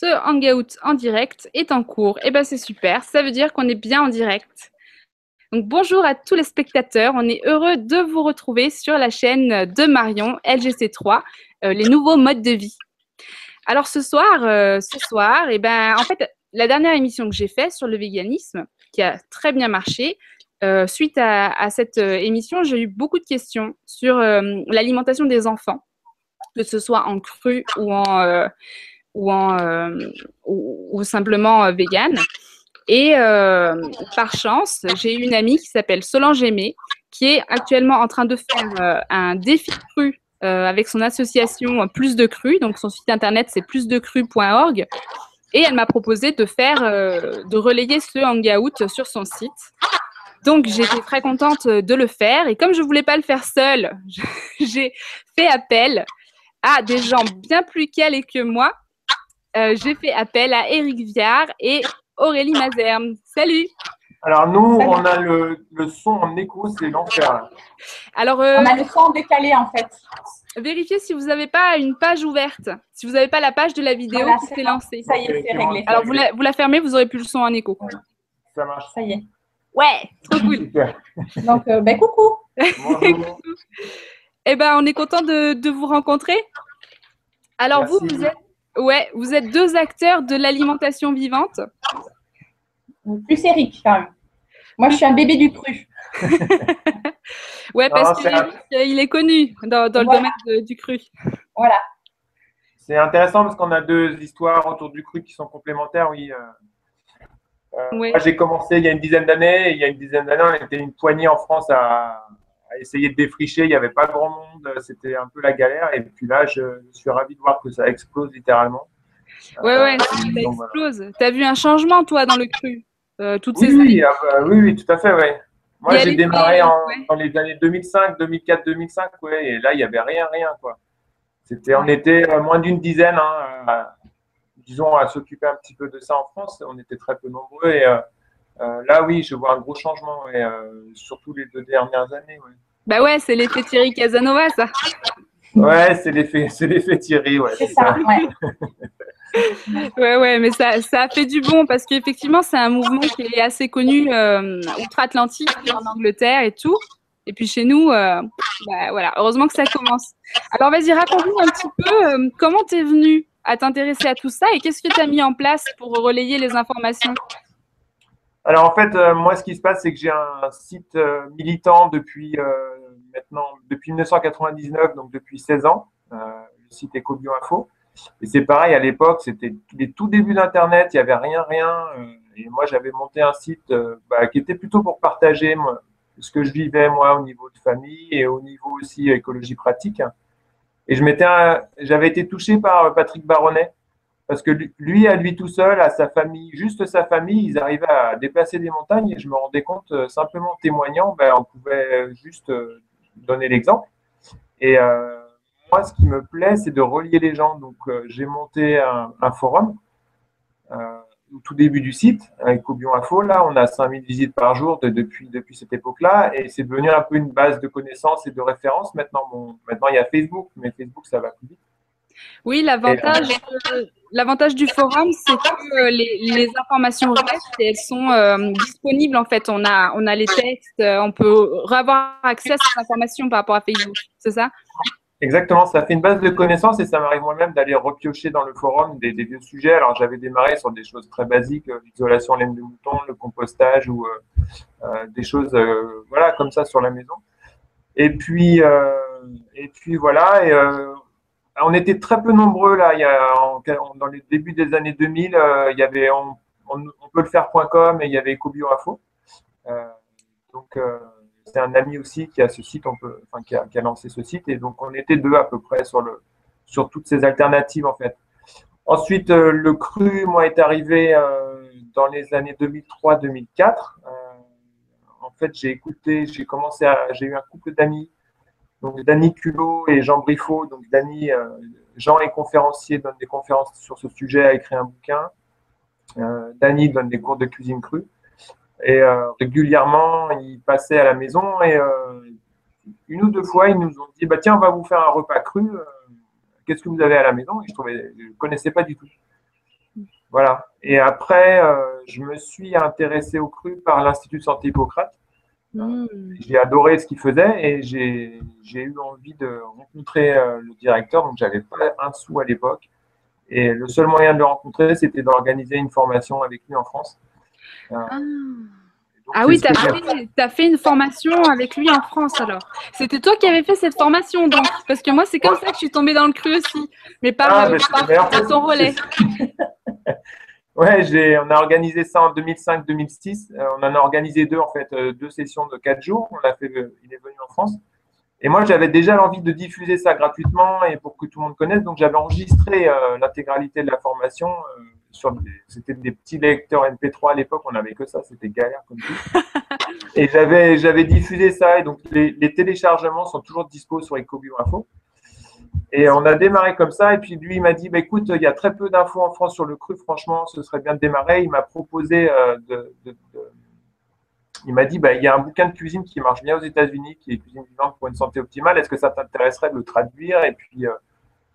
ce hangout en direct est en cours. Et eh ben c'est super, ça veut dire qu'on est bien en direct. Donc bonjour à tous les spectateurs, on est heureux de vous retrouver sur la chaîne de Marion LGC3, euh, les nouveaux modes de vie. Alors ce soir, euh, ce soir, et eh ben en fait la dernière émission que j'ai faite sur le véganisme, qui a très bien marché, euh, suite à, cette émission, j'ai eu beaucoup de questions sur l'alimentation des enfants, que ce soit en cru ou en euh, ou, simplement euh, vegan. Et euh, par chance, j'ai une amie qui s'appelle Solange Aimé, qui est actuellement en train de faire un défi cru avec son association Plus de Cru. Donc son site internet c'est plusdecru.org. Et elle m'a proposé de faire, de relayer ce hangout sur son site. Donc j'étais très contente de le faire. Et comme je voulais pas le faire seule, j'ai fait appel à des gens bien plus calés que moi euh, j'ai fait appel à Eric Viard et Aurélie Mazerme. Salut Alors nous, on a le, son en écho, c'est l'enfer. Alors, euh, on a le son décalé en fait. Vérifiez si vous n'avez pas une page ouverte, si vous n'avez pas la page de la vidéo qui s'est lancée. Ça y est, c'est réglé. Alors vous la, vous la, fermez, vous aurez plus le son en écho. Ça marche. Ça y est. Ouais, trop cool. Donc, euh, ben, coucou. eh ben, on est content de, de vous rencontrer. Alors vous, vous êtes Ouais, vous êtes deux acteurs de l'alimentation vivante. Plus Eric, quand même. Moi, je suis un bébé du cru. ouais, parce qu'il est connu dans, le domaine du cru. Voilà. C'est intéressant parce qu'on a deux histoires autour du cru qui sont complémentaires, oui. Euh, euh, moi, j'ai commencé il y a une dizaine d'années. Il y a une dizaine d'années, on était une poignée en France à, à essayer de défricher. Il n'y avait pas grand monde, c'était un peu la galère. Et puis là, je, suis ravi de voir que ça explose littéralement. Ouais, ouais, ça explose. Tu as vu un changement, toi, dans le cru euh, toutes oui, ces oui, ah bah, oui, oui, tout à fait, ouais. Moi, j'ai démarré en, dans les années 2005, 2004, 2005, ouais, et là, il n'y avait rien, rien, quoi. C'était, on était euh, moins d'une dizaine, hein, disons, à s'occuper un petit peu de ça en France. On était très peu nombreux et euh, là, oui, je vois un gros changement, et, euh, surtout les deux dernières années. Ouais. Bah ouais, c'est l'effet Thierry Casanova, ça. Ouais, c'est l'effet, c'est l'effet Thierry, ouais. C'est ça, ouais. ouais, ouais, mais ça, ça a fait du bon parce qu'effectivement, c'est un mouvement qui est assez connu euh, outre-Atlantique, en Angleterre et tout. Et puis chez nous, bah, voilà, heureusement que ça commence. Alors vas-y, raconte-nous un petit peu comment tu es venu à t'intéresser à tout ça et qu'est-ce que tu as mis en place pour relayer les informations? Alors en fait, euh, moi, ce qui se passe, c'est que j'ai un site euh, militant depuis euh, maintenant, depuis 1999, donc depuis 16 ans, le site EcoBioInfo. Et c'est pareil, à l'époque, c'était les tout débuts d'Internet, il n'y avait rien, rien. et moi, j'avais monté un site bah, qui était plutôt pour partager ce que je vivais, moi, au niveau de famille et au niveau aussi écologie pratique. Et j'avais été touché par Patrick Baronnet, parce que lui, à lui tout seul, à sa famille, juste sa famille, ils arrivaient à déplacer des montagnes et je me rendais compte, euh, simplement témoignant, ben, on pouvait juste euh, donner l'exemple. Et euh, moi, ce qui me plaît, c'est de relier les gens. Donc, j'ai monté un, forum au tout début du site, avec Cobion Info. Là, on a 5000 visites par jour depuis, cette époque-là. Et c'est devenu un peu une base de connaissances et de références. Maintenant, maintenant, il y a Facebook, mais Facebook, ça va plus vite. Oui, l'avantage, l'avantage du forum, c'est que les, informations restent et elles sont euh, disponibles en fait. On a, on a les textes, euh, on peut avoir accès à ces informations par rapport à Facebook, c'est ça? Exactement, ça fait une base de connaissances et ça m'arrive moi-même d'aller repiocher dans le forum des, vieux sujets. Alors j'avais démarré sur des choses très basiques, euh, l'isolation laine de mouton, le compostage ou des choses voilà comme ça sur la maison. Et puis et puis voilà on était très peu nombreux là. Y a, dans les débuts des années 2000, euh, il y avait on, peut le faire.com et il y avait EcoBioInfo. Euh, donc euh, c'est un ami aussi qui a ce site, on peut, enfin, qui, a, lancé ce site et donc on était deux à peu près sur toutes ces alternatives en fait. Ensuite, le cru, moi, est arrivé dans les années 2003-2004. en fait, j'ai écouté, j'ai commencé à, j'ai eu un couple d'amis donc Dany Culot et Jean Briffaut. Donc Dany, euh, Jean est conférencier, donne des conférences sur ce sujet, a écrit un bouquin. Euh, Dany donne des cours de cuisine crue. Et euh, régulièrement, il passait à la maison et euh, une ou deux fois, ils nous ont dit bah, Tiens, on va vous faire un repas cru. Qu'est-ce que vous avez à la maison? Et je ne je connaissais pas du tout. Voilà. Et après, je me suis intéressé au cru par l'Institut santé Hippocrate. Hmm. J'ai adoré ce qu'il faisait et j'ai eu envie de rencontrer euh, le directeur. Donc, j'avais pas un sou à l'époque. Et le seul moyen de le rencontrer, c'était d'organiser une formation avec lui en France. Euh, Ah. donc, Ah oui, tu as, fait une formation avec lui en France alors. C'était toi qui avais fait cette formation donc Parce que moi, c'est comme ça que je suis tombée dans le cru aussi. Mais par, Ah, euh, par- fait, ton relais. Ouais, on a organisé ça en 2005-2006. Euh, on en a organisé deux, en fait, euh, deux sessions de quatre jours. On a fait le- il est venu en France. Et moi, j'avais déjà l'envie de diffuser ça gratuitement et pour que tout le monde connaisse. Donc, j'avais enregistré euh, l'intégralité de la formation. euh, sur c'était des petits lecteurs MP3 à l'époque. On n'avait que ça. C'était galère comme tout. et j'avais, j'avais diffusé ça. Et donc, les, les téléchargements sont toujours dispo sur Ecobio Info. Et on a démarré comme ça. Et puis lui, il m'a dit, bah, écoute, il y a très peu d'infos en France sur le cru. Franchement, ce serait bien de démarrer. Il m'a proposé euh, Il m'a dit, bah, il y a un bouquin de cuisine qui marche bien aux États-Unis, qui est Cuisine vivante pour une santé optimale. Est-ce que ça t'intéresserait de le traduire? Et puis, euh,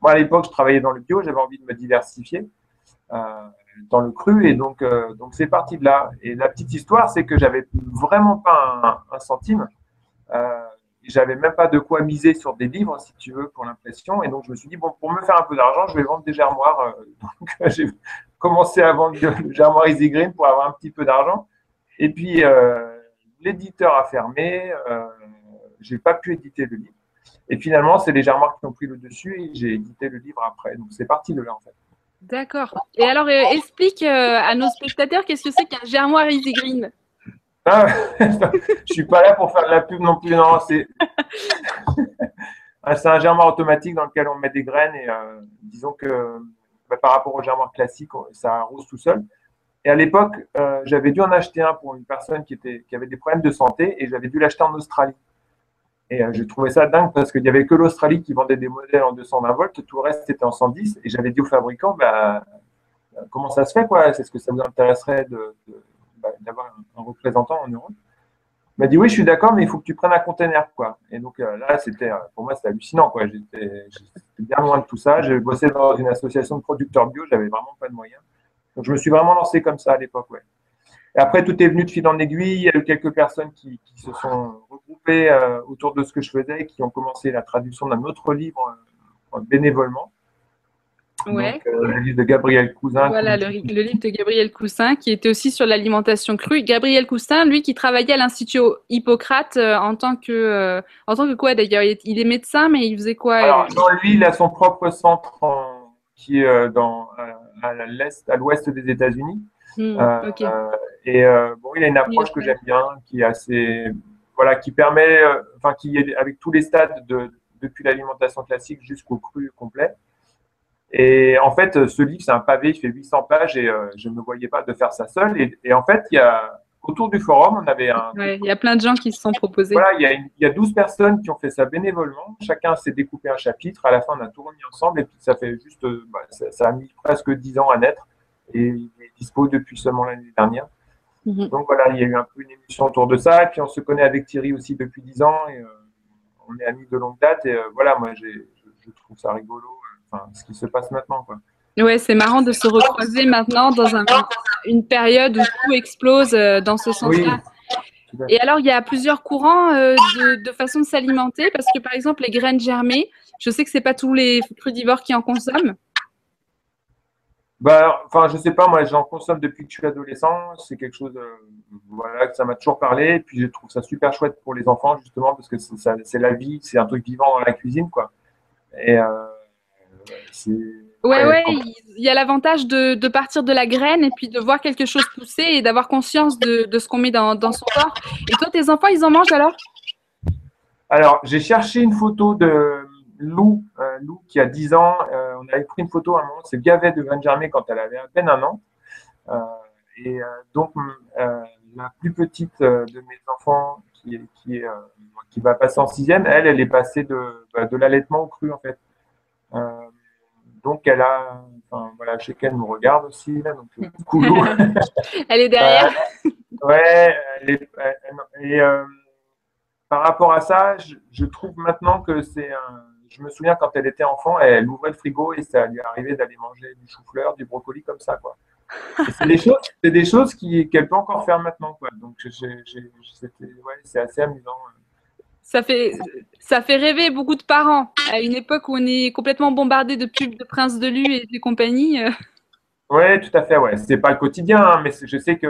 moi, à l'époque, je travaillais dans le bio. J'avais envie de me diversifier euh, dans le cru. Et donc, donc c'est parti de là. Et la petite histoire, c'est que j'avais vraiment pas un, centime. J'avais même pas de quoi miser sur des livres, si tu veux, pour l'impression. Et donc, je me suis dit, bon, pour me faire un peu d'argent, je vais vendre des germoires. Euh, Donc, j'ai commencé à vendre le germoire Easy Green pour avoir un petit peu d'argent. Et puis, euh, l'éditeur a fermé. Euh, j'ai pas pu éditer le livre. Et finalement, c'est les germoires qui ont pris le dessus et j'ai édité le livre après. Donc, c'est parti de là, en fait. D'accord. Et alors, euh, explique euh, à nos spectateurs qu'est-ce que c'est qu'un germoire Easy Green? Ah, je suis pas là pour faire de la pub non plus. Non, c'est un germoir automatique dans lequel on met des graines et euh, disons que bah, par rapport au germoir classique, ça arrose tout seul. Et à l'époque, euh, j'avais dû en acheter un pour une personne qui, était, qui avait des problèmes de santé et j'avais dû l'acheter en Australie. Et euh, trouvé ça dingue parce qu'il n'y avait que l'Australie qui vendait des modèles en 220 volts, tout le reste était en 110. Et j'avais dit au fabricant, bah, comment ça se fait quoi? Est-ce que ça vous intéresserait de- d'avoir un, représentant en Europe m'a dit oui, je suis d'accord, mais il faut que tu prennes un container. Et donc euh, là, c'était euh, pour moi c'était hallucinant. J'étais bien loin de tout ça. J'ai bossé dans une association de producteurs bio, j'avais vraiment pas de moyens. Donc je me suis vraiment lancé comme ça à l'époque, ouais. Après, tout est venu de fil en aiguille. Il y a eu quelques personnes qui, se sont regroupées euh, autour de ce que je faisais, qui ont commencé la traduction d'un autre livre bénévolement. Ouais. Donc, euh, le livre de Gabriel Cousin. Voilà, le, le livre de Gabriel Coussin, qui était aussi sur l'alimentation crue. Gabriel Coussin, lui, qui travaillait à l'Institut Hippocrate euh, en tant que, euh, en tant que quoi d'ailleurs? Il est, il est médecin, mais il faisait quoi Alors, non, lui, il a son propre centre en- qui est dans, à, l'ouest des États-Unis. hmm, et bon, il a une approche que j'aime bien, qui est assez, voilà, qui permet, enfin, qui est avec tous les stades de, depuis l'alimentation classique jusqu'au cru complet. Et en fait, ce livre, c'est un pavé, il fait 800 pages et euh, je ne me voyais pas de faire ça seul. Et, et en fait, il y a, autour du forum, on avait un, Ouais, il y a plein de gens qui se sont proposés. voilà, il y, a une- il y a 12 personnes qui ont fait ça bénévolement. Chacun s'est découpé un chapitre. À la fin, on a tout remis ensemble. Et puis, ça fait juste, euh, bah, ça, ça a mis presque 10 ans à naître. Et il est dispo depuis seulement l'année dernière. Mhm. Donc voilà, il y a eu un peu une émission autour de ça. Et puis, on se connaît avec Thierry aussi depuis 10 ans. Et euh, on est amis de longue date. Et euh, voilà, moi, je, trouve ça rigolo, enfin, ce qui se passe maintenant. Quoi. Ouais, c'est marrant de se recroiser maintenant dans un- une période où tout explose euh, dans ce sens-là. Et alors, il y a plusieurs courants euh, de, de façon de s'alimenter, parce que par exemple, les graines germées, je sais que c'est pas tous les crudivores qui en consomment. Bah, enfin, je sais pas, moi, j'en consomme depuis que je suis adolescent. C'est quelque chose, euh, voilà, que ça m'a toujours parlé. Et puis, je trouve ça super chouette pour les enfants, justement, parce que c'est la vie, c'est un truc vivant dans la cuisine, quoi. Et euh. Ouais, Ouais, il y a l'avantage de, de partir de la graine et puis de voir quelque chose pousser et d'avoir conscience de, de ce qu'on met dans, dans son corps. Et toi, tes enfants, ils en mangent alors? Alors, j'ai cherché une photo de Lou, euh, Lou qui a 10 ans. Euh, on avait pris une photo à un moment, c'est Gavet de Germée quand elle avait à peine un an. Euh, et donc, la plus petite de mes enfants, qui va passer en sixième, elle, elle est passée de, bah, de l'allaitement au cru, en fait. Euh, donc, elle a, enfin, voilà, je sais qu'elle nous regarde aussi, là, donc, euh, coucou. Elle est derrière. Ouais, elle est- elle- elle- et euh, par rapport à ça, je, je trouve maintenant que c'est un. Je me souviens quand elle était enfant, elle ouvrait le frigo et ça lui arrivait d'aller manger du chou-fleur, du brocoli comme ça, quoi. c'est des choses, c'est des choses qu'elle peut encore faire maintenant. Quoi. Donc, c'est assez amusant. Ça fait, ça fait rêver beaucoup de parents à une époque où on est complètement bombardé de pubs de Prince de Lu et des compagnies. Euh. Oui, tout à fait. Ouais. C'est pas le quotidien, hein, mais je sais que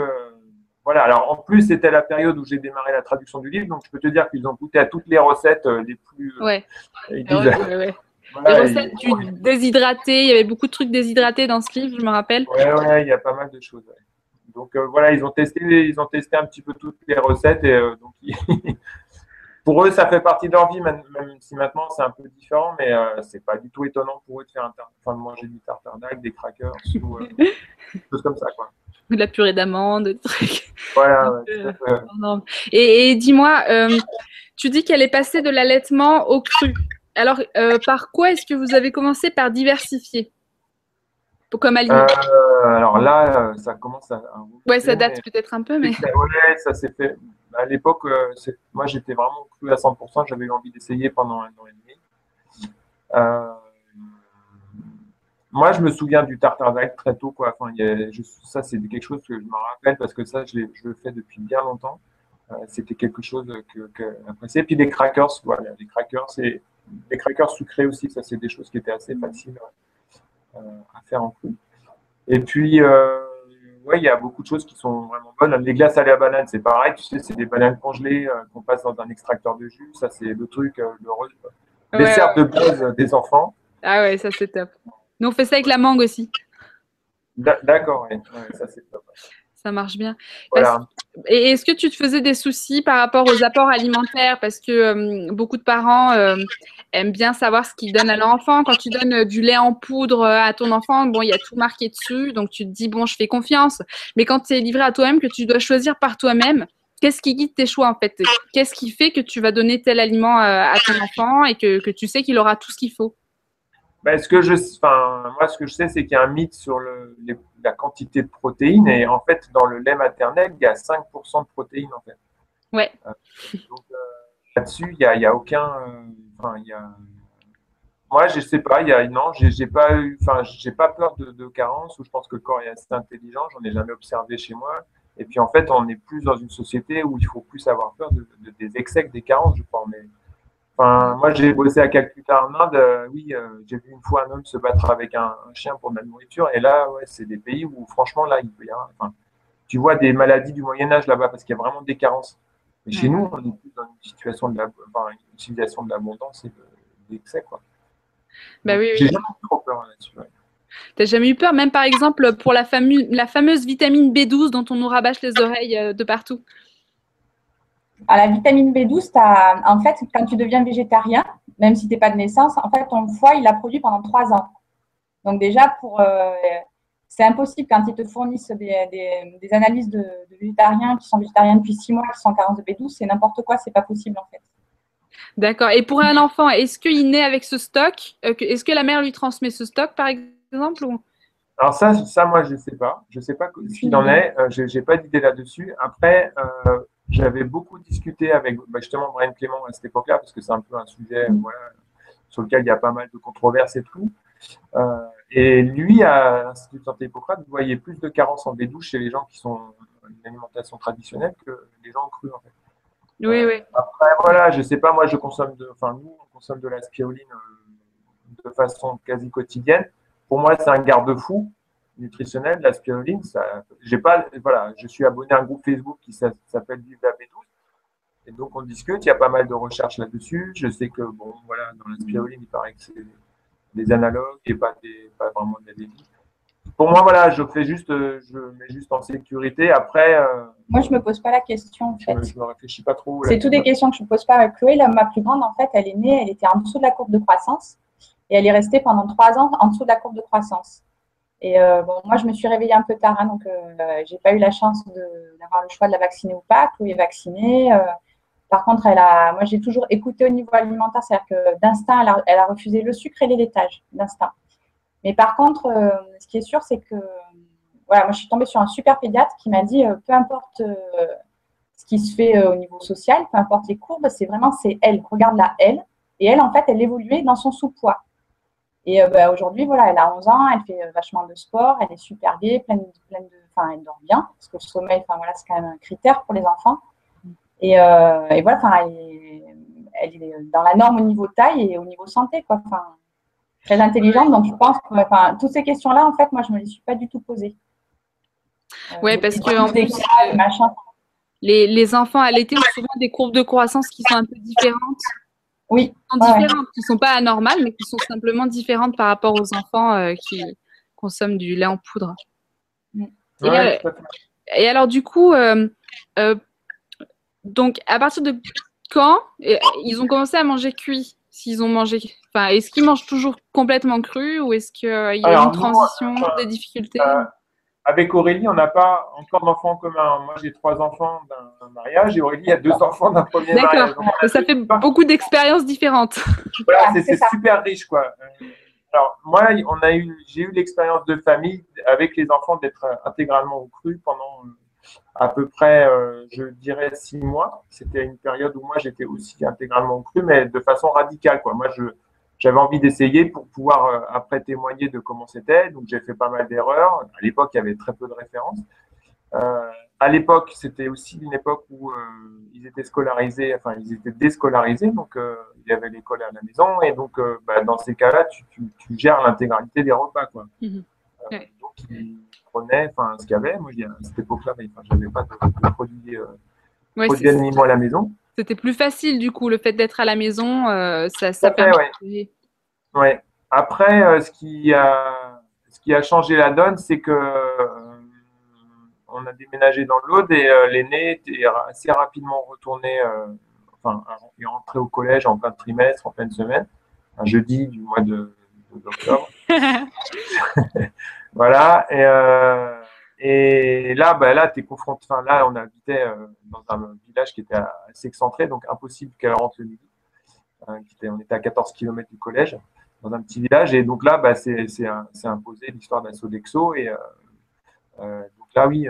voilà. Alors en plus, c'était la période où j'ai démarré la traduction du livre, donc je peux te dire qu'ils ont goûté à toutes les recettes euh, les plus. Euh, ouais. les recettes du déshydraté. Il y avait beaucoup de trucs déshydratés dans ce livre, je me rappelle. Ouais, ouais, il y a pas mal de choses. Donc voilà, ils ont testé, ils ont testé un petit peu toutes les recettes et donc pour eux, ça fait partie de leur vie, même, si maintenant c'est un peu différent, mais euh, c'est pas du tout étonnant pour eux de faire un enfin, de manger du tartare des crackers, ou euh, des choses comme ça, quoi. De la purée d'amande, des trucs. Voilà. Euh, et, dis-moi, tu dis qu'elle est passée de l'allaitement au cru. Alors, par quoi est-ce que vous avez commencé par diversifier? Comme aliment Alors là, ça commence à. ouais, ça date peut-être un peu, mais. Ouais, ça s'est fait à l'époque, euh, moi j'étais vraiment cru à 100%, j'avais eu envie d'essayer pendant un an et demi. Euh, moi, je me souviens du tartare très tôt. Quoi. Enfin, ça, c'est quelque chose que je me rappelle parce que ça, je, le fais depuis bien longtemps. Euh, c'était quelque chose que, que Puis des crackers, voilà, des crackers, et des crackers sucrés aussi, ça, c'est des choses qui étaient assez faciles à faire en cru. Et puis, oui, il y a beaucoup de choses qui sont vraiment bonnes. Les glaces à la banane, c'est pareil. Tu sais, c'est des bananes congelées euh, qu'on passe dans un extracteur de jus. Ça, c'est le truc, euh, le dessert de base des enfants. Ah ouais, ça, c'est top. Nous, on fait ça avec la mangue aussi. D'accord, oui. ça, c'est top. Ça marche bien. Et est-ce que tu te faisais des soucis par rapport aux apports alimentaires? Parce que euh, beaucoup de parents aiment bien savoir ce qu'ils donnent à leur enfant. Quand tu donnes euh, du lait en poudre euh, à ton enfant, bon, il y a tout marqué dessus, donc tu te dis, bon, je fais confiance. Mais quand tu es livré à toi-même, que tu dois choisir par toi-même, qu'est-ce qui guide tes choix en fait? Qu'est-ce qui fait que tu vas donner tel aliment euh, à ton enfant et que, tu sais qu'il aura tout ce qu'il faut? Ben, ce que je, moi, ce que je sais, c'est qu'il y a un mythe sur le, la quantité de protéines. Et en fait, dans le lait maternel, il y a 5% de protéines, en fait. Ouais. donc, là-dessus, il n'y a, y a, aucun. Enfin, il y a... Moi, je sais pas, il y a, non, j'ai pas eu, enfin, j'ai pas peur de, de, carence, ou je pense que le corps est assez intelligent, j'en ai jamais observé chez moi. Et puis, en fait, on est plus dans une société où il faut plus avoir peur de, des excès que des carences, je crois. Mais, enfin, moi, j'ai bossé à Calcutta en Inde, euh, oui, euh, j'ai vu une fois un homme se battre avec un, chien pour de la nourriture, et là, ouais, c'est des pays où, franchement, là, il peut y avoir, enfin, tu vois des maladies du Moyen-Âge là-bas, parce qu'il y a vraiment des carences. Mais chez nous, on est plus dans une situation de la, enfin, une utilisation de l'abondance et de d'excès. Quoi. Bah oui, J'ai jamais eu trop peur là-dessus. Tu T'as jamais eu peur, même par exemple pour la, la fameuse vitamine B12 dont on nous rabâche les oreilles euh, de partout à la vitamine B12, as, en fait, quand tu deviens végétarien, même si tu n'es pas de naissance, en fait, ton foie, il l'a produit pendant trois ans. Donc déjà, pour, euh, c'est impossible quand ils te fournissent des, des, analyses de, de, végétariens qui sont végétariens depuis six mois, qui sont en carence de B12, c'est n'importe quoi, c'est pas possible en fait. D'accord. Et pour un enfant, est-ce qu'il naît avec ce stock? Euh, Est-ce que la mère lui transmet ce stock, par exemple Alors ça, ça, moi, je ne sais pas. Je ne sais pas ce qu'il en est. Euh, je n'ai pas d'idée là-dessus. Après, euh, j'avais beaucoup discuté avec bah, justement Brian Clément à cette époque-là, parce que c'est un peu un sujet sur lequel il y a pas mal de controverses et tout. et lui, à l'Institut de santé Hippocrate, vous voyez plus de carences en B12 chez les gens qui sont une alimentation traditionnelle que les gens crus, en fait. Oui, oui. Après, voilà, je sais pas, moi, je consomme de, enfin, nous, on consomme de la spiruline euh, de façon quasi quotidienne. Pour moi, c'est un garde-fou nutritionnel, la spiruline. Ça, j'ai pas, voilà, je suis abonné à un groupe Facebook qui s'appelle Vive la B12. Et donc, on discute. Il y a pas mal de recherches là-dessus. Je sais que, bon, voilà, dans la spiruline, il paraît que c'est des analogues et pas, des, pas vraiment des pour moi, voilà, je fais juste, euh, je mets juste en sécurité. Après. Euh, moi, je me pose pas la question. En fait. Je, me réfléchis pas trop. C'est toutes des questions que je ne pose pas avec Chloé. ma plus grande, en fait, elle est née, elle était en dessous de la courbe de croissance et elle est restée pendant trois ans en dessous de la courbe de croissance. Et euh, bon, moi, je me suis réveillée un peu tard, hein, donc je j'ai pas eu la chance d'avoir le choix de la vacciner ou pas. Chloé est vaccinée. par contre, elle a, moi, j'ai toujours écouté au niveau alimentaire, c'est-à-dire que d'instinct, elle a, refusé le sucre et les laitages, d'instinct. Mais par contre, euh, ce qui est sûr, c'est que voilà, moi, je suis tombée sur un super pédiatre qui m'a dit, euh, peu importe euh, ce qui se fait au niveau social, peu importe les courbes, c'est vraiment c'est elle. Regarde la elle. Et elle, en fait, elle évoluait dans son sous-poids. Et bah, aujourd'hui, voilà, elle a 11 ans, elle fait vachement de sport, elle est super gaie, pleine, pleine de, enfin, elle dort bien, parce que le sommeil, enfin voilà, c'est quand même un critère pour les enfants. Et, et voilà, enfin, elle est, elle est dans la norme au niveau taille et au niveau santé, quoi. Enfin, très intelligente. Donc, je pense que enfin, toutes ces questions-là, en fait, moi, je ne me les suis pas du tout posées. Euh, oui, parce que en plus, euh, les, les, enfants à l'été ont souvent des courbes de croissance qui sont un peu différentes. Oui. Qui sont différentes, qui ne sont pas anormales, mais qui sont simplement différentes par rapport aux enfants euh, qui consomment du lait en poudre. et, alors, du coup, donc, à partir de quand ils ont commencé à manger cuit S'ils ont mangé, enfin, est-ce qu'ils mangent toujours complètement cru ou est-ce qu'il y a une transition, des difficultés? euh, Avec Aurélie, on n'a pas encore d'enfants en commun. Moi, j'ai trois enfants d'un mariage et Aurélie a deux enfants d'un premier mariage. D'accord. Ça fait beaucoup d'expériences différentes. Voilà, c'est super riche, quoi. Alors, moi, on a eu, j'ai eu l'expérience de famille avec les enfants d'être intégralement au cru pendant à peu près, euh, je dirais, six mois. C'était une période où moi, j'étais aussi intégralement cru, mais de façon radicale. Quoi. Moi, je, j'avais envie d'essayer pour pouvoir euh, après témoigner de comment c'était. Donc, j'ai fait pas mal d'erreurs. À l'époque, il y avait très peu de références. Euh, à l'époque, c'était aussi une époque où ils étaient scolarisés, enfin, ils étaient déscolarisés. Donc, il y avait l'école à la maison. Et donc, bah, dans ces cas-là, tu, tu, gères l'intégralité des repas. Quoi. Mmh donc, enfin, ce qu'il y avait. Moi, à cette époque-là, je n'avais pas de, produits, euh, animaux à la maison. C'était plus facile, du coup, le fait d'être à la maison, euh, ça, ça permet. Ouais. ouais. Après, euh, ce, qui a, ce qui a changé la donne, c'est que on a déménagé dans l'Aude et l'aîné était assez rapidement retourné, enfin, est rentré au collège en plein trimestre, en pleine semaine, un jeudi du mois de, d'octobre. Voilà. Et, euh, et là, bah, là, es confronté. Là, on habitait euh, dans un village qui était assez excentré, donc impossible qu'elle rentre le midi. Hein, on était à 14 km du collège, dans un petit village. Et donc là, bah, c'est imposé l'histoire d'un Sodexo. Et euh, donc là, oui,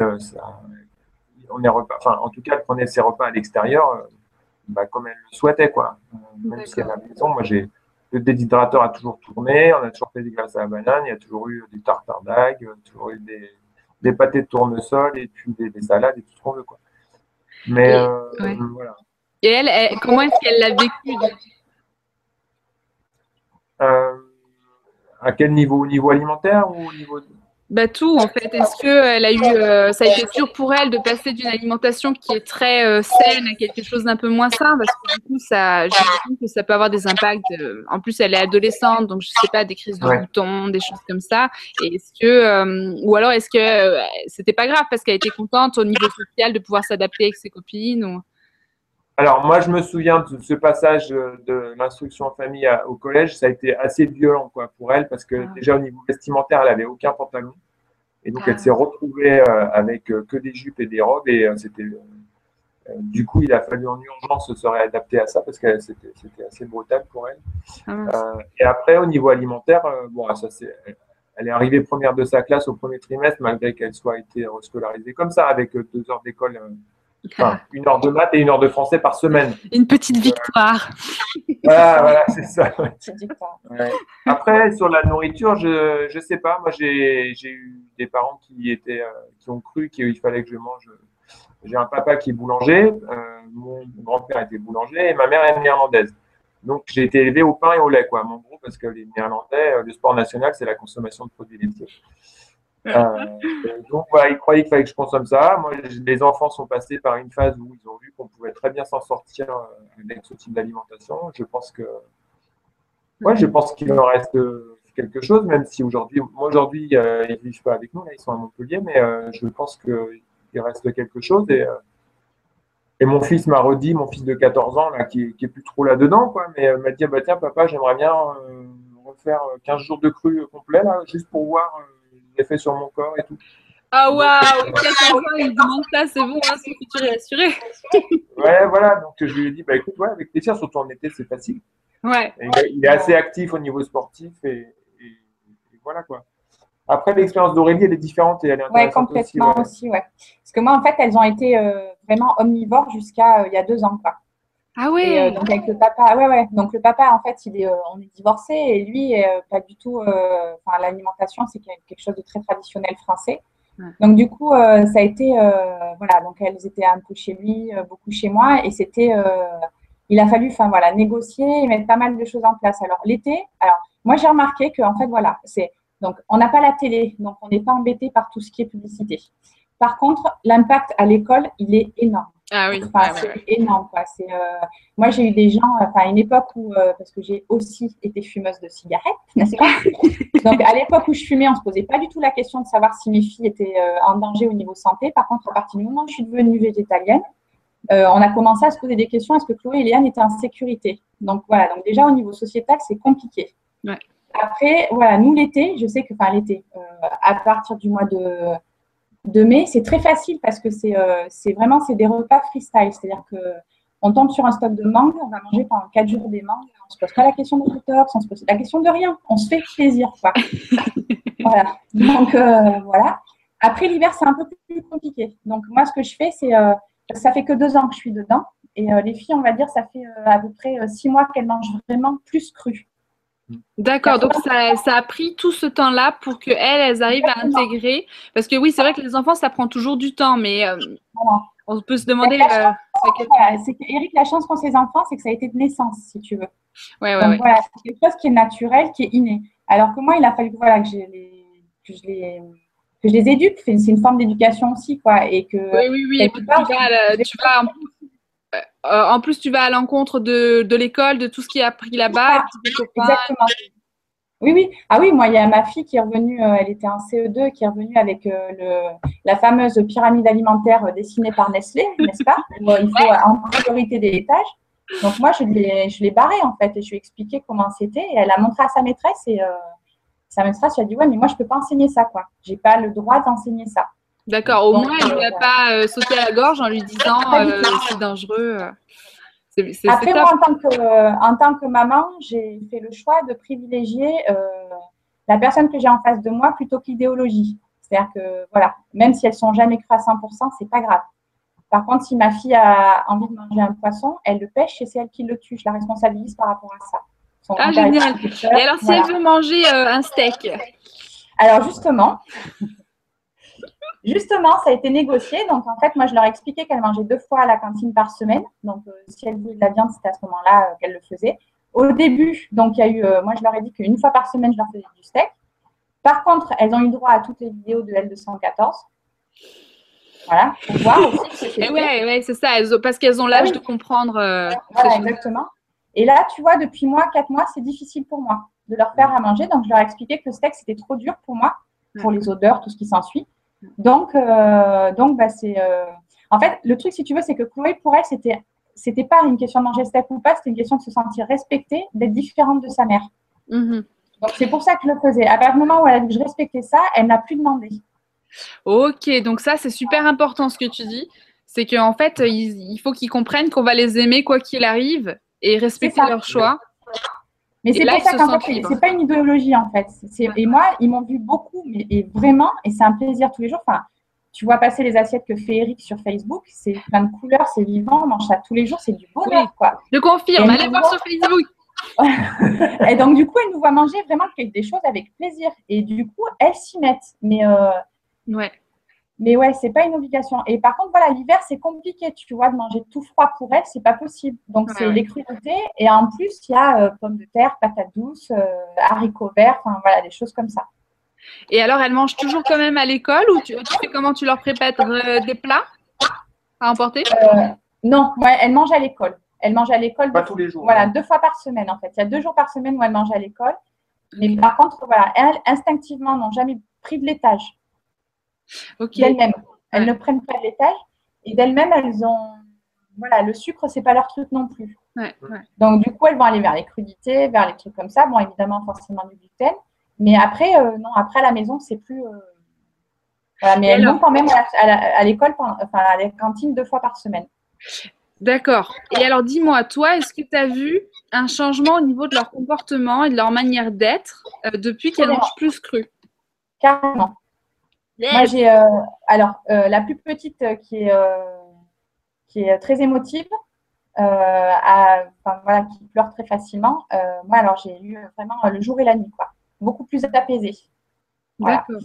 on est en tout cas, elle prenait ses repas à l'extérieur, bah, comme elle le souhaitait, quoi. Même si maison, moi, j'ai le déshydrateur a toujours tourné, on a toujours fait des glaces à la banane, il y a toujours eu des tartares d'algues, toujours eu des, des pâtés de tournesol et puis des, salades et tout ce qu'on veut. Quoi. Mais et, euh, voilà. Et elle, comment est-ce qu'elle l'a vécu euh, À quel niveau? Au niveau alimentaire ou au niveau bah, tout en fait. Est-ce que elle a eu, euh, ça a été dur pour elle de passer d'une alimentation qui est très euh, saine à quelque chose d'un peu moins sain? Parce que du coup ça, j'imagine que ça peut avoir des impacts. Euh, en plus, elle est adolescente, donc je sais pas des crises de boutons, des choses comme ça. Et est-ce que, ou alors est-ce que c'était pas grave parce qu'elle était contente au niveau social de pouvoir s'adapter avec ses copines ou... Alors moi, je me souviens de ce passage de l'instruction en famille au collège, ça a été assez violent quoi, pour elle parce que ah. déjà au niveau vestimentaire, elle avait aucun pantalon. Et donc, elle ah. s'est retrouvée euh, avec euh, que des jupes et des robes. Et euh, c'était. du coup, il a fallu en urgence se réadapter à ça parce que c'était assez brutal pour elle. Ah, et après, au niveau alimentaire, bon, ça c'est. Elle est arrivée première de sa classe au premier trimestre, malgré qu'elle soit été scolarisée comme ça, avec deux heures d'école Enfin, une heure de maths et une heure de français par semaine. Une petite victoire. voilà, voilà c'est ça. Après, sur la nourriture, je ne sais pas. Moi, j'ai eu des parents qui, étaient, euh, qui ont cru qu'il fallait que je mange. J'ai un papa qui est boulanger, euh, mon grand-père était boulanger et ma mère est néerlandaise. Donc, j'ai été élevé au pain et au lait, quoi, en gros, parce que les Néerlandais, euh, le sport national, c'est la consommation de produits laitiers. Euh, donc voilà, ils croyaient qu'il fallait que je consomme ça. Moi, les enfants sont passés par une phase où ils ont vu qu'on pouvait très bien s'en sortir euh, avec ce type d'alimentation. Je pense que, ouais, je pense qu'il en reste quelque chose, même si aujourd'hui, moi aujourd'hui, euh, ils ne vivent pas avec nous, là, ils sont à Montpellier, mais je pense qu'il reste quelque chose. Et, mon fils m'a redit, mon fils de 14 ans, là, qui, qui est plus trop là-dedans, quoi, mais m'a dit, ah bah, tiens, papa, j'aimerais bien refaire 15 jours de cru complet, là, juste pour voir fait sur mon corps et tout. Ah waouh, il demande ça, c'est bon, hein, son futur est assuré. ouais, voilà, donc je lui ai dit, bah écoute, ouais, avec plaisir, surtout en été, c'est facile. Ouais. il, est assez actif au niveau sportif et, voilà quoi. Après, l'expérience d'Aurélie, elle est différente et elle est intéressante ouais, complètement aussi, ouais. Parce que moi, en fait, elles ont été euh, vraiment omnivores jusqu'à euh, il y a deux ans, quoi. Ah ouais. donc avec le papa, ouais, ouais. Donc le papa, en fait, il est, on est divorcé et lui, pas du tout. Enfin, l'alimentation, c'est quelque chose de très traditionnel français. Donc du coup, ça a été, voilà, donc elles étaient un peu chez lui, beaucoup chez moi, et c'était, il a fallu, enfin voilà, négocier et mettre pas mal de choses en place. Alors l'été, alors moi j'ai remarqué que en fait voilà, c'est donc on n'a pas la télé, donc on n'est pas embêté par tout ce qui est publicité. Par contre, l'impact à l'école, il est énorme. Ah oui. Enfin, c'est énorme. Quoi. C'est, euh, moi, j'ai eu des gens, enfin, à une époque où, euh, parce que j'ai aussi été fumeuse de cigarettes, n'est-ce pas? Donc, à l'époque où je fumais, on ne se posait pas du tout la question de savoir si mes filles étaient euh, en danger au niveau santé. Par contre, à partir du moment où je suis devenue végétalienne, on a commencé à se poser des questions est-ce que Chloé et Léane étaient en sécurité? Donc, voilà. Donc, déjà, au niveau sociétal, c'est compliqué. Ouais. Après, voilà, nous, l'été, je sais que, enfin, l'été, à partir du mois de de mai, c'est très facile parce que c'est euh, vraiment c'est des repas freestyle. C'est-à-dire que on tombe sur un stock de mangue, on va manger pendant quatre jours des mangues, on se pose pas la question de détox, on se pose la question de rien, on se fait plaisir. Quoi. voilà. Donc euh, voilà. Après l'hiver, c'est un peu plus compliqué. Donc moi, ce que je fais, c'est euh, ça fait que deux ans que je suis dedans. Et les filles, on va dire, ça fait à peu près six mois qu'elles mangent vraiment plus cru. D'accord, donc ça, a pris tout ce temps-là pour qu'elles, elles arrivent à intégrer. Parce que oui, c'est vrai que les enfants, ça prend toujours du temps, mais euh, on peut se demander. Euh, c'est Eric, la chance qu'ont ses enfants, c'est que ça a été de naissance, si tu veux. Ouais, ouais, donc, voilà, c'est quelque chose qui est naturel, qui est inné. Alors que moi, il a fallu voilà, que, je les, que, je les, que je les éduque. C'est une forme d'éducation aussi, quoi. Et que, oui, oui, oui. tu, vas, tu vas euh, en plus, tu vas à l'encontre de, de l'école, de tout ce qui est appris là-bas. Exactement. Oui, oui. Ah oui, moi, il y a ma fille qui est revenue, euh, elle était en CE2, qui est revenue avec euh, le, la fameuse pyramide alimentaire dessinée par Nestlé, n'est-ce pas? Il faut en priorité des étages. Donc moi, je l'ai barré en fait et je lui ai expliqué comment c'était et elle a montré à sa maîtresse et sa maîtresse lui a dit ouais mais moi je peux pas enseigner ça quoi. J'ai pas le droit d'enseigner ça. D'accord, au moins elle ne lui a pas euh, sauté à la gorge en lui disant euh, c'est dangereux. Après, moi, en tant, que, en tant que maman, j'ai fait le choix de privilégier euh, la personne que j'ai en face de moi plutôt que l'idéologie. C'est-à-dire que, voilà, même si elles sont jamais crues à 100%, c'est pas grave. Par contre, si ma fille a envie de manger un poisson, elle le pêche et c'est elle qui le tue. Je la responsabilise par rapport à ça. ah, génial. Et alors, si elle veut manger un steak? Alors, justement, Justement, ça a été négocié. Donc, en fait, moi, je leur ai expliqué qu'elle mangeait deux fois à la cantine par semaine. Donc, euh, si elle voulait de la viande, c'était à ce moment-là euh, qu'elle le faisait. Au début, donc, il y a eu, euh, moi, je leur ai dit qu'une fois par semaine, je leur faisais du steak. Par contre, elles ont eu droit à toutes les vidéos de L214. Voilà, pour voir aussi. Oui, ouais, c'est ça, parce qu'elles ont l'âge ah de comprendre. voilà, exactement. Et là, tu vois, depuis moi, quatre mois, c'est difficile pour moi de leur faire à manger. Donc, je leur ai expliqué que le steak, c'était trop dur pour moi, pour les odeurs, tout ce qui s'ensuit. Donc, euh, donc bah, c'est. Euh, en fait, le truc, si tu veux, c'est que Chloé, pour elle, c'était c'était pas une question de manger steak ou pas, c'était une question de se sentir respectée, d'être différente de sa mère. Mhm. Donc, c'est pour ça que je le faisais. À partir du moment où elle a que je respectais ça, elle n'a plus demandé. Ok, donc ça, c'est super important ce que tu dis. C'est qu'en fait, il, faut qu'ils comprennent qu'on va les aimer quoi qu'il arrive et respecter leur choix. Mais c'est pour ça qu'en fait, c'est pas une idéologie en fait. Et moi, ils m'ont vu beaucoup, mais et vraiment, et c'est un plaisir tous les jours. Enfin, tu vois passer les assiettes que fait Eric sur Facebook, c'est plein de couleurs, c'est vivant, on mange ça tous les jours, c'est du bonheur, quoi. Je confirme, allez voir sur Facebook. et donc, du coup, elle nous voit manger vraiment des choses avec plaisir. Et du coup, elles s'y mettent. Mais euh, ouais. Mais ouais, c'est pas une obligation. Et par contre, voilà, l'hiver, c'est compliqué, tu vois, de manger tout froid pour elle, c'est pas possible. Donc, c'est les cruautés. Et en plus, il y a euh, pommes de terre, patates douces, euh, haricots verts, enfin, voilà, des choses comme ça. Et alors, elles mangent toujours quand même à l'école ou tu, sais comment tu leur prépares euh, des plats à emporter? Non, ouais, elles mangent à l'école. Elles mangent à l'école. Pas tous les jours. Voilà, deux fois par semaine, en fait. Il y a deux jours par semaine où elles mangent à l'école. Mais par contre, voilà, elles, instinctivement, n'ont jamais pris de laitage. D'elles-mêmes. Elles ne prennent pas l'étage et d'elles-mêmes, elles ont. Voilà, le sucre, c'est pas leur truc non plus. Donc, du coup, elles vont aller vers les crudités, vers les trucs comme ça. Bon, évidemment, forcément du gluten. Mais après, euh, non, après à la maison, c'est plus. Euh, voilà, mais elles vont quand même à, l'école, enfin à la cantine deux fois par semaine. D'accord. Et alors, dis-moi, toi, est-ce que tu as vu un changement au niveau de leur comportement et de leur manière d'être euh, depuis qu'elles mangent plus cru? Carrément. Moi, j'ai euh, alors euh, la plus petite euh, qui est qui est très émotive. voilà, qui pleurent très facilement. moi, alors, j'ai eu vraiment le jour et la nuit, quoi. Beaucoup plus apaisé. D'accord.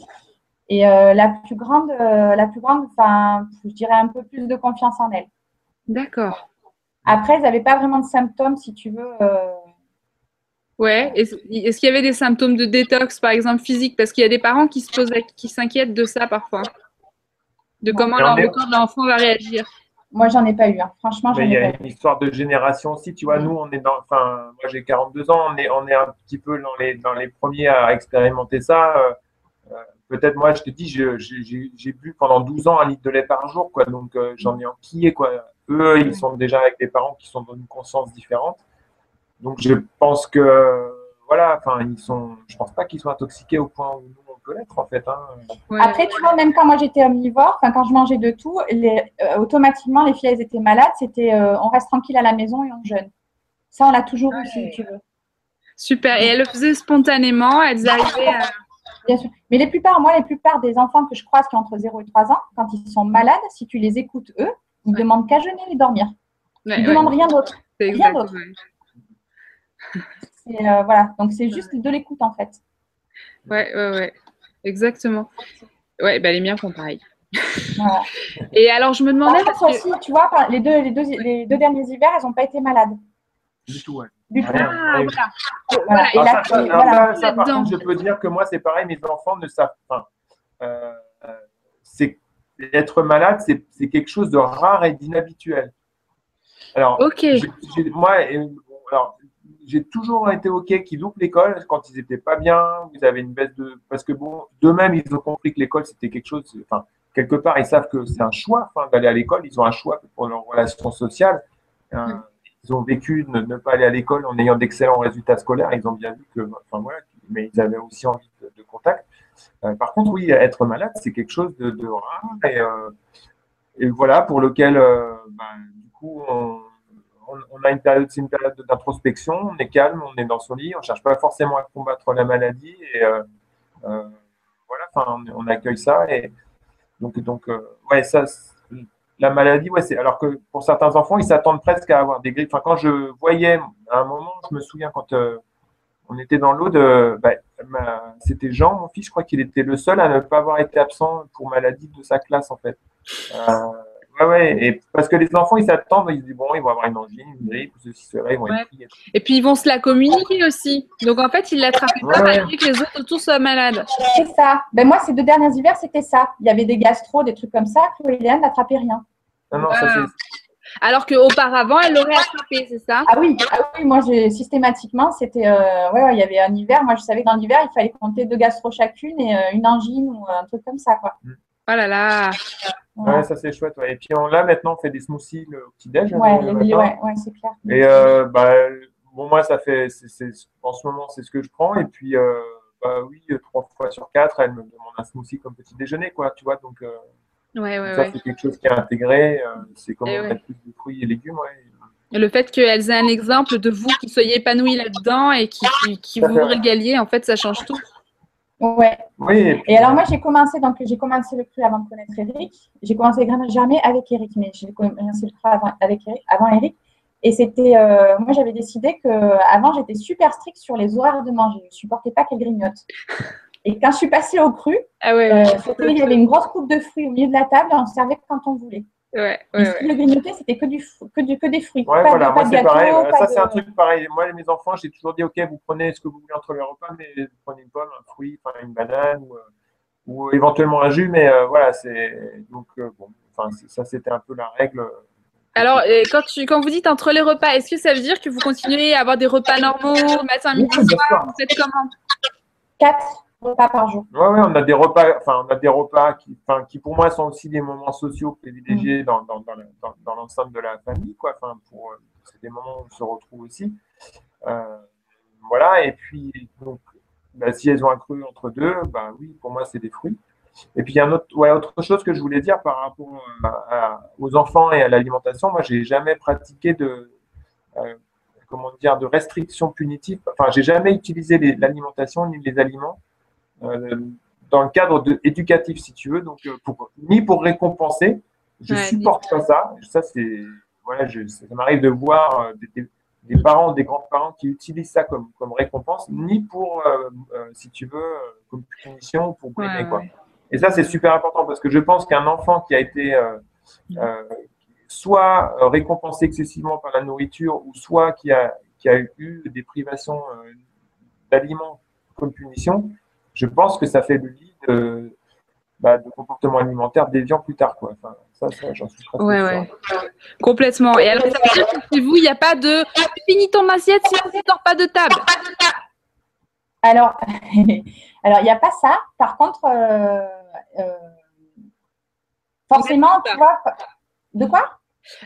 Et la plus grande, la plus grande, enfin, je dirais un peu plus de confiance en elle. D'accord. Après, elles n'avaient pas vraiment de symptômes, si tu veux. Ouais. Est-ce, qu'il y avait des symptômes de détox, par exemple physique? Parce qu'il y a des parents qui se posent, qui s'inquiètent de ça parfois, de comment leur, l'enfant va réagir. Moi, j'en ai pas eu. Hein. Franchement, j'en ai Il y a une histoire de génération aussi. Tu vois, nous, on est dans. Enfin, moi, j'ai 42 ans. On est, on est un petit peu dans les, dans les premiers à expérimenter ça. Euh, euh, peut-être, moi, je te dis, j'ai bu pendant 12 ans un litre de lait par jour. Quoi, donc, euh, j'en ai enquillé. Quoi. Eux, ils sont déjà avec des parents qui sont dans une conscience différente. Donc je pense que voilà, enfin ils sont, je pense pas qu'ils soient intoxiqués au point où nous on peut l'être en fait. Hein. Après tu vois même quand moi j'étais omnivore, enfin quand je mangeais de tout, les, euh, automatiquement les filles elles étaient malades, c'était euh, on reste tranquille à la maison et on jeûne. Ça on l'a toujours eu si tu veux. Super. Et elles le faisaient spontanément, elles arrivaient à. Bien sûr. Mais les plupart, moi, les plupart des enfants que je croise qui ont entre 0 et 3 ans, quand ils sont malades, si tu les écoutes eux, ils ne demandent qu'à jeûner et dormir. ils ne demandent rien d'autre. Rien d'autre. Euh, voilà, donc c'est juste de l'écoute en fait. Ouais, ouais, ouais, exactement. Ouais, bah, les miens font pareil. Et alors, je me demandais. Parce aussi, tu vois, les deux, les, deux, les deux derniers hivers, elles n'ont pas été malades. Du tout, ouais. Du tout. Ah, voilà. voilà. ça, ça, par contre, je peux dire que moi, c'est pareil, mes enfants ne savent pas. Euh, euh, c'est être malade, c'est quelque chose de rare et d'inhabituel. Alors, ok. moi, alors, j'ai toujours été OK qu'ils loupent l'école quand ils n'étaient pas bien, ils avaient une baisse de. Parce que bon, d'eux-mêmes, ils ont compris que l'école, c'était quelque chose. Enfin, quelque part, ils savent que c'est un choix enfin, d'aller à l'école. Ils ont un choix pour leur relation sociale. Euh, ils ont vécu de ne, pas aller à l'école en ayant d'excellents résultats scolaires. Ils ont bien vu que. Enfin, voilà, mais ils avaient aussi envie de, contact. Euh, par contre, oui, être malade, c'est quelque chose de, rare. Et, euh, et, voilà, pour lequel, ben, du coup, on on, a une période, c'est une période d'introspection, on est calme, on est dans son lit, on ne cherche pas forcément à combattre la maladie et euh, euh, voilà, on, accueille ça et donc, donc euh, ouais, ça, la maladie, ouais, c'est alors que pour certains enfants, ils s'attendent presque à avoir des grippes. Enfin, quand je voyais à un moment, je me souviens quand on était dans l'eau bah, c'était Jean, mon fils, je crois qu'il était le seul à ne pas avoir été absent pour maladie de sa classe en fait. Ouais, ouais, et parce que les enfants, ils s'attendent, ils se disent, bon, ils vont avoir une angine, une grippe, ceci, cela, ils vont être pris. Et puis, ils vont se la communiquer aussi. Donc, en fait, ils l'attrapent pas malgré que les autres autour soient malades. C'est ça. Ben, moi, ces deux derniers hivers, c'était ça. Il y avait des gastro, des trucs comme ça. Chloé n'attrapait rien. Non, non, ça, c'est. Alors qu'auparavant, elle l'aurait attrapé, c'est ça? Ah oui, ah oui, moi, systématiquement, c'était. Euh, ouais, il y avait un hiver. Moi, je savais que dans l'hiver, il fallait compter deux gastro chacune et euh, une angine ou un truc comme ça, quoi. Mm. Oh là là Ouais, ça c'est chouette. Et puis là, maintenant, on fait des smoothies au petit-déj. Ouais, ouais, c'est clair. Et euh, bah, bon, moi, ça fait. en ce moment, c'est ce que je prends. Et puis, euh, bah, oui, trois fois sur quatre, elle me demande un smoothie comme petit déjeuner, quoi. Tu vois, donc. Euh, ouais, ouais, ça, c'est quelque chose qui est intégré. c'est comment eh mettre plus de fruits et légumes. Et le fait qu'elles aient un exemple de vous qui soyez épanoui là-dedans et qui, qui, vous régaliez, en fait, ça change tout. Ouais. Oui. Et, alors moi j'ai commencé donc j'ai commencé le cru avant de connaître Eric. J'ai commencé Graines Germées avec Eric, mais j'ai commencé le cru avant, avec Eric, avant Eric. Et c'était euh, moi j'avais décidé que avant j'étais super stricte sur les horaires de manger. Je supportais pas qu'elle grignote. Et quand je suis passée au cru, ah ouais, euh, il y avait une grosse coupe de fruits au milieu de la table et on servait quand on voulait. Ouais, ouais, Le grignoter, c'était que, du, que, du, que des fruits. Ouais, voilà, moi c'est pareil. Ça, c'est un truc pareil. Moi, mes enfants, j'ai toujours dit, OK, vous prenez ce que vous voulez entre les repas, mais vous prenez une pomme, un fruit, enfin, une banane ou, euh, ou éventuellement un jus, mais euh, voilà, c'est. Donc, euh, bon, enfin, ça, c'était un peu la règle. Alors, quand, tu, quand vous dites entre les repas, est-ce que ça veut dire que vous continuez à avoir des repas normaux, matin, midi, soir Vous faites comment? Quatre repas par jour. Oui, ouais, on a des repas, enfin, on a des repas qui, enfin, qui pour moi sont aussi des moments sociaux privilégiés mm. dans, dans, dans, dans l'ensemble de la famille, quoi. Enfin, pour, c'est des moments où on se retrouve aussi. Euh, voilà, et puis, donc, bah, si elles ont un cru entre deux, bah oui, pour moi, c'est des fruits. Et puis, il y a un autre, ouais, autre chose que je voulais dire par rapport aux enfants et à l'alimentation. Moi, j'ai jamais pratiqué de, euh, comment dire, de restrictions punitives. Enfin, j'ai jamais utilisé l'alimentation ni les aliments euh, dans le cadre de, éducatif, si tu veux, donc euh, pour, ni pour récompenser. Je supporte pas ça. Ça, c'est voilà, je, ça m'arrive de voir des, des, parents, des grands-parents qui utilisent ça comme, comme récompense, ni pour, si tu veux, comme punition ou pour quoi. Et ça, c'est super important parce que je pense qu'un enfant qui a été soit récompensé excessivement par la nourriture ou soit qui a, qui a eu des privations d'aliments comme punition, je pense que ça fait le lit de, bah, de comportement alimentaire déviant plus tard. Quoi. Enfin, ça, ça j'en suis très ouais, ouais. Complètement. Et alors, ça veut dire que chez vous, il n'y a pas de finis ton assiette si on ne sort pas de table. Alors, alors il n'y a pas ça. Par contre, euh, euh, forcément, tu vois. De quoi?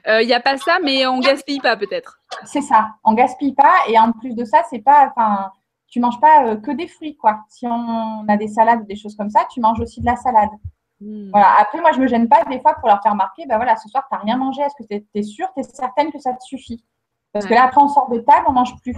Euh, Il n'y a pas ça, mais on gaspille pas peut-être. C'est ça. On gaspille pas. Et en plus de ça, c'est pas. Enfin, tu manges pas euh, que des fruits, quoi. Si on a des salades ou des choses comme ça, tu manges aussi de la salade. Hmm. Voilà. Après, moi, je me gêne pas des fois pour leur faire remarquer, ben voilà, ce soir, tu n'as rien mangé. Est-ce que tu es, sûre, tu es certaine que ça te suffit? Parce que là, après, on sort de table, on mange plus.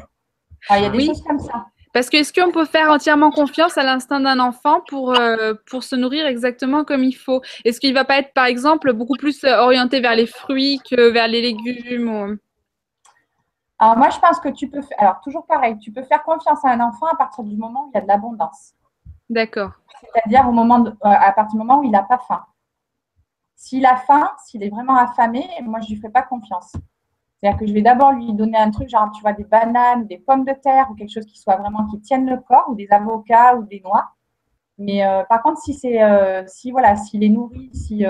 Il y a des choses comme ça. Parce que est-ce qu'on peut faire entièrement confiance à l'instinct d'un enfant pour, euh, pour se nourrir exactement comme il faut? Est-ce qu'il ne va pas être, par exemple, beaucoup plus euh, orienté vers les fruits que vers les légumes alors moi, je pense que tu peux faire, alors toujours pareil, tu peux faire confiance à un enfant à partir du moment où il y a de l'abondance. D'accord. C'est-à-dire au moment euh, à partir du moment où il n'a pas faim. S'il a faim, s'il est vraiment affamé, moi, je ne lui ferai pas confiance. C'est-à-dire que je vais d'abord lui donner un truc, genre, tu vois, des bananes, des pommes de terre ou quelque chose qui soit vraiment qui tienne le corps, ou des avocats ou des noix. Mais euh, par contre, si c'est, euh, si voilà, s'il est nourri, si,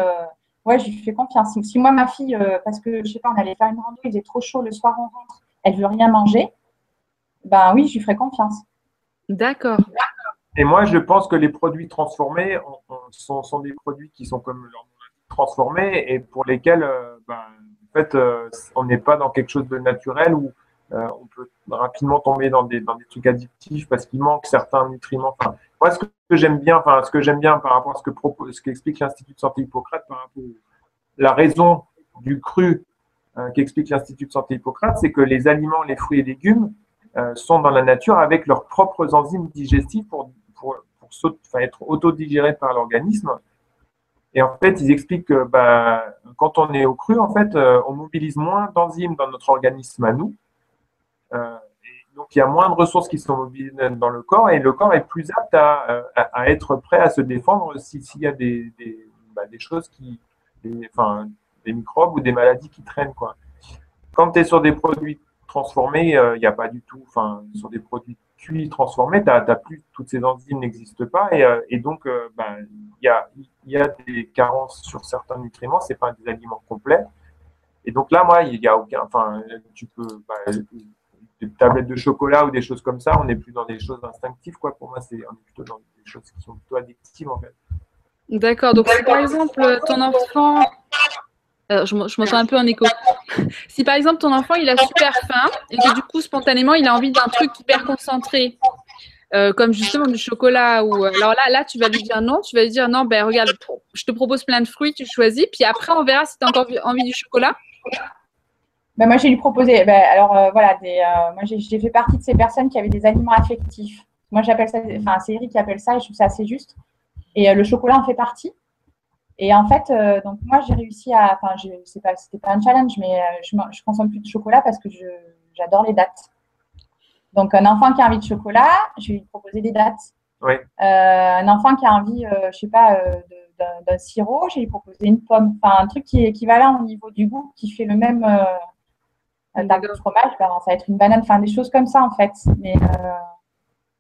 ouais, je lui fais confiance. Si, moi, ma fille, parce que je sais pas, on allait faire une randonnée, il faisait trop chaud, le soir on rentre, elle veut rien manger, ben oui, je lui ferai confiance. D'accord. Et moi, je pense que les produits transformés sont, des produits qui sont comme leur transformés et pour lesquels, euh, ben, en fait, euh, on n'est pas dans quelque chose de naturel où euh, on peut rapidement tomber dans des, dans des trucs addictifs parce qu'il manque certains nutriments. Enfin, moi, ce que j'aime bien, enfin, ce que j'aime bien par rapport à ce que propose, ce qu'explique l'Institut de santé Hippocrate par rapport à la raison du cru qu'explique l'Institut de santé Hippocrate, c'est que les aliments, les fruits et légumes euh, sont dans la nature avec leurs propres enzymes digestives pour, pour, être autodigérés par l'organisme. Et en fait, ils expliquent que bah, quand on est au cru, en fait, euh, on mobilise moins d'enzymes dans notre organisme à nous. donc, il y a moins de ressources qui sont mobilisées dans le corps et le corps est plus apte à, à, être prêt à se défendre s'il y a des, des, bah, choses qui, enfin, des microbes ou des maladies qui traînent. Quoi. Quand tu es sur des produits transformés, il euh, n'y a pas du tout, enfin, sur des produits cuits transformés, tu n'as plus, toutes ces enzymes n'existent pas et, euh, et donc euh, ben, il y, a, y, a, des carences sur certains nutriments, c'est pas des aliments complets. Et donc là, moi, il n'y a aucun, enfin, tu peux, ben, des tablettes de chocolat ou des choses comme ça, on n'est plus dans des choses instinctives, quoi. Pour moi, c'est, on est plutôt dans des choses qui sont plutôt addictives, en fait. D'accord. Donc, par exemple, ton enfant je, m'entends un peu en écho. si par exemple ton enfant il a super faim et que du coup spontanément il a envie d'un truc hyper concentré, euh, comme justement du chocolat ou euh, alors là là tu vas lui dire non, tu vas lui dire non ben regarde je te propose plein de fruits, tu choisis puis après on verra si tu as encore envie du chocolat. Ben moi j'ai lui proposé ben, alors euh, voilà moi j'ai fait partie de ces personnes qui avaient des aliments affectifs. Moi j'appelle ça enfin c'est Eric qui appelle ça et je trouve ça assez juste et le chocolat en fait partie. Et en fait, euh, donc moi, j'ai réussi à. Enfin, je sais pas, c'était pas un challenge, mais euh, je, je consomme plus de chocolat parce que j'adore les dates. Donc, un enfant qui a envie de chocolat, je vais lui proposer des dates. Oui. Euh, un enfant qui a envie, je sais pas, d'un sirop, je vais lui proposer une pomme. Enfin, un truc qui est équivalent au niveau du goût, qui fait le même euh, de fromage, ben, ça va être une banane. Enfin, des choses comme ça, en fait. Mais,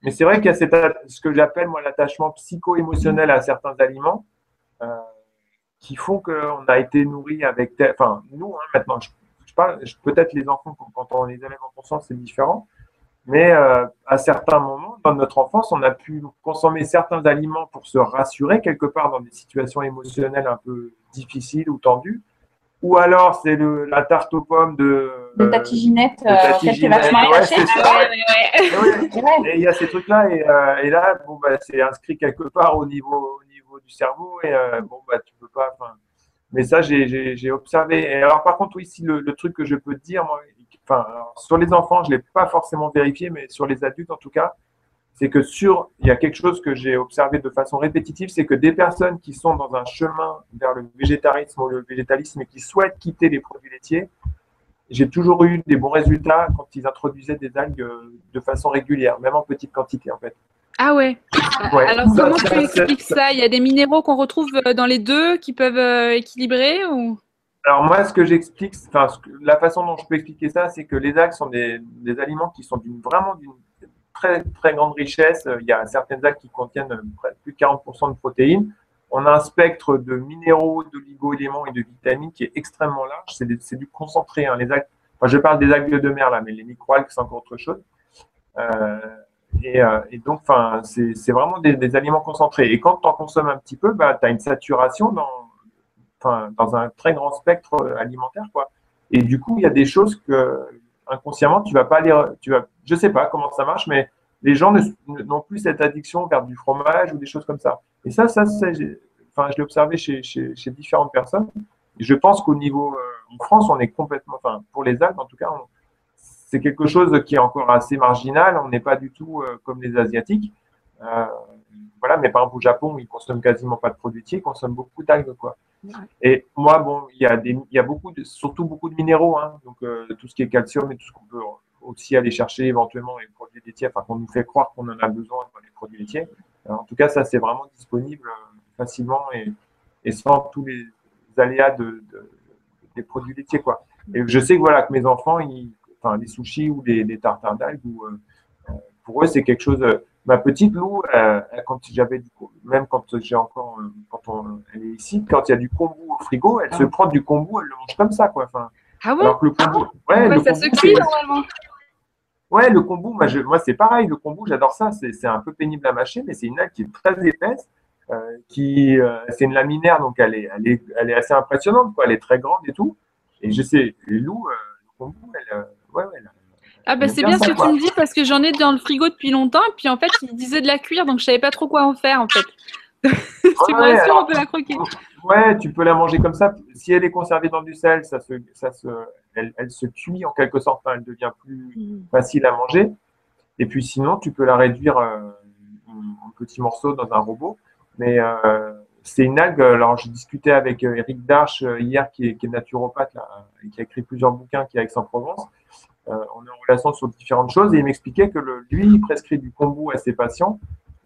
mais c'est vrai qu'il y a ce que j'appelle, moi, l'attachement psycho-émotionnel à certains aliments qui font qu'on a été nourri avec. Enfin, nous, hein, maintenant, je, parle, peut-être les enfants, quand on les élève en conscience, c'est différent. Mais euh, à certains moments, dans notre enfance, on a pu consommer certains aliments pour se rassurer quelque part dans des situations émotionnelles un peu difficiles ou tendues. Ou alors, c'est la tarte aux pommes de. De Tati Ginette, euh, Et il y a ces trucs-là, et, euh, et, là, bon, bah, c'est inscrit quelque part au niveau, du cerveau et euh, bon bah tu peux pas. Mais ça j'ai observé. Et alors par contre oui, si le, truc que je peux te dire, moi, enfin sur les enfants je l'ai pas forcément vérifié, mais sur les adultes en tout cas, c'est que sur il y a quelque chose que j'ai observé de façon répétitive, c'est que des personnes qui sont dans un chemin vers le végétarisme ou le végétalisme et qui souhaitent quitter les produits laitiers j'ai toujours eu des bons résultats quand ils introduisaient des algues de façon régulière, même en petite quantité en fait. Ah ouais. Alors comment tu expliques ça Il y a des minéraux qu'on retrouve dans les deux qui peuvent équilibrer ou? Alors moi, ce que j'explique, enfin, la façon dont je peux expliquer ça, c'est que les algues sont des, aliments qui sont vraiment d'une très très grande richesse. Il y a certaines algues qui contiennent plus de 40% de protéines. On a un spectre de minéraux, d'oligo-éléments et de vitamines qui est extrêmement large. C'est du concentré. Hein. Les algues, enfin, je parle des algues de mer là, mais les microalgues, c'est encore autre chose. Euh, euh, et, donc, c'est vraiment des, aliments concentrés. Et quand tu en consommes un petit peu, bah, tu as une saturation dans dans un très grand spectre euh, alimentaire, quoi. Et du coup, il y a des choses que inconsciemment, tu vas pas aller, tu vas, je sais pas comment ça marche, mais les gens n'ont plus cette addiction vers du fromage ou des choses comme ça. Et ça, ça, enfin, je l'ai observé chez, différentes personnes. Je pense qu'au niveau, euh, en France, on est complètement, enfin, pour les Alpes en tout cas, c'est quelque chose qui est encore assez marginal. On n'est pas du tout euh, comme les Asiatiques. Voilà, mais par exemple, au Japon, ils consomment quasiment pas de produits laitiers, ils consomment beaucoup d'algues, quoi. Et moi, bon, il y a des, il y a beaucoup, de, surtout beaucoup de minéraux, hein, donc euh, tout ce qui est calcium et tout ce qu'on peut aussi aller chercher éventuellement dans les produits laitiers, enfin qu'on nous fait croire qu'on en a besoin dans les produits laitiers. en tout cas, ça c'est vraiment disponible euh, facilement et, et, sans tous les aléas de, des produits laitiers, quoi. Et je sais que voilà que mes enfants, ils, enfin les sushis ou les, les tartares d'algues, euh, pour eux c'est quelque chose ma petite Lou, quand j'avais même quand j'ai encore, euh, quand elle est ici, quand il y a du kombu au frigo, elle se ah. prend du kombu, elle le mange comme ça, quoi. Enfin, ah bon? Alors que le kombu, ouais, le ça se cuit normalement? Ouais, le kombu, moi, moi c'est pareil, le kombu, j'adore ça. C'est un peu pénible à mâcher, mais c'est une algue qui est très épaisse. Euh, qui, euh, c'est une laminaire, donc elle est, elle est, elle est assez impressionnante, quoi. Elle est très grande et tout. Et je sais, les loups, le kombu, elle, ouais, ouais, ah bah c'est bien ce que tu me dis parce que j'en ai dans le frigo depuis longtemps et puis en fait il disait de la cuire donc je savais pas trop quoi en faire en fait. c'est ouais, sûr on peut la croquer. Ouais, tu peux la manger comme ça. Si elle est conservée dans du sel, ça se, ça se, elle, elle se cuit en quelque sorte, elle devient plus mm. facile à manger. Et puis sinon, tu peux la réduire euh, en petits morceaux dans un robot. Mais euh, c'est une algue. Alors, j'ai discuté avec euh, Eric Darche hier, qui est, qui est naturopathe là, et qui a écrit plusieurs bouquins qui est à Aix-en-Provence. Euh, on est en relation sur différentes choses et il m'expliquait que lui, il prescrit du kombu à ses patients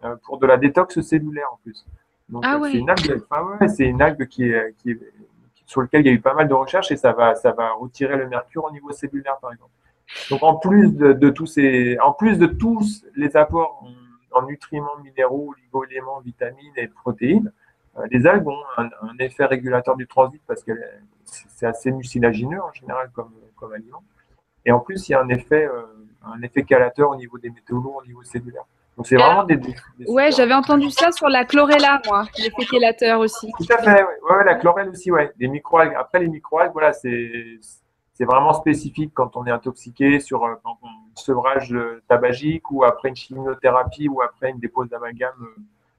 euh, pour de la détox cellulaire en plus. Donc, ah euh, c'est une algue, c'est une algue qui est, qui sur laquelle il y a eu pas mal de recherches et ça va, ça va retirer le mercure au niveau cellulaire, par exemple. Donc, en plus de, tous ces, en plus de tous les apports en, nutriments, minéraux, oligo-éléments, vitamines et protéines, les algues ont un, effet régulateur du transit parce que c'est assez mucilagineux en général comme, comme aliment. Et en plus, il y a un effet, euh, un effet calateur au niveau des métaux lourds, au niveau cellulaire. Donc, c'est vraiment des. ouais, j'avais entendu ça sur la chlorella, moi, l'effet calateur aussi. Tout à fait, ouais, ouais la chlorelle aussi, ouais. Les microalgues. Après, les microalgues, voilà, c'est. C'est vraiment spécifique quand on est intoxiqué sur euh, un sevrage tabagique ou après une chimiothérapie ou après une dépose d'amalgame euh,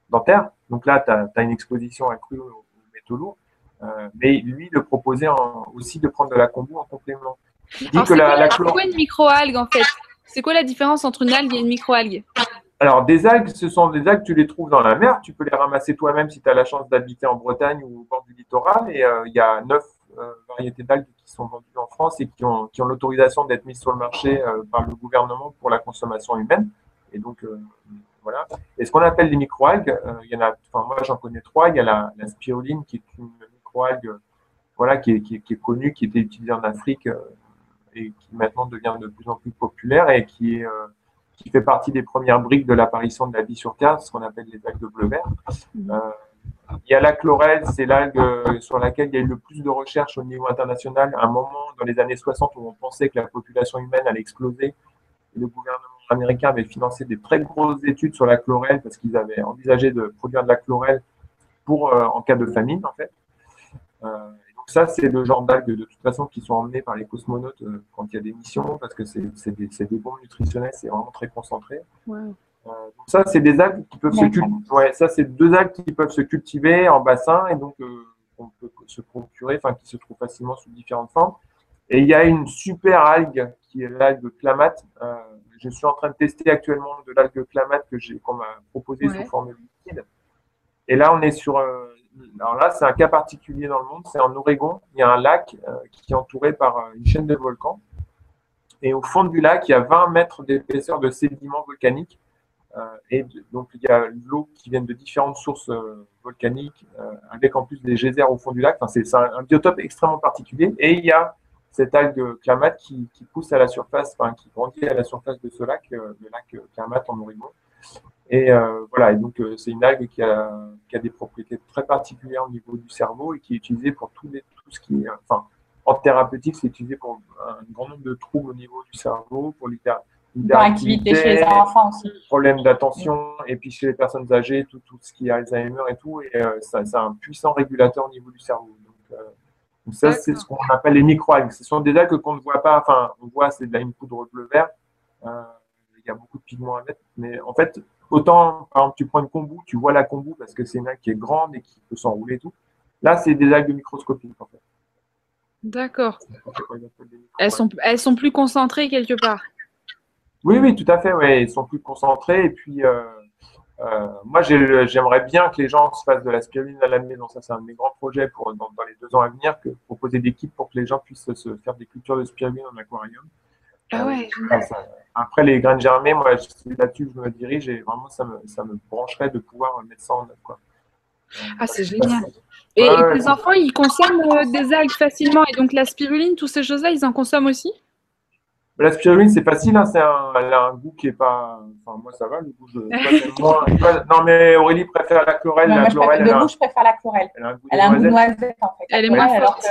dentaire. Donc là, tu as, une exposition accrue aux métaux lourds. mais lui, de proposer aussi de prendre de la kombu en complément. C'est quoi une microalgue en fait? C'est quoi la différence entre une algue et une microalgue? Alors, des algues, ce sont des algues, tu les trouves dans la mer. Tu peux les ramasser toi-même si tu as la chance d'habiter en Bretagne ou au bord du littoral. Et euh, il y a neuf euh, variétés d'algues qui sont vendues en France et qui ont, qui ont l'autorisation d'être mises sur le marché euh, par le gouvernement pour la consommation humaine. Et donc, voilà. Et ce qu'on appelle les microalgues, il y en a, enfin, moi j'en connais trois. Il y a la, la spiruline qui est une microalgue voilà, qui est, qui, qui est connue, qui était utilisée en Afrique et qui maintenant devient de plus en plus populaire et qui, est, euh, qui fait partie des premières briques de l'apparition de la vie sur Terre, ce qu'on appelle les algues bleu-vert. Mhm. Euh, il y a la chlorelle, c'est l'algue euh, sur laquelle il y a eu le plus de recherches au niveau international. À un moment, dans les années 60, où on pensait que la population humaine allait exploser, le gouvernement américain avait financé des très grosses études sur la chlorelle parce qu'ils avaient envisagé de produire de la chlorelle pour, en cas de famine, en fait ça, c'est le genre d'algues de toute façon qui sont emmenées par les cosmonautes euh, quand il y a des missions, parce que c'est des, des, bombes nutritionnelles, c'est vraiment très concentré. Euh, donc ça, c'est des algues qui peuvent se cultiver. Ouais, ça, c'est deux algues qui peuvent se cultiver en bassin et donc euh, on peut se procurer, enfin qui se trouvent facilement sous différentes formes. Et il y a une super algue qui est l'algue clamate. je suis en train de tester actuellement de l'algue clamate que j'ai qu'on m'a proposé sous forme liquide. Et là, on est sur alors là, c'est un cas particulier dans le monde. C'est en Oregon. Il y a un lac qui est entouré par une chaîne de volcans. Et au fond du lac, il y a 20 mètres d'épaisseur de sédiments volcaniques. et donc, il y a l'eau qui vient de différentes sources volcaniques, avec en plus des geysers au fond du lac. C'est un, biotope extrêmement particulier. Et il y a cette algue Clermate qui, qui, pousse à la surface, enfin, qui grandit à la surface de ce lac, le lac Clermate en Oregon. Et euh, voilà, et donc euh, c'est une algue qui a, qui a, des propriétés très particulières au niveau du cerveau et qui est utilisée pour tout, les, tout ce qui est, enfin, en thérapeutique, c'est utilisé pour un grand nombre de troubles au niveau du cerveau, pour l'hyperactivité chez les enfants aussi. Problèmes d'attention, et puis chez les personnes âgées, tout, tout ce qui est Alzheimer et tout, et euh, ça, c'est un puissant régulateur au niveau du cerveau. Donc, donc ça, c'est ce qu'on appelle les microalgues. Ce sont des algues qu'on ne voit pas, enfin, on voit, c'est de la une poudre bleu-vert. Euh, il y a beaucoup de pigments à mettre, mais en fait, Autant, par exemple, tu prends une kombu, tu vois la kombu parce que c'est une algue qui est grande et qui peut s'enrouler et tout. Là, c'est des algues microscopiques, en fait. D'accord. Elles sont, elles sont plus concentrées quelque part. Oui, oui, tout à fait. Ouais. Elles sont plus concentrées. Et puis, euh, euh, moi, j'aimerais bien que les gens se fassent de la spiruline à la maison. Ça, c'est un de mes grands projets pour, dans, les deux ans à venir, que proposer des kits pour que les gens puissent se faire des cultures de spiruline en aquarium. Ah ouais, euh, après, les graines germées, moi, c'est là-dessus que je me dirige et vraiment, ça me, ça me brancherait de pouvoir mettre ça en œuvre. Quoi. Ah, c'est génial. Et, les enfants, ils consomment euh, des algues facilement et donc la spiruline, toutes ces choses-là, ils en consomment aussi? La spiruline, c'est facile, hein, c'est un, elle a un goût qui est pas. Enfin, moi, ça va, le goût, je. non, mais Aurélie préfère la chlorelle. la chlorelle, de goût, je préfère la chlorelle. Elle a un goût, elle a un goût noisette, en fait. Elle est moins forte.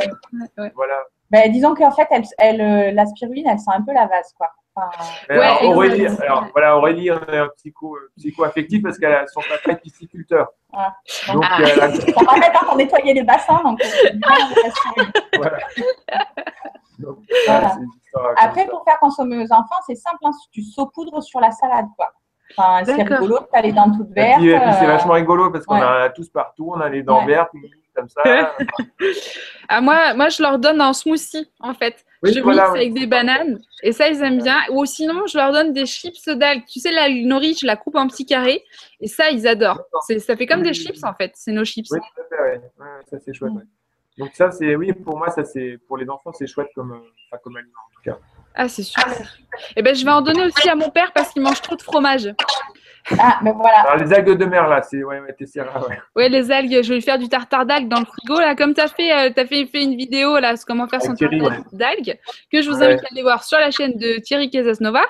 Voilà. Ben, disons qu'en fait, elle, elle, euh, la spiruline, elle sent un peu la vase, quoi. Enfin, ouais, Aurélie, alors, voilà, Aurélie, on est un psycho, euh, psycho-affectif parce qu'elle a son papa est pisciculteur. Ah. Donc, ah. euh, elle a... on rappelle quand on nettoyait les bassins, donc voilà. donc, voilà. Après, pour faire consommer aux enfants, c'est simple, hein, tu saupoudres sur la salade, quoi. Enfin, c'est rigolo, tu as les dents toutes vertes. Et puis, c'est vachement rigolo parce qu'on a tous partout, on a les dents vertes, comme ça. ah, moi, moi, je leur donne en smoothie, en fait. Je mixe avec des bananes et ça, ils aiment bien. Ou sinon, je leur donne des chips d'algues. Tu sais, la nori, je la coupe en petits carrés et ça, ils adorent. Ça fait comme des chips, en fait. C'est nos chips. Oui, tout à fait, ouais. ça, c'est chouette. Donc, ça, c'est, oui, pour moi, ça, c'est, pour les enfants, c'est chouette comme, euh, comme aliment, en tout cas. Ah, c'est super. Et eh ben, je vais en donner aussi à mon père parce qu'il mange trop de fromage. Ah, mais voilà. Alors, les algues de mer, là, c'est. Ouais, ouais, ouais. ouais, les algues, je vais lui faire du tartare d'algues dans le frigo, là. Comme tu as, fait, euh, as fait, fait, une vidéo, là, sur comment faire son tartare d'algues, que je vous invite à aller voir sur la chaîne de Thierry Casasnova.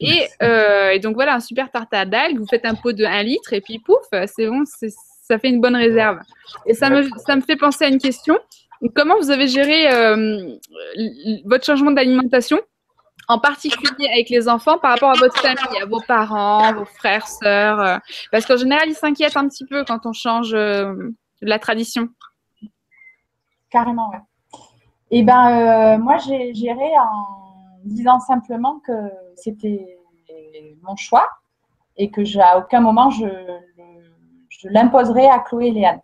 Et, euh, et donc, voilà, un super tartare d'algues. Vous faites un pot de 1 litre et puis pouf, c'est bon, ça fait une bonne réserve. Et ça me, ça me fait penser à une question. Comment vous avez géré euh, votre changement d'alimentation? En particulier avec les enfants par rapport à votre famille, à vos parents, vos frères, sœurs euh, Parce qu'en général, ils s'inquiètent un petit peu quand on change euh, la tradition. Carrément, oui. Eh bien, euh, moi, j'ai géré en disant simplement que c'était mon choix et que à aucun moment je, je l'imposerai à Chloé et Léane.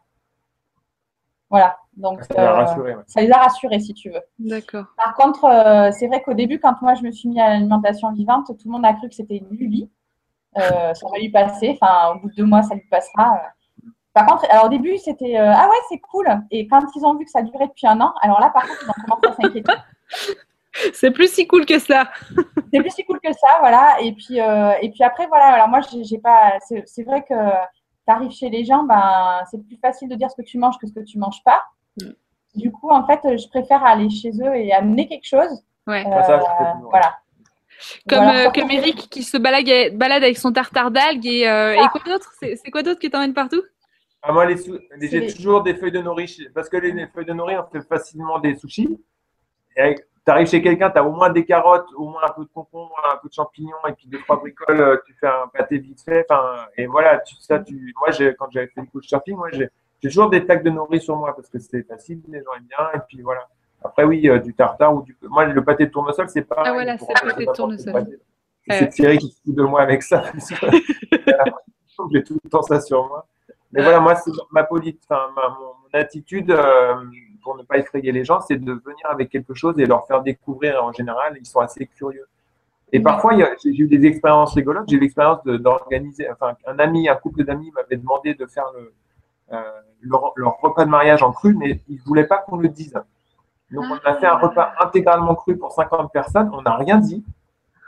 Voilà. Donc, ça, les a rassurés, si tu veux. D'accord. Par contre, euh, c'est vrai qu'au début, quand moi je me suis mis à l'alimentation vivante, tout le monde a cru que c'était une lubie. Euh, ça va lui passer. Enfin, au bout de deux mois, ça lui passera. Par contre, alors au début, c'était euh, ah ouais, c'est cool. Et quand ils ont vu que ça durait depuis un an, alors là, par contre, ils ont commencé à s'inquiéter. C'est plus si cool que ça. c'est plus si cool que ça, voilà. Et puis, et puis après, voilà. Alors moi, j'ai pas. C'est vrai que tu arrives chez les gens, ben, c'est plus facile de dire ce que tu manges que ce que tu manges pas. Mm. Du coup, en fait, je préfère aller chez eux et amener quelque chose. Ouais. Euh, voilà. Comme, euh, comme Eric qui se balade, balade avec son tartare d'algues et, euh, et, quoi d'autre? C'est quoi d'autre qui t'emmène partout? Ah, Moi, les j'ai toujours des feuilles de nori parce que les, feuilles de nori, on fait facilement des sushis. tu arrives chez quelqu'un, tu as au moins des carottes, au moins un peu de concombre, un peu de champignons et puis deux, trois bricoles, tu fais un pâté vite fait. Et voilà, tu, ça, tu, moi, quand j'avais fait du shopping, moi, j'ai j'ai toujours des tacs de nourrice sur moi parce que c'est facile, les gens aiment bien. Et puis voilà. Après, oui, euh, du tartare ou du. Moi, le pâté de tournesol, c'est pas. Ah voilà, c'est le pâté de tournesol. C'est Thierry qui se fout de moi avec ça. J'ai tout le temps ça sur moi. Mais voilà, moi, c'est ma politique, enfin, ma, mon, attitude euh, pour ne pas effrayer les gens, c'est de venir avec quelque chose et leur faire découvrir. En général, ils sont assez curieux. Et parfois, j'ai eu des expériences rigolotes. J'ai eu l'expérience d'organiser, enfin, un ami, un couple d'amis m'avait demandé de faire le, leur, leur, repas de mariage en cru, mais ils ne voulaient pas qu'on le dise. Donc, on a fait un repas intégralement cru pour 50 personnes. On n'a rien dit.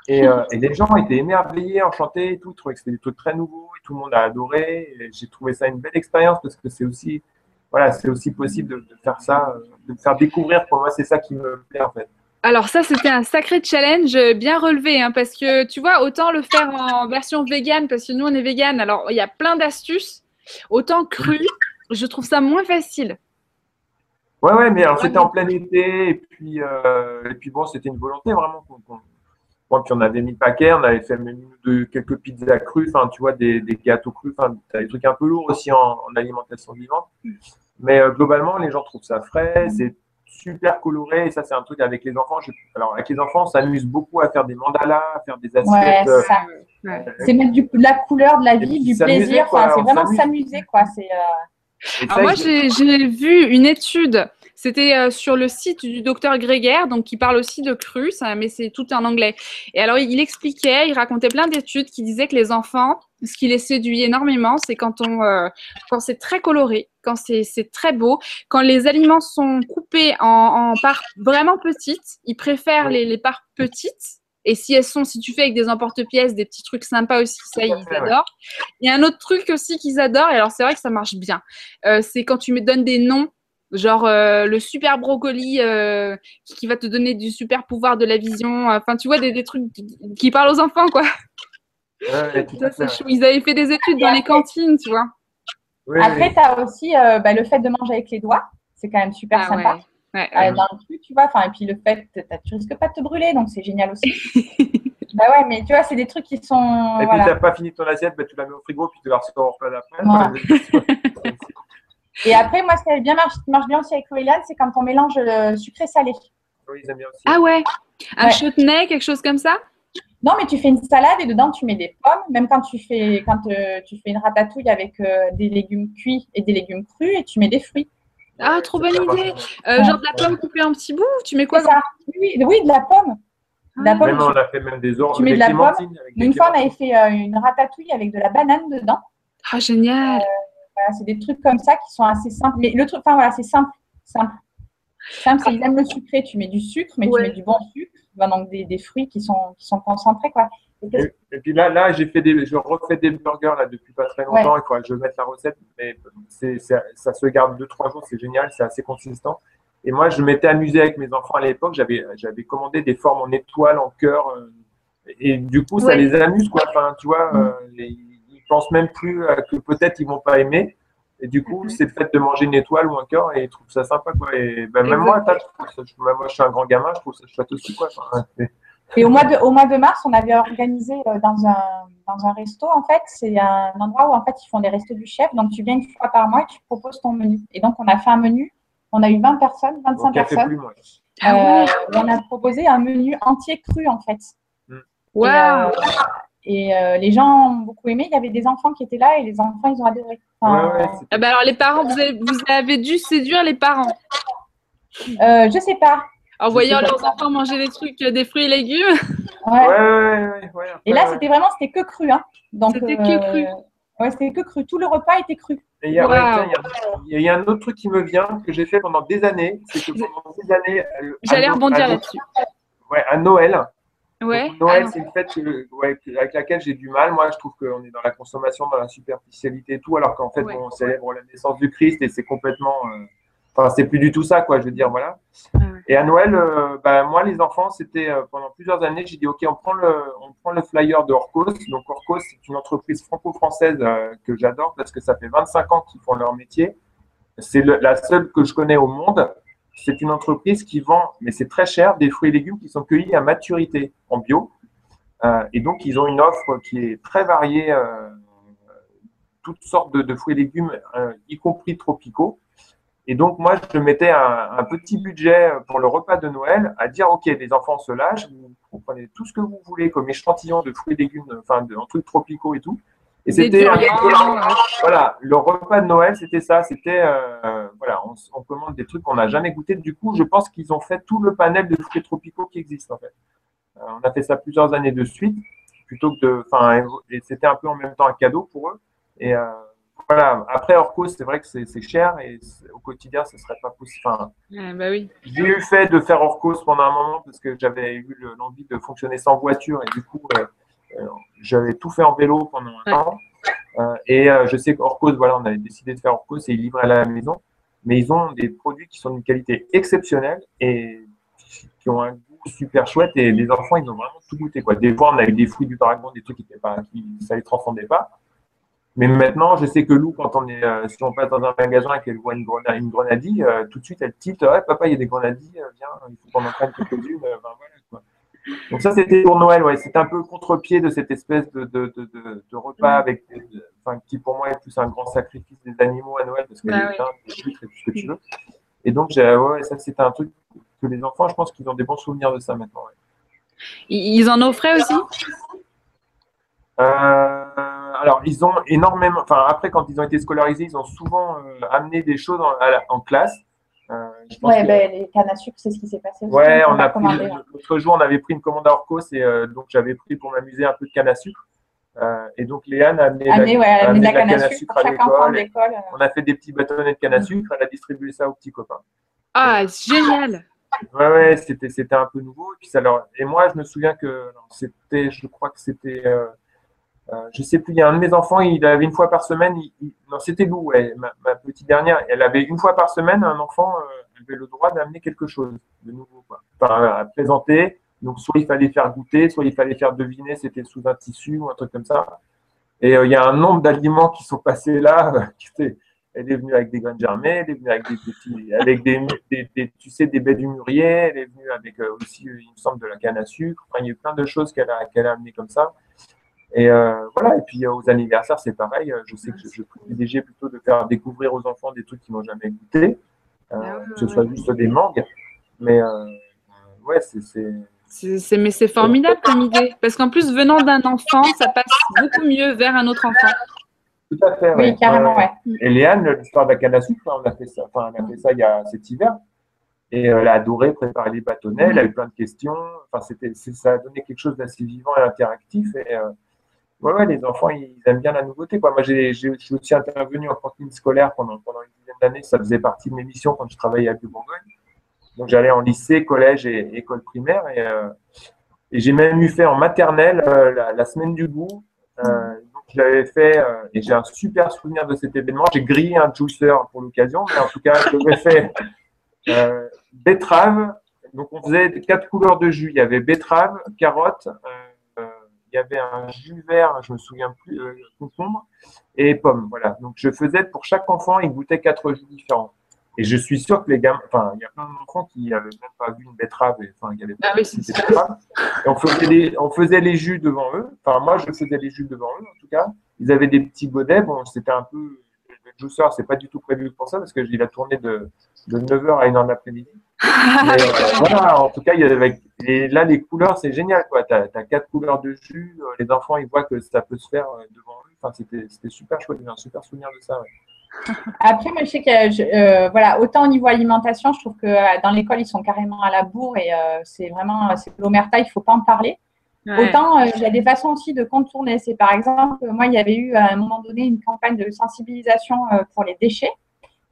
Et, euh, et, les gens étaient émerveillés, enchantés tout. Ils trouvaient que c'était des trucs très nouveaux et tout le monde a adoré. J'ai trouvé ça une belle expérience parce que c'est aussi, voilà, aussi possible de, de, faire ça, euh, de faire découvrir. Pour moi, c'est ça qui me plaît en fait. Alors ça, c'était un sacré challenge bien relevé, hein, parce que tu vois, autant le faire en version vegan, parce que nous, on est vegan, alors il y a plein d'astuces, autant cru, je trouve ça moins facile. Ouais, ouais, mais alors c'était en plein été, et puis, euh, et puis bon, c'était une volonté vraiment qu'on. Bon, puis on avait mis le paquet, on avait fait menu de quelques pizzas crues, enfin, tu vois, des, des gâteaux crus, enfin, des trucs un peu lourds aussi en, en alimentation vivante. Mais euh, globalement, les gens trouvent ça frais, c'est super coloré, et ça, c'est un truc avec les enfants. Je, alors, avec les enfants, on s'amuse beaucoup à faire des mandalas, à faire des assiettes. Ouais, c'est ça. Ouais. C'est mettre du, de la couleur, de la vie, du plaisir, enfin, c'est vraiment s'amuser, quoi. C'est. Euh... Alors moi, j'ai vu une étude, c'était euh, sur le site du docteur Gréguer, donc qui parle aussi de cru, ça, mais c'est tout en anglais. Et alors, il expliquait, il racontait plein d'études qui disaient que les enfants, ce qui les séduit énormément, c'est quand on, euh, quand c'est très coloré, quand c'est très beau, quand les aliments sont coupés en, en parts vraiment petites, ils préfèrent les, les parts petites et si elles sont, si tu fais avec des emporte-pièces, des petits trucs sympas aussi, ça, ils adorent. Il y a un autre truc aussi qu'ils adorent, et alors c'est vrai que ça marche bien. Euh, c'est quand tu me donnes des noms, genre euh, le super brocoli euh, qui, qui, va te donner du super pouvoir de la vision. Enfin, tu vois, des, des trucs qui, parlent aux enfants, quoi. Ouais, ça, chou. Ils avaient fait des études dans les cantines, tu vois. Oui, Après, tu as aussi bah, le fait de manger avec les doigts. C'est quand même super ah, sympa. Ouais. Ouais, euh, dans le truc, tu vois. Enfin, et puis le fait, tu risques pas de te brûler, donc c'est génial aussi. bah ouais, mais tu vois, c'est des trucs qui sont. Et voilà. puis, t'as pas fini ton assiette, bah, tu la mets au frigo, puis tu la ressors pas d'après. et après, moi, ce qui bien marche, marche bien aussi avec Wayland, c'est quand on mélange le sucré-salé. Oui, ils aiment bien aussi. Ah ouais Un ouais. chutney, quelque chose comme ça? Non, mais tu fais une salade et dedans tu mets des pommes. Même quand tu fais, quand, euh, tu fais une ratatouille avec euh, des légumes cuits et des légumes crus et tu mets des fruits. Ah, trop bonne idée. Euh, genre de la pomme coupée en petits bouts Tu mets quoi ça. Oui, oui, de la pomme. De la pomme même, tu... on a fait même des ordres. Tu mets de la pomme. Une fois, on avait fait euh, une ratatouille avec de la banane dedans. Ah, génial. Euh, voilà, c'est des trucs comme ça qui sont assez simples. Mais le truc, enfin voilà, c'est simple. Simple. Simple, c'est ils aiment le sucré. Tu mets du sucre, mais ouais. tu mets du bon sucre. Ben, donc des, des, fruits qui sont, qui sont concentrés, quoi. Et, et, puis là, là j'ai fait des, je refais des burgers là depuis pas très longtemps. Ouais. Il faudra que je mette la recette, mais c'est, ça se garde 2-3 jours, c'est génial, c'est assez consistant. Et moi, je m'étais amusé avec mes enfants à l'époque. J'avais, j'avais commandé des formes en étoile, en cœur, euh, et du coup, ça ouais. les amuse, quoi. Enfin, tu vois, euh, les, ils pensent même plus que peut-être ils vont pas aimer. Et du coup, mm -hmm. c'est le fait de manger une étoile ou un cœur et ils trouvent ça sympa, quoi. Et ben, même moi, moi, je suis un grand gamin, je trouve ça chouette aussi, quoi. Enfin, et au mois, de, au mois de mars, on avait organisé dans un, dans un resto, en fait, c'est un endroit où en fait ils font des restos du chef. Donc tu viens une fois par mois et tu proposes ton menu. Et donc on a fait un menu, on a eu 20 personnes, 25 donc, personnes. Plus, ah ouais. euh, on a proposé un menu entier cru en fait. Mm. Wow. Et, euh, et euh, les gens ont beaucoup aimé. Il y avait des enfants qui étaient là et les enfants ils ont adoré. Enfin, ouais, ouais, ah bah alors les parents, vous avez, vous avez dû séduire les parents. Euh, je sais pas. En voyant leurs enfants manger des trucs, des fruits et légumes. Ouais, ouais, ouais. ouais et là, c'était vraiment, c'était que cru. Hein. C'était euh, que cru. Ouais, c'était que cru. Tout le repas était cru. Et il y, wow. y, y, a un autre truc qui me vient, que j'ai fait pendant des années. C'est que pendant des années. J'allais rebondir là-dessus. Ouais, à Noël. Ouais. Donc, Noël, c'est une fête que, ouais, avec laquelle j'ai du mal. Moi, je trouve qu'on est dans la consommation, dans la superficialité et tout, alors qu'en fait, on célèbre la naissance du Christ et c'est complètement. Euh, Enfin, c'est plus du tout ça, quoi. Je veux dire, voilà. Ouais. Et à Noël, euh, bah, moi, les enfants, c'était euh, pendant plusieurs années, j'ai dit, OK, on prend, le, on prend le flyer de Orcos. Donc, Orcos, c'est une entreprise franco-française que j'adore parce que ça fait 25 ans qu'ils font leur métier. C'est la seule que je connais au monde. C'est une entreprise qui vend, mais c'est très cher, des fruits et légumes qui sont cueillis à maturité en bio. et donc, ils ont une offre qui est très variée, toutes sortes de, fruits et légumes, y compris tropicaux. Et donc, moi, je mettais un, petit budget pour le repas de Noël à dire, OK, les enfants se lâchent, vous, vous prenez tout ce que vous voulez comme échantillon de fruits et légumes, enfin, de, en trucs tropicaux et tout. Et c'était, voilà, le repas de Noël, c'était ça, c'était, euh, voilà, on, on, commande des trucs qu'on n'a jamais goûté. Du coup, je pense qu'ils ont fait tout le panel de fruits tropicaux qui existe, en fait. Euh, on a fait ça plusieurs années de suite, plutôt que de, enfin, et c'était un peu en même temps un cadeau pour eux. Et, euh, voilà. Après, Orcos, c'est vrai que c'est cher et au quotidien, ce serait pas possible. Enfin, bah oui. J'ai eu fait de faire Orcos pendant un moment parce que j'avais eu l'envie de fonctionner sans voiture et du coup, j'avais tout fait en vélo pendant un temps. Euh, et je sais qu'Orcos, voilà, on avait décidé de faire Orcos et ils livraient à la maison. Mais ils ont des produits qui sont d'une qualité exceptionnelle et qui ont un goût super chouette. Et les enfants, ils ont vraiment tout goûté. Quoi. Des fois, on a eu des fruits du dragon, des trucs qui étaient pas, qui, ça les transcendait pas. Mais maintenant, je sais que Lou, quand on est, euh, si on passe dans un magasin et qu'elle voit une, grenadille, une euh, tout de suite, elle tilte Ouais, papa, il y a des grenadilles, euh, viens, il faut qu'on en prenne quelques-unes. Donc, ça, c'était pour Noël, ouais. C'était un peu contre-pied de cette espèce de, de, de, de repas avec, enfin, qui pour moi est plus un grand sacrifice des animaux à Noël parce que bah, les oui. et tout ce que tu veux. Et donc, ouais, ça, c'était un truc que les enfants, je pense qu'ils ont des bons souvenirs de ça maintenant. Ils en offraient aussi? Euh, alors, ils ont énormément. Enfin, après, quand ils ont été scolarisés, ils ont souvent euh, amené des choses en, classe. Euh, ouais, ben, les cannes à sucre, c'est ce qui s'est passé. Ouais, on a pris. L'autre jour, on avait pris une commande à Orcos et donc j'avais pris pour m'amuser un peu de canne à sucre. et donc, Léane a amené, la, la canne à sucre, à l'école. On a fait des petits bâtonnets de canne à sucre. Elle a distribué ça aux petits copains. Ah, génial! Ouais, ouais, c'était, c'était un peu nouveau. Et, puis ça leur... et moi, je me souviens que c'était, je crois que c'était euh, je sais plus, il y a un de mes enfants, il avait une fois par semaine, non, c'était Lou, ma, petite dernière, elle avait une fois par semaine, un enfant euh, avait le droit d'amener quelque chose de nouveau, quoi. Enfin, à présenter. Donc, soit il fallait faire goûter, soit il fallait faire deviner, c'était sous un tissu ou un truc comme ça. Et euh, il y a un nombre d'aliments qui sont passés là. elle est venue avec des graines germées, elle est venue avec des petits, avec des, tu sais, des baies du mûrier, elle est venue avec aussi, il me semble, de la canne à sucre. Il y a eu plein de choses qu'elle a, qu'elle a amenées comme ça. Et euh, voilà, et puis aux anniversaires, c'est pareil. Je sais que je, je privilégie plutôt de faire découvrir aux enfants des trucs qu'ils n'ont jamais goûté, euh, ah que ce soit juste des mangues. Mais euh, ouais, c'est. Mais c'est formidable comme idée. Parce qu'en plus, venant d'un enfant, ça passe beaucoup mieux vers un autre enfant. Tout à fait. Oui, carrément, ouais. Et Léane, l'histoire de la canne à sucre, on a fait ça, enfin, on a fait ça il y a cet hiver. Et elle a adoré préparer les bâtonnets, elle a eu plein de questions. Enfin, c'était, ça a donné quelque chose d'assez vivant et interactif. Et, Ouais, les enfants, ils aiment bien la nouveauté. Quoi. Moi, j'ai, je suis aussi intervenu en cantine scolaire pendant, une dizaine d'années. Ça faisait partie de mes missions quand je travaillais à Bourgogne. Donc, j'allais en lycée, collège et école primaire. Et, euh, et j'ai même eu fait en maternelle euh, la, semaine du goût. Euh, donc, je l'avais fait et j'ai un super souvenir de cet événement. J'ai grillé un juicer pour l'occasion, mais en tout cas, j'avais fait betterave. Donc, on faisait quatre couleurs de jus. Il y avait betterave, carotte, il y avait un jus vert, je me souviens plus, euh, concombre et pomme. Voilà. Donc je faisais pour chaque enfant, il goûtait quatre jus différents. Et je suis sûr que les gamins, enfin, il y a plein d'enfants qui n'avaient même pas vu une betterave, enfin, il y avait ah oui, Et on faisait, les, on faisait les jus devant eux. Enfin, moi, je faisais les jus devant eux, en tout cas. Ils avaient des petits godets. Bon, c'était un peu, le juicer, c'est pas du tout prévu pour ça parce que il a tourné de, de 9h à 1h de l'après-midi. Euh, voilà, en tout cas, il y avait, et là, les couleurs, c'est génial. Tu as, quatre couleurs de jus. Euh, les enfants, ils voient que ça peut se faire euh, devant eux. Enfin, c'était super chouette. J'ai un super souvenir de ça. Après, moi, je sais que, voilà, autant au niveau alimentation, je trouve que dans l'école, ils sont carrément à la bourre et c'est vraiment, c'est l'omerta, il ne faut pas en parler. Autant, il y a des façons aussi de contourner. C'est par exemple, moi, il y avait eu à un moment donné une campagne de sensibilisation pour les déchets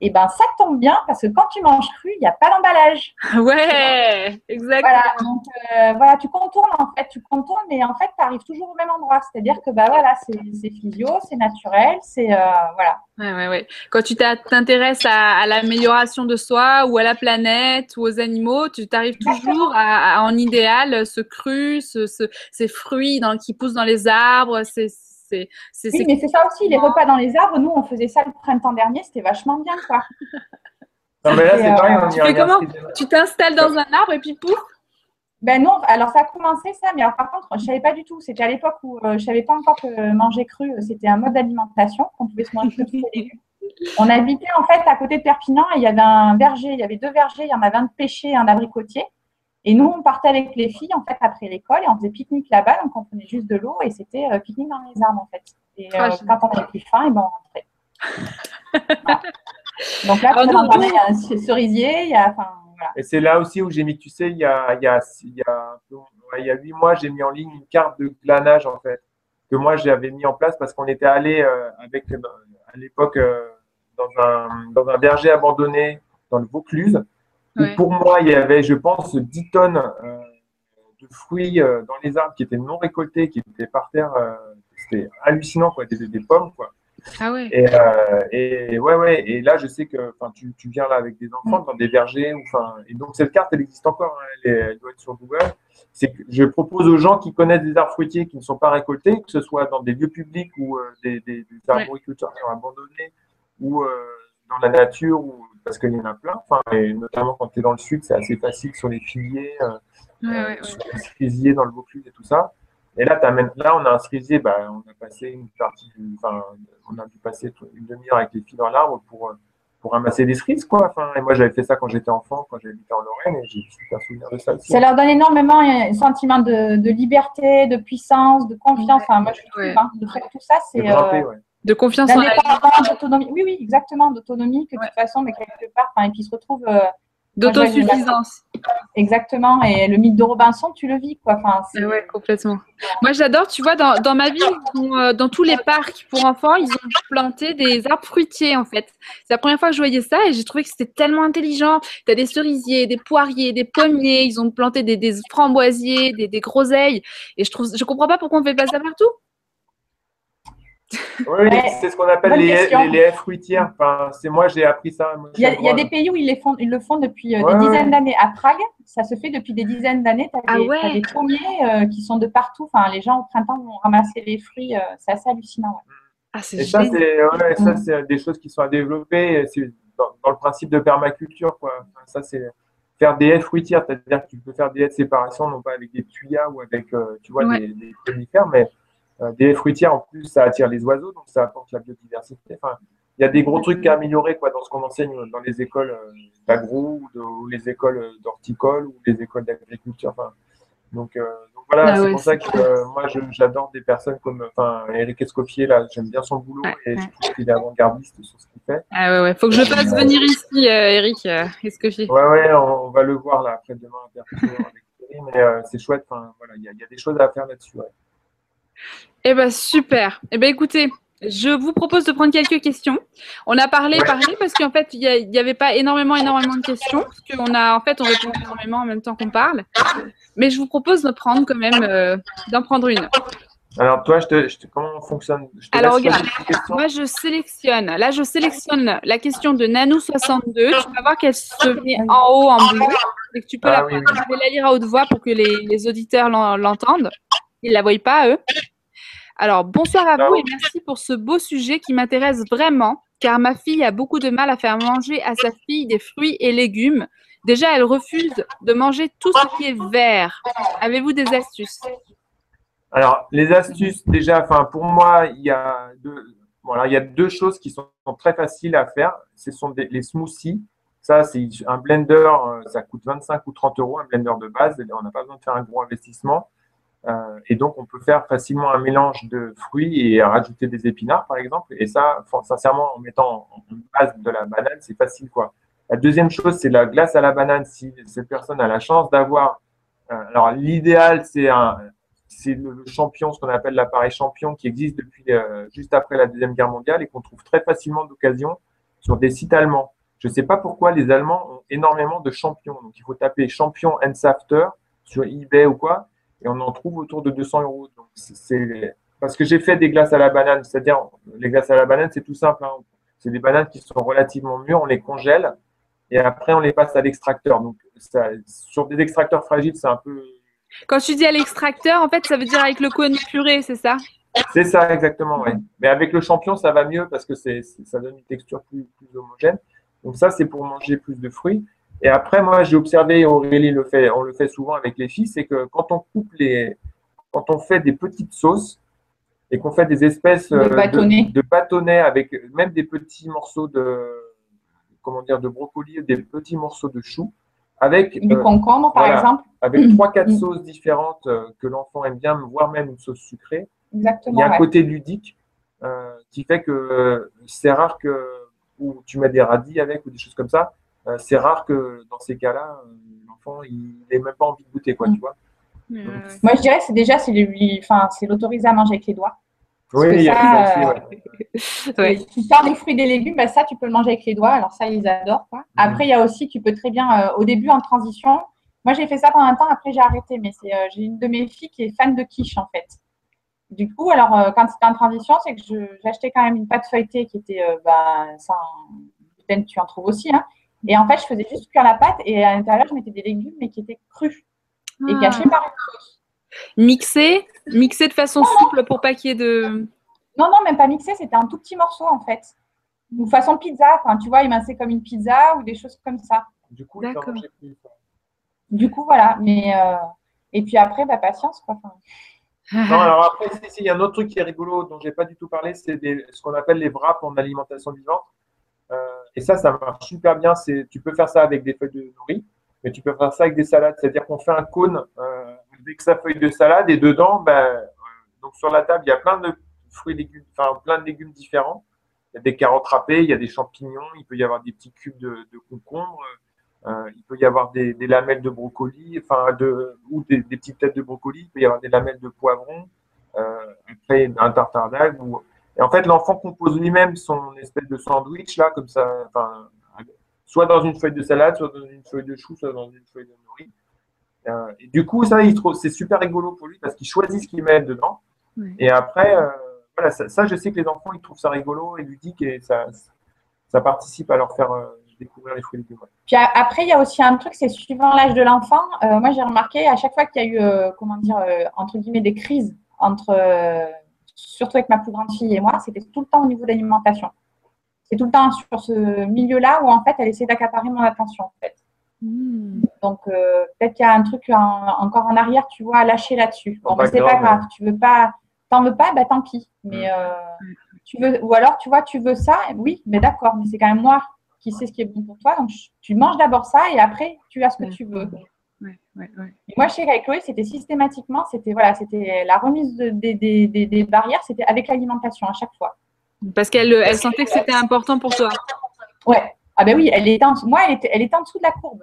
et eh ben ça tombe bien parce que quand tu manges cru, il n'y a pas d'emballage. Ouais, exactement. Voilà, donc euh, voilà, tu contournes en fait, tu contournes, mais en fait, tu arrives toujours au même endroit. C'est-à-dire que bah voilà, c'est physio, c'est naturel, c'est euh, voilà. Ouais, ouais, ouais. Quand tu t'intéresses à, l'amélioration de soi ou à la planète ou aux animaux, tu t'arrives toujours à, en idéal ce cru, ce, ces fruits dans, qui poussent dans les arbres, c'est oui, mais c'est ça aussi, les repas dans les arbres. Nous, on faisait ça le printemps dernier, c'était vachement bien, quoi. Non, mais là, c'est pareil, on y Tu fais comment Tu t'installes dans un arbre et puis pouf ben non, alors ça a commencé ça, mais alors par contre, je ne savais pas du tout. C'était à l'époque où euh, je ne savais pas encore que manger cru, euh, c'était un mode d'alimentation, qu'on pouvait se manger tous les légumes. On habitait en fait à côté de Perpignan et il y avait un verger, il y avait deux vergers, il y en avait un de pêcher et un d'abricotier. Et nous, on partait avec les filles, en fait, après l'école, et on faisait pique-nique là-bas, donc on prenait juste de l'eau, et c'était euh, pique-nique dans les arbres, en fait. Et euh, ah, quand on avait plus faim, et ben, on rentrait. Donc là, il y a un cerisier, il y a, enfin, voilà. Et c'est là aussi où j'ai mis, tu sais, il y a, il y a, il y a, il y a huit mois, j'ai mis en ligne une carte de glanage, en fait, que moi, j'avais mis en place parce qu'on était allé euh, avec, l'époque dans, un, dans un verger abandonné dans le Vaucluse. Pour moi, il y avait, je pense, 10 tonnes de fruits dans les arbres qui étaient non récoltés, qui étaient par terre. C'était hallucinant, quoi, des, des pommes. Quoi. Ah ouais. Et, euh, et, ouais, ouais. Et là, je sais que tu, tu viens là avec des enfants dans des vergers. Enfin, et donc, cette carte, elle existe encore. Hein, elle, doit être sur Google. C'est que je propose aux gens qui connaissent des arbres fruitiers qui ne sont pas récoltés, que ce soit dans des lieux publics ou euh, des, des, des arboriculteurs qui sont abandonnés ou euh, dans la nature, ou, parce qu'il y en a plein. Enfin, et notamment quand tu es dans le sud, c'est assez facile sur les filiers, ouais, sur les cerisiers dans le Vaucluse et tout ça. Et là, là, on a un cerisier, bah, on a passé une partie, enfin, on a dû passer une demi-heure avec les filles dans l'arbre pour, pour ramasser des cerises, quoi. Enfin, et moi, j'avais fait ça quand j'étais enfant, quand j'habitais en Lorraine, et j'ai super souvenir de ça aussi. Ça leur donne énormément un sentiment de, de liberté, de puissance, de confiance. Enfin, moi, je trouve, hein, de faire tout ça, c'est. Euh, de confiance en la d'autonomie. Oui, oui, exactement, d'autonomie, que de toute façon, mais quelque part, et ils se retrouvent. Euh, D'autosuffisance. Exactement. Et le mythe de Robinson, tu le vis, quoi. Enfin, ouais, complètement. Moi, j'adore, tu vois, dans, dans ma ville, euh, dans tous les parcs pour enfants, ils ont planté des arbres fruitiers, en fait. C'est la première fois que je voyais ça et j'ai trouvé que c'était tellement intelligent. Tu as des cerisiers, des poiriers, des pommiers, ils ont planté des, des framboisiers, des, des groseilles. Et je trouve, je comprends pas pourquoi on fait pas ça partout. Oui, c'est ce qu'on appelle les, les, fruitières. Enfin, c'est moi, j'ai appris ça. il, y a, des pays où ils, les font, ils le font depuis euh, des dizaines d'années. À Prague, ça se fait depuis des dizaines d'années. Tu as, ah des pommiers euh, qui sont de partout. Enfin, les gens au printemps vont ramasser les fruits. Euh, c'est assez hallucinant. Ah, Et ça, c'est des choses qui sont à développer. C'est dans, le principe de permaculture. Quoi. ça, c'est faire des haies fruitières. C'est-à-dire que tu peux faire des haies de séparation, non pas avec des tuyas ou avec tu vois, des, des mais euh, des fruitières, en plus, ça attire les oiseaux, donc ça apporte la biodiversité. Enfin, il y a des gros trucs à améliorer quoi, dans ce qu'on enseigne dans les écoles euh, d'agro ou, les écoles d'horticole ou les écoles d'agriculture. Enfin, donc, euh, donc, voilà, ah c'est pour ça que moi j'adore des personnes comme enfin, Eric Escoffier, là, j'aime bien son boulot et je trouve qu'il est avant-gardiste sur ce qu'il fait. Ah ouais, ouais, faut que je passe venir ici, Eric Escoffier. Ouais, ouais, on, va le voir là après-demain avec mais c'est chouette, enfin, voilà, il y, y, a des choses à faire là-dessus. Ouais. Eh bien, super. Eh bien, écoutez, je vous propose de prendre quelques questions. On a parlé, parlé, parce qu'en fait, il n'y avait pas énormément, énormément de questions. Parce qu'on a, en fait, on répond énormément en même temps qu'on parle. Mais je vous propose de prendre quand même, euh, d'en prendre une. Alors, toi, je te, comment fonctionne? Alors, regarde, moi, je sélectionne. Là, je sélectionne la question de Nanou62. Tu vas voir qu'elle se met en haut en bleu. Et que tu peux ah la, Je vais la lire à haute voix pour que les, les auditeurs l'entendent. Ils ne la voient pas, eux. Alors, bonsoir à vous et merci pour ce beau sujet qui m'intéresse vraiment, car ma fille a beaucoup de mal à faire manger à sa fille des fruits et légumes. Déjà, elle refuse de manger tout ce qui est vert. Avez-vous des astuces? Alors, les astuces, déjà, enfin, pour moi, il y a deux, voilà, il y a deux choses qui sont très faciles à faire. Ce sont les smoothies. Ça, c'est un blender, euh, ça coûte 25 ou 30 euros, un blender de base. On n'a pas besoin de faire un gros investissement. Euh, et donc, on peut faire facilement un mélange de fruits et rajouter des épinards, par exemple. Et ça, sincèrement, en mettant en base de la banane, c'est facile, quoi. La deuxième chose, c'est la glace à la banane. Si cette personne a la chance d'avoir, euh, alors l'idéal, c'est un, c'est le champion, ce qu'on appelle l'appareil champion, qui existe depuis euh, juste après la deuxième guerre mondiale et qu'on trouve très facilement d'occasion sur des sites allemands. Je ne sais pas pourquoi les Allemands ont énormément de champions. Donc, il faut taper champion Safter sur eBay ou quoi et on en trouve autour de 200 euros. Donc, c'est parce que j'ai fait des glaces à la banane, c'est-à-dire les glaces à la banane, c'est tout simple. Hein. C'est des bananes qui sont relativement mûres, on les congèle et après on les passe à l'extracteur. Donc, ça, sur des extracteurs fragiles, c'est un peu. Quand tu dis à l'extracteur, en fait, ça veut dire avec le cône puré, c'est ça? C'est ça, exactement, oui. Mais avec le champion, ça va mieux parce que c'est, ça donne une texture plus, plus homogène. Donc, ça, c'est pour manger plus de fruits. Et après, moi, j'ai observé, Aurélie le fait, on le fait souvent avec les filles, c'est que quand on coupe les, quand on fait des petites sauces et qu'on fait des espèces de bâtonnets. De, bâtonnets avec même des petits morceaux de, comment dire, de brocoli, des petits morceaux de choux, avec du euh, concombre par exemple, avec trois quatre sauces différentes euh, que l'enfant aime bien, voire même une sauce sucrée. Exactement. Il y a un côté ludique euh, qui fait que c'est rare que ou tu mets des radis avec ou des choses comme ça euh, c'est rare que dans ces cas-là, euh, l'enfant, il n'ait même pas envie de goûter, quoi, tu vois. Moi, je dirais c'est déjà c'est lui, enfin, c'est l'autoriser à manger avec les doigts. Oui, que il y a ça, ça aussi, euh, ouais. Ouais. Tu sors des fruits et des légumes, bah, ça, tu peux le manger avec les doigts. Alors ça, ils adorent. Quoi. Après, il y a aussi, tu peux très bien, euh, au début, en transition, moi, j'ai fait ça pendant un temps, après, j'ai arrêté. Mais c'est, euh, j'ai une de mes filles qui est fan de quiche, en fait. Du coup, alors, euh, quand c'était en transition, c'est que je- j'achetais quand même une pâte feuilletée qui était, euh, bah, sans gluten, tu en trouves aussi. Hein. Et en fait, je faisais juste cuire la pâte et à l'intérieur, je mettais des légumes, mais qui étaient crus et Ah. cachés par une sauce. Mixer, mixer de façon souple pour pas qu'il y ait de. Non, non, même pas mixé, c'était un tout petit morceau, en fait. Ou façon pizza, enfin, tu vois, émincé comme une pizza ou des choses comme ça. Du coup, D'accord. plus. Du coup, voilà. Mais euh, et puis après, bah, patience, quoi. Enfin, Non, alors après, si, si, il y a un autre truc qui est rigolo dont j'ai pas du tout parlé, c'est des- ce qu'on appelle les wraps en alimentation vivante. Et ça, ça marche super bien. Tu peux faire ça avec des feuilles de nourrice, mais tu peux faire ça avec des salades. C'est-à-dire qu'on fait un cône euh, avec sa feuille de salade et dedans, ben, euh, donc sur la table, il y a plein de fruits légumes, enfin plein de légumes différents. Il y a des carottes râpées, il y a des champignons, il peut y avoir des petits cubes de, de concombre, euh, il peut y avoir des, lamelles de brocoli, enfin ou des, petites têtes de brocoli, il peut y avoir des lamelles de poivron, après un tartare d'algues. Et en fait, l'enfant compose lui-même son espèce de sandwich là, comme ça, enfin, soit dans une feuille de salade, soit dans une feuille de chou, soit dans une feuille de nourrice. Euh, et du coup, ça, il trouve, c'est super rigolo pour lui parce qu'il choisit ce qu'il met dedans. Et après, euh, voilà, ça, ça, je sais que les enfants, ils trouvent ça rigolo et ludique et ça, ça participe à leur faire euh, découvrir les fruits et légumes. Puis a- après, il y a aussi un truc, c'est suivant l'âge de l'enfant. moi, j'ai remarqué à chaque fois qu'il y a eu, comment dire, entre guillemets, des crises entre, surtout avec ma plus grande fille et moi, c'était tout le temps au niveau de l'alimentation. C'est tout le temps sur ce milieu-là où en fait, elle essaie d'accaparer mon attention. En fait. Hmm. Donc euh, peut-être qu'il y a un truc en- encore en arrière, tu vois, à lâcher là-dessus. Bon, mais c'est pas grave. Tu veux pas, t'en veux pas, bah tant pis. Mais euh, tu veux, ou alors tu vois, tu veux ça, oui, mais d'accord, mais c'est quand même moi qui sais ce qui est bon pour toi. Donc je- tu manges d'abord ça et après tu as ce que Ouais. tu veux. Ouais, ouais. Et moi, qu'avec Chloé, c'était systématiquement, c'était voilà, c'était la remise de- des, des- des- des barrières, c'était avec l'alimentation à chaque fois. Parce qu'elle elle sentait que c'était important pour toi. Ouais. Ah ben oui, elle était en, moi, elle était, elle était en dessous de la courbe.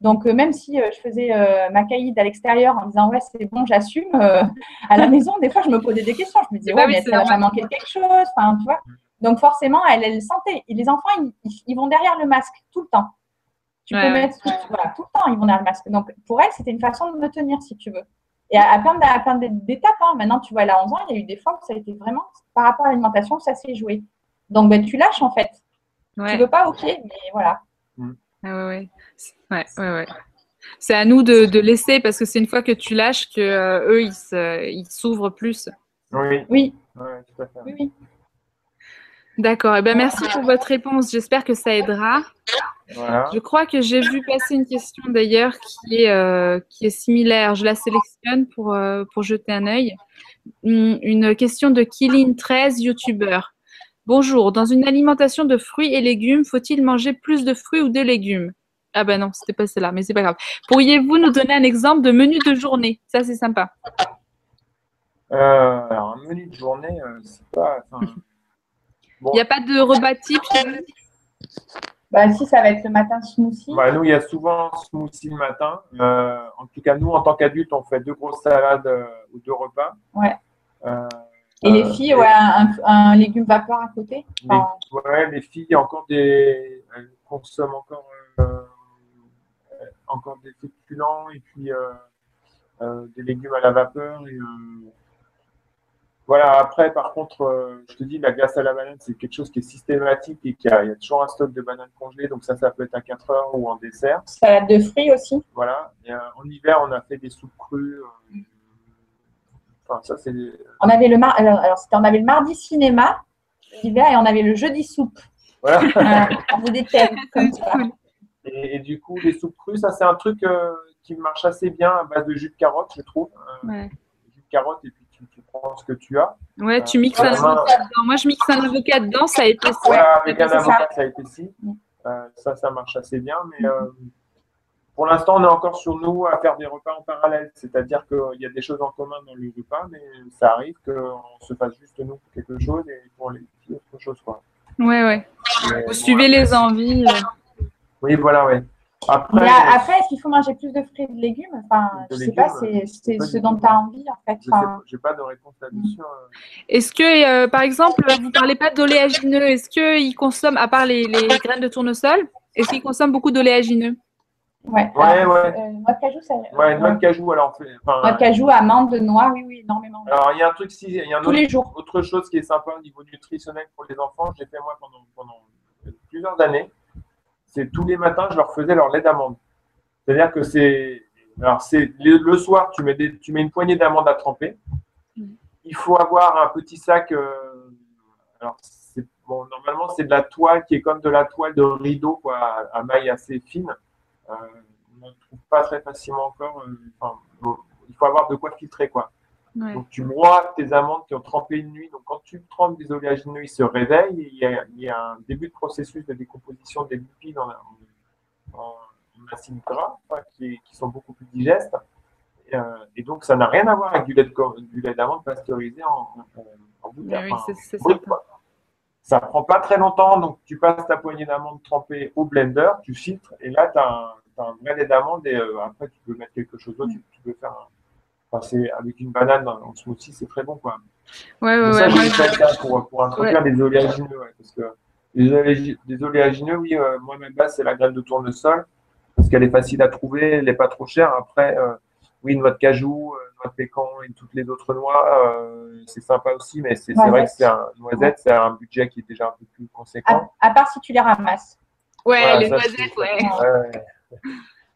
Donc euh, même si euh, je faisais euh, ma caïd à l'extérieur en disant ouais c'est bon, j'assume, euh, à la maison des fois je me posais des questions. Je me disais Bah ouais mais ça va manquer quelque chose, enfin tu vois. Donc forcément elle, elle sentait. Et les enfants ils vont derrière le masque tout le temps. Tu Ouais, peux ouais. mettre voilà, tout le temps ils vont derrière le masque. Donc pour elle c'était une façon de me tenir si tu veux. Et à, à plein de- à plein d'étapes. hein. Maintenant tu vois elle a 11 ans, il y a eu des fois où ça a été vraiment par rapport à l'alimentation ça s'est joué. Donc ben, tu lâches en fait. Ouais. Tu veux pas ok mais voilà. Ah ouais, ouais. C'est- ouais, ouais, ouais. C'est à nous de, de laisser parce que c'est une fois que tu lâches que euh, eux ils s'ouvrent plus. Oui, Oui, ouais, tout à fait. oui, oui. D'accord. Eh ben merci pour votre réponse. J'espère que ça aidera. Voilà. Je crois que j'ai vu passer une question d'ailleurs qui est euh, qui est similaire. Je la sélectionne pour euh, pour jeter un œil. Hum, Une question de Kilin 13 youtubeur. Bonjour. Dans une alimentation de fruits et légumes, faut-il manger plus de fruits ou de légumes? Ah ben non, c'était pas celle-là, mais c'est pas grave. Pourriez-vous nous donner un exemple de menu de journée? Ça c'est sympa. Euh, alors, un menu de journée, euh, c'est pas. enfin, bon, Il n'y a pas de repas type Bah, si, ça va être le matin smoothie. bah, nous, il y a souvent smoothie le matin. Euh, en tout cas, nous, en tant qu'adultes, on fait deux grosses salades euh, ou deux repas. Ouais. Euh, Et les euh, filles, ouais, un, un légume vapeur à côté. Les, Enfin, ouais, les filles, encore des, elles consomment encore, encore des féculents et puis euh, euh, des légumes à la vapeur. Et, euh, voilà, après, par contre, euh, je te dis, la glace à la banane, c'est quelque chose qui est systématique et qui a, il y a toujours un stock de bananes congelées. Donc, ça, ça peut être à 4 heures ou en dessert. salade de fruits aussi. Voilà. Et, euh, en hiver, on a fait des soupes crues. euh, Enfin, ça, c'est. On avait le, mar... alors, alors, c'était- on avait le mardi cinéma l'hiver et on avait le jeudi soupe. Voilà. On faisait des thèmes comme ça. Et, et du coup, les soupes crues, ça, c'est un truc euh, qui marche assez bien à base de jus de carotte, je trouve. Euh, Ouais. Jus de carotte, et puis tu, tu prends ce que tu as. Ouais, tu mixes Ouais, un ouais. avocat dedans. Moi, je mixe un avocat dedans, ça épaissit. Voilà, avec un ça. avocat, ça épaissit. Mm. Euh, ça, ça marche assez bien. Mais euh, pour l'instant, on est encore sur nous à faire des repas en parallèle. C'est-à-dire qu'il y a des choses en commun dans le repas, mais ça arrive qu'on se fasse juste nous pour quelque chose et pour les filles autre chose. Quoi. Ouais, ouais. Mais, Vous bon, suivez les envies. euh. Oui, voilà, oui. Après, après est-ce qu'il faut manger plus de fruits et de légumes? Enfin, je ne sais pas, c'est ce dont tu as envie en fait. Je n'ai pas de réponse là-dessus. Hein. Est-ce que, par exemple, vous ne parlez pas d'oléagineux Est-ce qu'ils consomment, à part les, les graines de tournesol, est-ce qu'ils consomment beaucoup d'oléagineux? Ouais, ouais. ouais. Euh, noix de cajou, ça. Ouais, noix de cajou, alors. Noix de cajou, amande, noix, oui, oui, énormément. Alors, il y a un truc, si, il y a un Tous autre, les jours. autre chose qui est sympa au niveau nutritionnel pour les enfants, j'ai fait moi pendant, pendant plusieurs années, c'est tous les matins, je leur faisais leur lait d'amande. C'est-à-dire que c'est. Alors, c'est le, soir, tu mets, des, tu mets une poignée d'amandes à tremper. Il faut avoir un petit sac. Euh, alors, bon, normalement, c'est de la toile qui est comme de la toile de rideau, quoi, à maille assez fine. Euh, on ne trouve pas très facilement encore. Euh, il faut avoir de quoi filtrer, quoi. Donc, tu broies tes amandes qui ont trempé une nuit. Donc, quand tu trempes des oléagineux, ils se réveillent. il, y a, un début de processus de décomposition des lipides en, en, acides gras qui, sont beaucoup plus digestes. Et, euh, donc, ça n'a rien à voir avec du lait d'amande pasteurisé en, en, bouteille. Oui, ça prend pas très longtemps, donc tu passes ta poignée d'amandes trempée au blender, tu filtres, et là, tu as, un vrai lait d'amande, et euh, après, tu peux mettre quelque chose d'autre, tu, peux faire Enfin, c'est avec une banane en smoothie, c'est très bon, quoi. Ouais, ouais, ça, ouais. ça pour, pour introduire des oléagineux, parce que les, oléagineux, oui, euh, moi, ma base, c'est la graine de tournesol, parce qu'elle est facile à trouver, elle n'est pas trop chère. Après, euh, oui, noix de cajou, noix de pécan et toutes les autres noix, euh, c'est sympa aussi, mais c'est vrai que c'est un noisette, c'est un budget qui est déjà un peu plus conséquent. À, part si tu les ramasses. Ouais, les noisettes, ouais.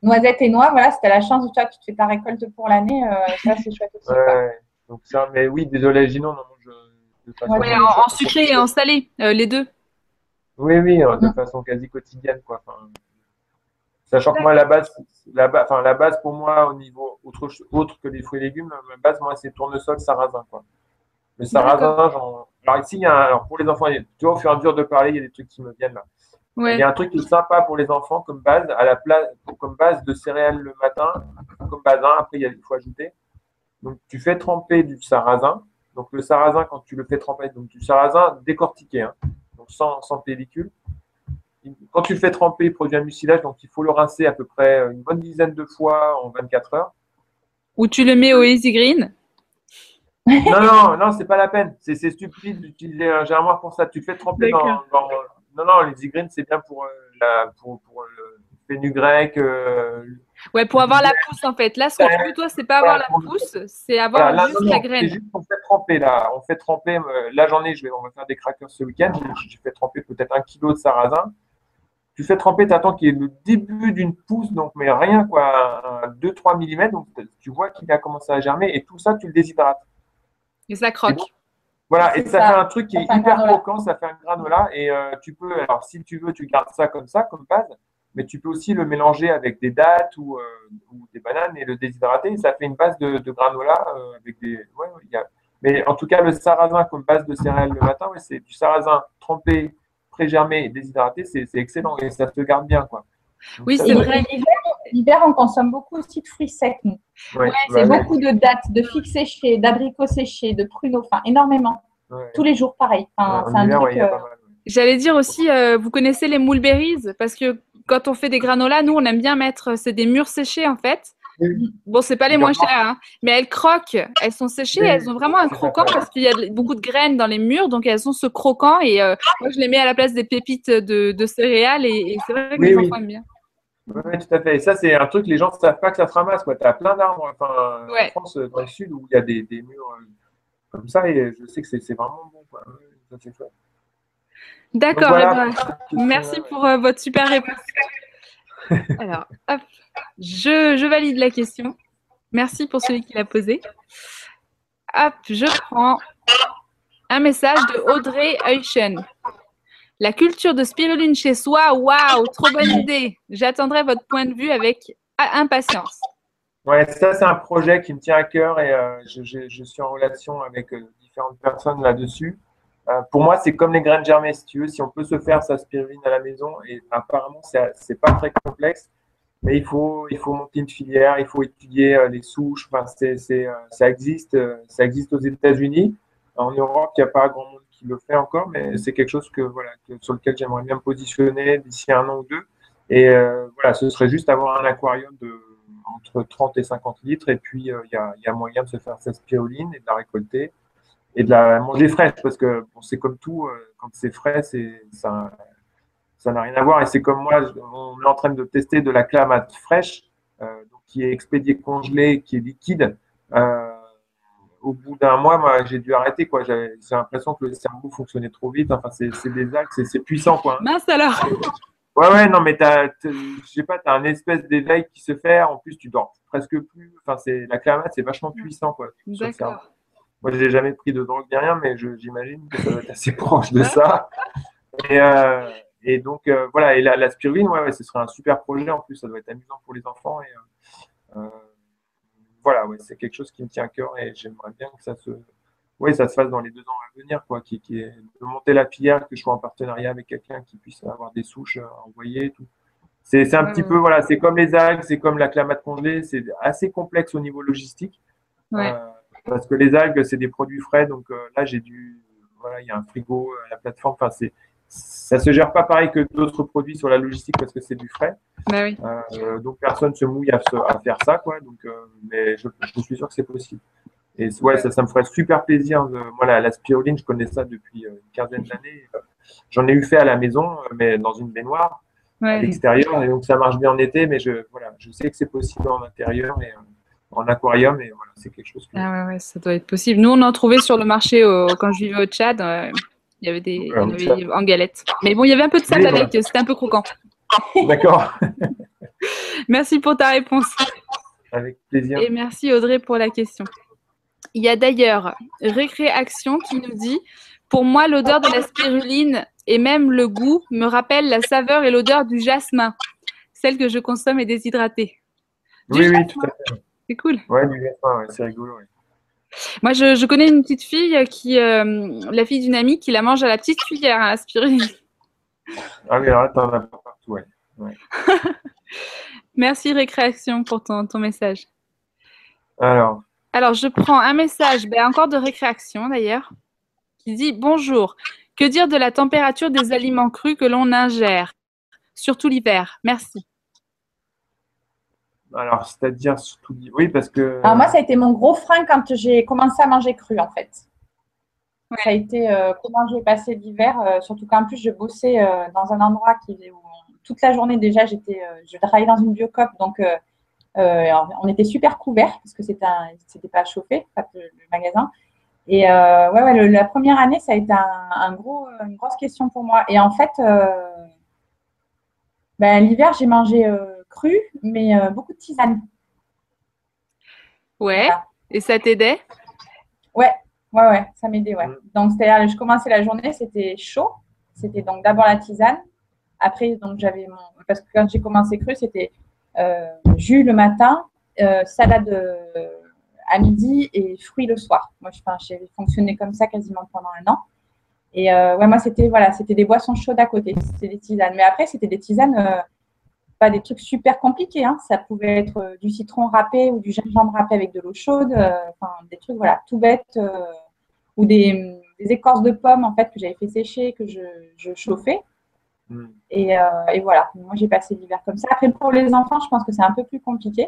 Noisettes et noix, voilà, si tu as la chance, toi, tu te fais ta récolte pour l'année, euh, ça c'est chouette aussi. Ouais, donc ça, mais oui, des oléagineux, on en mange de façon. Ouais, en, sucré et en salé, euh, les deux. Oui, oui, de façon quasi quotidienne, quoi. Enfin, Sachant que moi, la base, la, enfin, la base pour moi, au niveau autre, autre que les fruits et légumes, ma base, moi, c'est tournesol, sarrasin. Quoi. Le sarrasin, genre... alors ici, il y a alors pour les enfants, tu vois, au fur et à mesure de parler, il y a des trucs qui me viennent là. Il y a un truc qui est sympa pour les enfants comme base, à la place, comme base de céréales le matin, comme base 1, après il, faut ajouter. Donc tu fais tremper du sarrasin. Donc le sarrasin, quand tu le fais tremper, donc du sarrasin décortiqué, hein, donc sans, sans pellicule quand tu le fais tremper, il produit un mucilage, donc il faut le rincer à peu près une bonne dizaine de fois en 24 heures. Ou tu le mets au Easy Green? Non, non, non, c'est pas la peine. C'est stupide d'utiliser un germoir pour ça. Tu le fais tremper dans, Non, non, l'Easy Green, c'est bien pour, euh, la, pour, le fenugrec. Euh, ouais, pour avoir la pousse en fait. Là, ce qu'on veut, toi, c'est pas avoir la pousse, c'est avoir juste la graine. C'est juste qu'on fait tremper là. On fait tremper. Euh, là, j'en ai. Je vais, on va faire des crackers ce week-end. J'ai fait tremper peut-être un kilo de sarrasin tu fais tremper, tu attends qu'il y ait le début d'une pousse, donc mais rien, quoi, 2-3 mm, donc tu vois qu'il a commencé à germer, et tout ça, tu le déshydrates. Et ça croque. Voilà, et ça, fait un truc qui est hyper croquant, ça fait un granola, et euh, tu peux, alors si tu veux, tu gardes ça comme ça, comme base, mais tu peux aussi le mélanger avec des dattes ou, euh, des bananes et le déshydrater, et ça fait une base de, granola euh, avec des. Ouais, y a... Mais en tout cas, le sarrasin comme base de céréales le matin, c'est du sarrasin trempé pré-germé et déshydraté, c'est excellent et ça se garde bien. Quoi. oui, c'est vrai. L'hiver, on consomme beaucoup aussi de fruits secs. c'est beaucoup de dattes, de figues séchées, d'abricots séchés, de pruneaux, enfin énormément. Tous les jours, pareil. Euh, J'allais dire aussi, euh, vous connaissez les mulberries? Parce que quand on fait des granolas, nous, on aime bien mettre, c'est des mûres séchées en fait. Bon, c'est pas les moins chères, hein, mais elles croquent. Elles sont séchées, elles ont vraiment un croquant parce qu'il y a beaucoup de graines dans les murs, donc elles ont ce croquant. Et euh, moi, je les mets à la place des pépites de, céréales et, c'est vrai que les enfants aiment bien. Oui, tout à fait. Et ça, c'est un truc, les gens ne savent pas que ça se ramasse. Tu as plein d'arbres enfin, en France, dans le sud, où il y a des, des murs euh, comme ça, et je sais que c'est vraiment bon. Quoi. D'accord, merci pour euh, votre super réponse. Alors, hop. Je, valide la question. Merci pour celui qui l'a posé. Hop, je prends un message de Audrey Euchen. La culture de spiruline chez soi, waouh, trop bonne idée. J'attendrai votre point de vue avec impatience. Ouais, ça c'est un projet qui me tient à cœur et euh, je, suis en relation avec euh, différentes personnes là-dessus. Euh, pour moi, c'est comme les graines germées, si tu veux. Si on peut se faire sa spiruline à la maison, et apparemment, c'est pas très complexe. Mais il faut, monter une filière, il faut étudier les souches. Enfin, ça existe, ça existe aux États-Unis. En Europe, il n'y a pas grand monde qui le fait encore, mais c'est quelque chose que voilà, sur lequel j'aimerais bien me positionner d'ici un an ou deux. Et voilà, ce serait juste avoir un aquarium de entre 30 et 50 litres. Et puis, il y, a, moyen de se faire sa spiruline et de la récolter et de la manger fraîche parce que c'est comme tout, quand c'est frais, ça ça n'a rien à voir. Et c'est comme moi, on est en train de tester de la clamate fraîche, donc qui est expédiée congelée, qui est liquide au bout d'un mois, moi, j'ai dû arrêter. Quoi. J'ai, l'impression que le cerveau fonctionnait trop vite. Enfin, c'est, des c'est, puissant. Quoi. Mince alors Ouais, ouais, non, mais je sais pas, tu as un espèce d'éveil qui se fait. En plus, tu dors presque plus. Enfin, c'est, la clamate, c'est vachement puissant. Quoi, D'accord. Moi, je n'ai jamais pris de drogue ni rien, mais j'imagine que ça doit être assez proche de ça. Et, euh, et donc, euh, voilà. Et la, la spiruline, ouais, ouais, ce serait un super projet. En plus, ça doit être amusant pour les enfants. Et, euh, voilà, ouais, c'est quelque chose qui me tient à cœur et j'aimerais bien que ça se, ouais, ça se fasse dans les deux ans à venir, quoi, qui, qui est de monter la filière, que je sois en partenariat avec quelqu'un qui puisse avoir des souches à envoyer tout. C'est un petit peu, voilà, c'est comme les algues, c'est comme la clamate congelée, c'est assez complexe au niveau logistique. Euh, parce que les algues, c'est des produits frais, donc euh, là, j'ai dû, voilà, il y a un frigo à la plateforme, enfin, c'est ça se gère pas pareil que d'autres produits sur la logistique parce que c'est du frais. Bah oui. euh, donc personne se mouille à, à faire ça, quoi. Donc, euh, mais je, je, suis sûr que c'est possible. Et ouais, ça, ça me ferait super plaisir. De, moi, la, la, spiruline, je connais ça depuis euh, une quinzaine d'années. J'en ai eu fait à la maison, mais dans une baignoire ouais. à l'extérieur. Et donc ça marche bien en été, mais je, voilà, je sais que c'est possible en intérieur et en aquarium. Et voilà, c'est quelque chose. Que... Ah ouais, ouais, ça doit être possible. Nous, on en trouvait sur le marché au, quand je vivais au Tchad. Il y avait des avait en galette. Mais bon, il y avait un peu de sable avec, c'était un peu croquant. D'accord. merci pour ta réponse. Avec plaisir. Et merci Audrey pour la question. Il y a d'ailleurs Récréaction qui nous dit Pour moi, l'odeur de la spiruline et même le goût me rappellent la saveur et l'odeur du jasmin, celle que je consomme est déshydratée. Du oui, jasmin. oui, tout à fait. C'est cool. Ouais, du jasmin, ouais, c'est rigolo. Ouais. Moi, je, je, connais une petite fille qui, euh, la fille d'une amie, qui la mange à la petite cuillère à aspirer. Ah oui, alors t'en as pas partout, ouais. ouais. Merci Récréation pour ton, ton, message. Alors. Alors, je prends un message, ben, encore de Récréation d'ailleurs, qui dit Bonjour. Que dire de la température des aliments crus que l'on ingère, surtout l'hiver Merci. Alors, c'est-à-dire surtout. Oui, parce que. Alors, moi, ça a été mon gros frein quand j'ai commencé à manger cru, en fait. Ouais. Ça a été euh, comment j'ai passé l'hiver, euh, surtout qu'en plus, je bossais euh, dans un endroit qui, où toute la journée déjà, j'étais, je travaillais dans une biocop, donc on était super couverts parce que c'était, c'était pas chauffé, pas le, le magasin. Et ouais, ouais le, la première année, ça a été un, un, gros, une grosse question pour moi. Et en fait, ben, l'hiver, j'ai mangé cru, mais euh, beaucoup de tisane. Ouais. Voilà. Et ça t'aidait? Ouais, ouais, ouais, ça m'aidait, ouais. Donc, c'est-à-dire, je commençais la journée, c'était chaud. C'était donc d'abord la tisane. Après, donc, j'avais mon. Parce que quand j'ai commencé cru, c'était euh, jus le matin, euh, salade euh, à midi et fruits le soir. Moi, j'ai fonctionné comme ça quasiment pendant un an. Et euh, ouais, moi, c'était voilà, c'était des boissons chaudes à côté. C'était des tisanes. Mais après, c'était des tisanes euh, pas des trucs super compliqués. Hein. Ça pouvait être euh, du citron râpé ou du gingembre râpé avec de l'eau chaude. Euh, enfin, des trucs voilà, tout bêtes. Euh, ou des, des, écorces de pommes en fait que j'avais fait sécher, que je, je chauffais. Mm. Et, et, voilà, moi j'ai passé l'hiver comme ça. Après, pour les enfants, je pense que c'est un peu plus compliqué.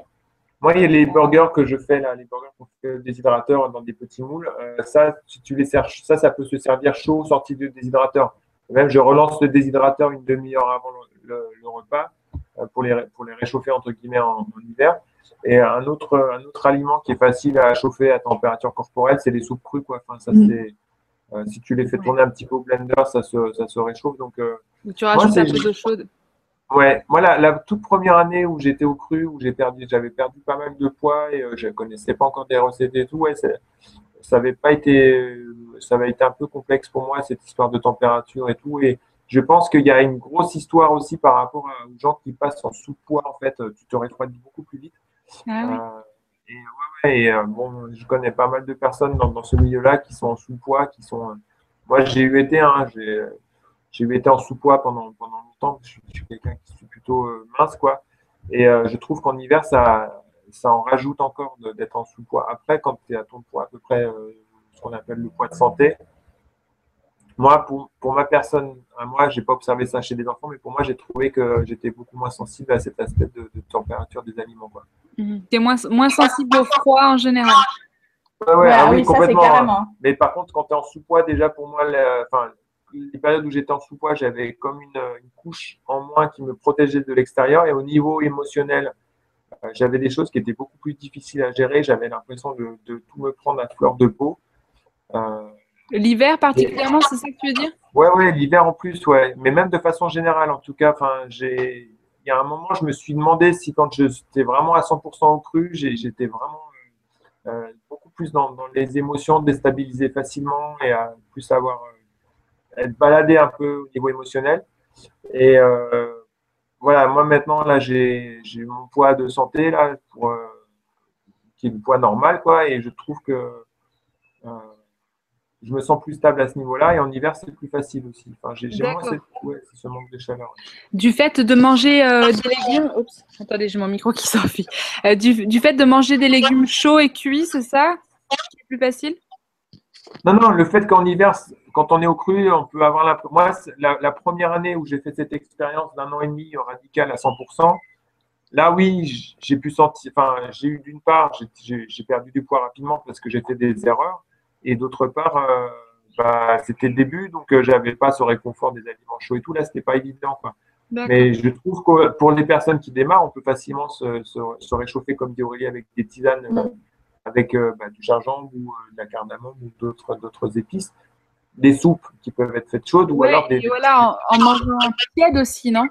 Moi, il y a les burgers que je fais là, les burgers fait déshydrateur dans des petits moules. Euh, ça, si tu les sers, ça, ça peut se servir chaud, sorti du déshydrateur. Même, je relance le déshydrateur une demi-heure avant le, le, le repas pour les, pour les réchauffer entre guillemets en, en, hiver. Et un autre, un autre aliment qui est facile à chauffer à température corporelle, c'est les soupes crues. Quoi. Enfin, ça, mmh. c'est, euh, si tu les fais tourner un petit peu au blender, ça se, ça se réchauffe. Donc, euh, tu rajoutes un peu d'eau chaude. Ouais, moi, la, la, toute première année où j'étais au cru, où j'ai perdu, j'avais perdu pas mal de poids et euh, je ne connaissais pas encore des recettes et tout, ouais, ça avait pas été, ça avait été un peu complexe pour moi, cette histoire de température et tout. Et je pense qu'il y a une grosse histoire aussi par rapport aux gens qui passent en sous-poids. En fait, tu te refroidis beaucoup plus vite. Ah, oui. euh, et, ouais, ouais, et euh, bon, je connais pas mal de personnes dans, dans ce milieu-là qui sont en sous-poids, qui sont. Euh, moi, j'ai eu été, hein, j'ai, eu été en sous-poids pendant pendant longtemps. Je suis, je suis quelqu'un qui suis plutôt mince, quoi. Et je trouve qu'en hiver, ça ça en rajoute encore d'être en sous-poids. Après, quand tu es à ton poids à peu près ce qu'on appelle le poids de santé, moi, pour, pour ma personne, moi, j'ai pas observé ça chez des enfants, mais pour moi, j'ai trouvé que j'étais beaucoup moins sensible à cet aspect de, de température des aliments. Quoi. Mhm. Tu es moins, moins sensible au froid en général. Ouais, ouais, Ouais, ah ah oui, oui, complètement. hein. Mais par contre, quand tu es en sous-poids, déjà pour moi, la- les périodes où j'étais en sous-poids, j'avais comme une, une couche en moins qui me protégeait de l'extérieur. Et au niveau émotionnel, euh, j'avais des choses qui étaient beaucoup plus difficiles à gérer. J'avais l'impression de, de tout me prendre à fleur de peau. Euh, L'hiver particulièrement, c'est ça que tu veux dire? Ouais, ouais, l'hiver en plus, ouais. Mais même de façon générale, en tout cas, enfin, j'ai, il y a un moment, je me suis demandé si quand j'étais vraiment à 100% au cru, j'étais vraiment euh, euh, beaucoup plus dans, dans les émotions, déstabilisé facilement et à plus savoir euh, être baladé un peu au niveau émotionnel. Et euh, voilà, moi maintenant, là, j'ai, j'ai mon poids de santé, là, pour, qui est le poids normal, quoi, et je trouve que je me sens plus stable à ce niveau-là. Et en hiver, c'est plus facile aussi. Enfin, j'ai, moins cette, ouais, ce manque de chaleur. Du fait de manger euh, des légumes. Oups, attendez, j'ai mon micro qui s'enfuit. Euh, du, du fait de manger des légumes chauds et cuits, c'est ça? C'est plus facile? Non, non, le fait qu'en hiver, quand on est au cru, on peut avoir l'impression. Moi, la, la première année où j'ai fait cette expérience d'un an et demi radical à 100%, là, oui, j'ai pu sentir. Enfin, j'ai eu d'une part, j'ai perdu du poids rapidement parce que j'ai fait des erreurs. Et d'autre part, euh, bah, c'était le début, donc euh, j'avais pas ce réconfort des aliments chauds et tout. Là, c'était pas évident. Quoi. Mais je trouve que pour les personnes qui démarrent, on peut facilement se, se, se réchauffer, comme dit Aurélie, avec des tisanes, euh, avec euh, bah, du gingembre ou de la cardamome ou d'autres d'autres épices. Des soupes qui peuvent être faites chaudes ou Ouais, alors des. et voilà, en, en mangeant tiède aussi, non?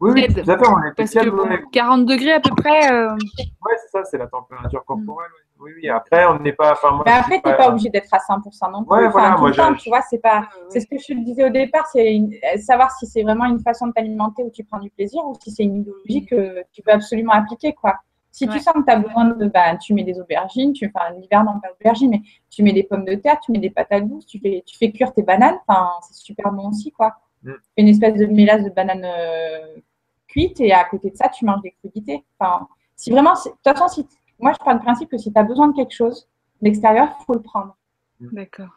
Oui, oui, tout à fait. On est Parce que bon, ouais. 40 degrés à peu près. euh, Ouais, c'est ça, c'est la température corporelle. ouais. Oui, oui. Après, on n'est pas. Enfin, moi, Mais je après, tu n'es pas obligé d'être à 100% non plus. Ouais, Enfin, voilà, tout moi, le temps, j'ai- tu vois, c'est pas. C'est ce que je te disais au départ, c'est une- savoir si c'est vraiment une façon de t'alimenter où tu prends du plaisir ou si c'est une idéologie que tu veux absolument appliquer, quoi. Si Ouais. tu sens que tu as besoin de, bah, tu mets des aubergines, tu, enfin, l'hiver, non, pas d'aubergines, mais tu mets des pommes de terre, tu mets des patates douces, tu fais, tu fais cuire tes bananes, enfin, c'est super bon aussi, quoi. Mm. Tu fais une espèce de mélasse de bananes euh, cuites et à côté de ça, tu manges des crudités. Enfin, si vraiment, de toute façon, si, moi, je pars du principe que si tu as besoin de quelque chose, l'extérieur, il faut le prendre. D'accord.